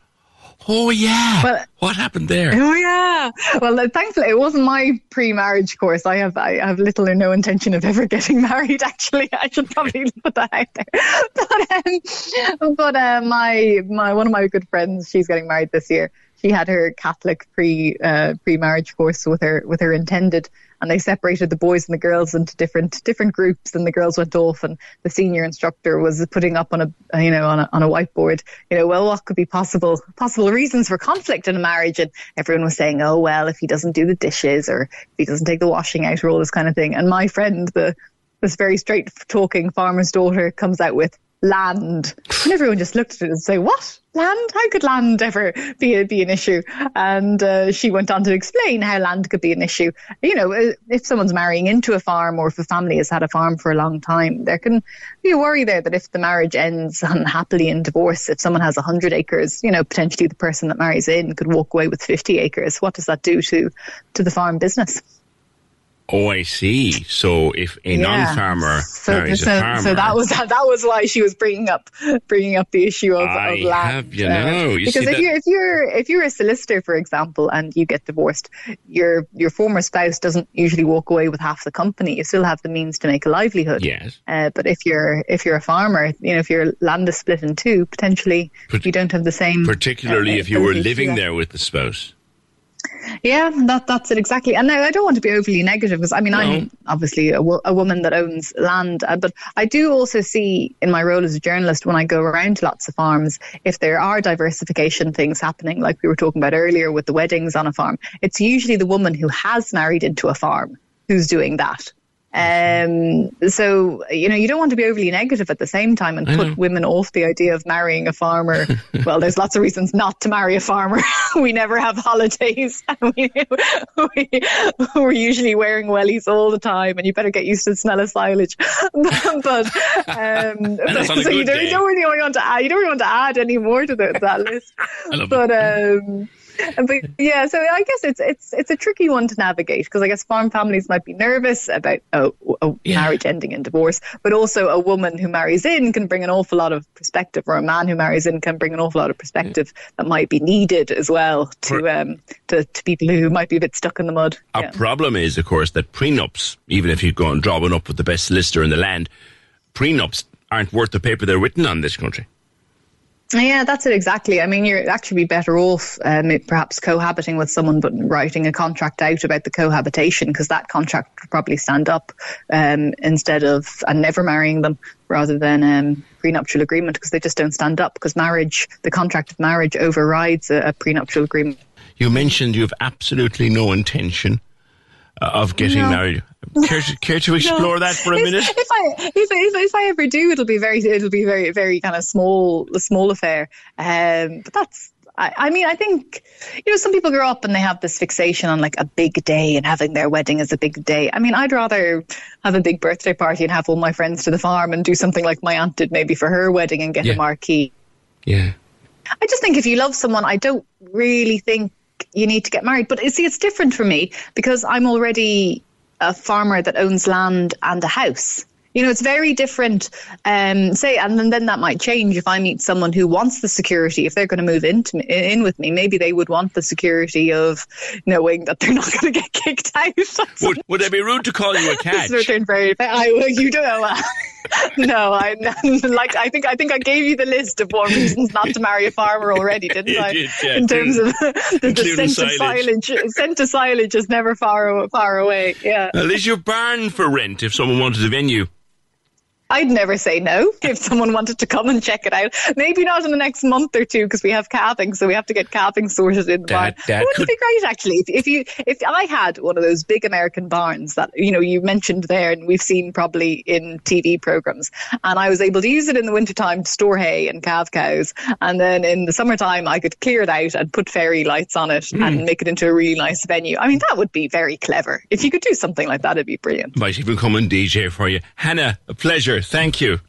Oh yeah, Well, what happened there? Oh yeah. Well, uh, thankfully, it wasn't my pre-marriage course. I have I have little or no intention of ever getting married. Actually, I should probably put that out there. But um, but uh, my my one of my good friends, she's getting married this year. She had her Catholic pre uh, pre-marriage course with her with her intended, and they separated the boys and the girls into different different groups. And the girls went off, and the senior instructor was putting up on a you know on a on a whiteboard, you know, well, what could be possible possible reasons for conflict in a marriage? And everyone was saying, oh well, if he doesn't do the dishes or if he doesn't take the washing out or all this kind of thing. And my friend, the this very straight talking farmer's daughter, comes out with land, and everyone just looked at it and say, what? Land? How could land ever be be an issue? And uh, she went on to explain how land could be an issue. You know, uh, if someone's marrying into a farm or if a family has had a farm for a long time, there can be a worry there that if the marriage ends unhappily in divorce, if someone has 100 acres, you know, potentially the person that marries in could walk away with 50 acres. What does that do to, to the farm business? Oh, I see. So if a non-farmer so, marries so, a farmer, so that was that that was why she was bringing up bringing up the issue of, I of land. have you uh, know. You because if that- you're if you're if you're a solicitor, for example, and you get divorced, your your former spouse doesn't usually walk away with half the company. You still have the means to make a livelihood. Yes. Uh, but if you're if you're a farmer, you know, if your land is split in two, potentially you don't have the same. particularly uh, if you were ability to do living there with the spouse. Yeah, that that's it exactly. And now I don't want to be overly negative because I mean I'm obviously a, a woman that owns land, uh, but I do also see in my role as a journalist when I go around to lots of farms if there are diversification things happening, like we were talking about earlier with the weddings on a farm. It's usually the woman who has married into a farm who's doing that. Um, so you know you don't want to be overly negative at the same time and I put know. women off the idea of marrying a farmer. well, there's lots of reasons not to marry a farmer. we never have holidays. we, we, we're usually wearing wellies all the time, and you better get used to the smell of silage. but um, a so you don't, you don't really want to add. You don't really want to add any more to the, that list. But um, but yeah, so I guess it's it's it's a tricky one to navigate because I guess farm families might be nervous about a, a marriage ending in divorce, but also a woman who marries in can bring an awful lot of perspective, or a man who marries in can bring an awful lot of perspective that might be needed as well to um to, to people who might be a bit stuck in the mud. Our Yeah. problem is, of course, that prenups, even if you go and draw one up with the best solicitor in the land, prenups aren't worth the paper they're written on in this country. Yeah, that's it exactly. I mean, you'd actually be better off um, perhaps cohabiting with someone, but writing a contract out about the cohabitation because that contract would probably stand up um, instead of and never marrying them rather than um, prenuptial agreement because they just don't stand up because marriage, the contract of marriage, overrides a, a prenuptial agreement. You mentioned you have absolutely no intention uh, of getting No. married. Care to, care to explore No. that for a If- minute? If I if, if, if I ever do, it'll be very it'll be very very kind of small a small affair. Um, but that's I, I mean I think you know some people grow up and they have this fixation on like a big day and having their wedding as a big day. I mean I'd rather have a big birthday party and have all my friends to the farm and do something like my aunt did maybe for her wedding and get Yeah. a marquee. Yeah. I just think if you love someone, I don't really think you need to get married. But see, it's different for me because I'm already a farmer that owns land and a house. You know, it's very different. Um, say, and then, then that might change if I meet someone who wants the security. If they're going to move into me, in with me, maybe they would want the security of knowing that they're not going to get kicked out. Would, would it be rude to call you a catch? This very. I you don't know. No, I like. I think I think I gave you the list of what reasons not to marry a farmer already, didn't I? did, yeah, In terms of the, the scent of silage. silage. Scent of silage is never far far away. Yeah. Well, is your barn for rent if someone wanted a venue? I'd never say no if someone wanted to come and check it out. Maybe not in the next month or two because we have calving, so we have to get calving sorted in the barn. That- that Wouldn't could- it be great actually if, if you if I had one of those big American barns that you know you mentioned there and we've seen probably in TV programs, and I was able to use it in the wintertime to store hay and calf cows, and then in the summertime I could clear it out and put fairy lights on it Hmm. and make it into a really nice venue. I mean that would be very clever. If you could do something like that, it'd be brilliant. Might even come and DJ for you. Hannah, a pleasure. Thank you.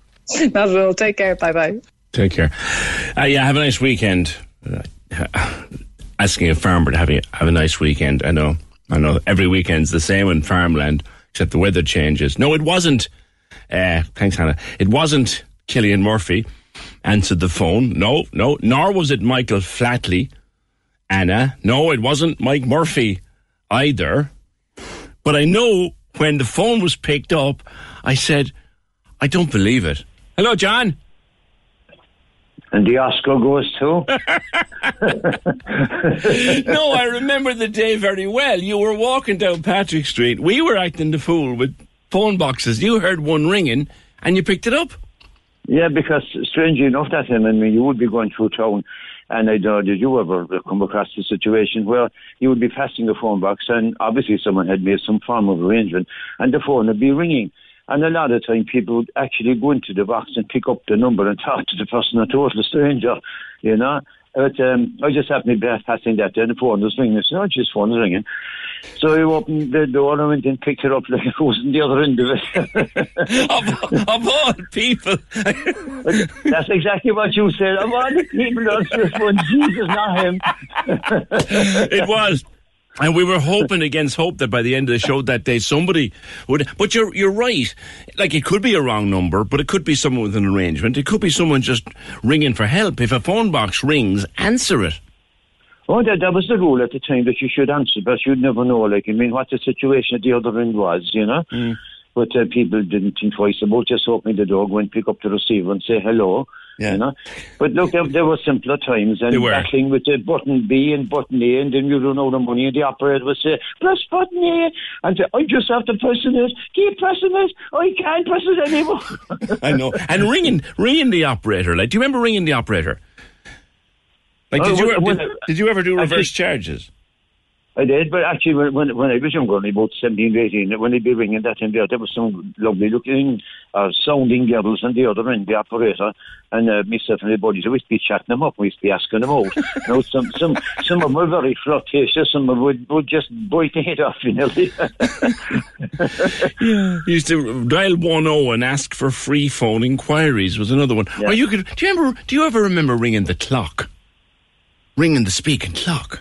Not at all. Take care. Bye bye. Take care. Uh, yeah, have a nice weekend. Uh, asking a farmer to have a, have a nice weekend. I know. I know. Every weekend's the same in farmland, except the weather changes. No, it wasn't. Uh, thanks, Hannah. It wasn't Cillian Murphy answered the phone. No, no. Nor was it Michael Flatley. Anna. No, it wasn't Mike Murphy either. But I know when the phone was picked up, I said, I don't believe it. Hello, John. And the Oscar goes to. no, I remember the day very well. You were walking down Patrick Street. We were acting the fool with phone boxes. You heard one ringing and you picked it up. Yeah, because strangely enough, that time, I mean, you would be going through town, and I don't know, did you ever come across a situation where you would be passing a phone box, and obviously someone had made some form of arrangement, and the phone would be ringing. And a lot of time, people would actually go into the box and pick up the number and talk to the person, a total stranger, you know. But um, I just happened to be passing that, and the phone was ringing. I said, oh, just phone is ringing. So I opened the door and went and picked it up like it was on the other end of it. of, of all people. That's exactly what you said. Of all the people on this one, Jesus, not him. it was. And we were hoping against hope that by the end of the show that day somebody would. But you're you're right. Like it could be a wrong number, but it could be someone with an arrangement. It could be someone just ringing for help. If a phone box rings, answer it. Oh, that, that was the rule at the time that you should answer, but you'd never know, like, I mean, what the situation at the other end was, you know? Mm. But uh, people didn't think twice about just opening the door, go and pick up the receiver and say hello, you know? But look, there, there were simpler times, and battling with the button B and button A, and then you don't know the money, and the operator would say, press button A, and say, I just have to press it, keep pressing it, I can't press it anymore. I know. And ringing ringing the operator. Like, do you remember ringing the operator? Like, Oh, did you well, did, did you ever do reverse just- charges? I did, but actually, when, when, when I was younger, only about 17 or 18, when they'd be ringing that time there, there was some lovely looking, uh, sounding girls on the other end, the operator, and uh, myself and the buddies, we used to be chatting them up, we used to be asking them out. you know, some, some, some of them were very flirtatious, some of them would, would just bite the head off, you know. yeah. You used to dial 10 and ask for free phone inquiries was another one. Or you could, do you remember, do you ever remember ringing the clock? Ringing the speaking clock?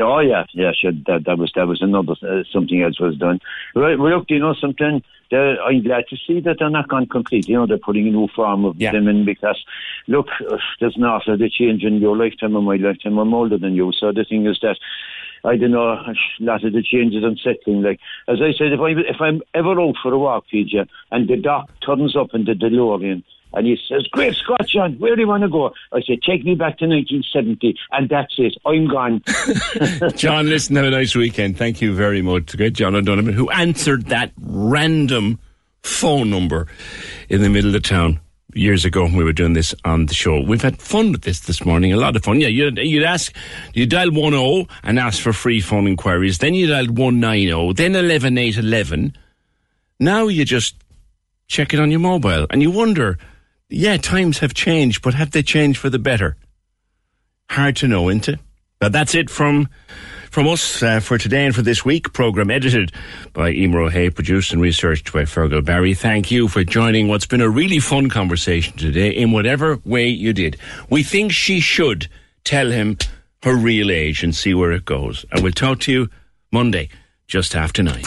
Oh yeah, yeah, sure. That that was that was another uh, something else was done. Right, well, look, you know something. I'm glad to see that they're not gone complete. You know, they're putting a new form of them in because, look, uh, there's an awful lot of change in your lifetime and my lifetime. I'm older than you, so the thing is that. I don't know, a lot of the changes unsettling. Like, as I said, if, I, if I'm ever out for a walk, PJ, and the doc turns up in the DeLorean, and he says, Great Scott, John, where do you want to go? I say, Take me back to 1970, and that's it. I'm gone. John, listen, have a nice weekend. Thank you very much. Great John O'Donovan, who answered that random phone number in the middle of town years ago when we were doing this on the show. We've had fun with this this morning, a lot of fun. Yeah, you'd, you'd ask, you dial 10 and ask for free phone inquiries, then you dial 190, then 11811. Now you just check it on your mobile and you wonder, yeah, times have changed, but have they changed for the better? Hard to know, isn't it? But that's it from from us uh, for today and for this week. Program edited by Emer O'Hay, produced and researched by Fergal Barry. Thank you for joining what's been a really fun conversation today in whatever way you did. We think she should tell him her real age and see where it goes. And we'll talk to you Monday, just after nine.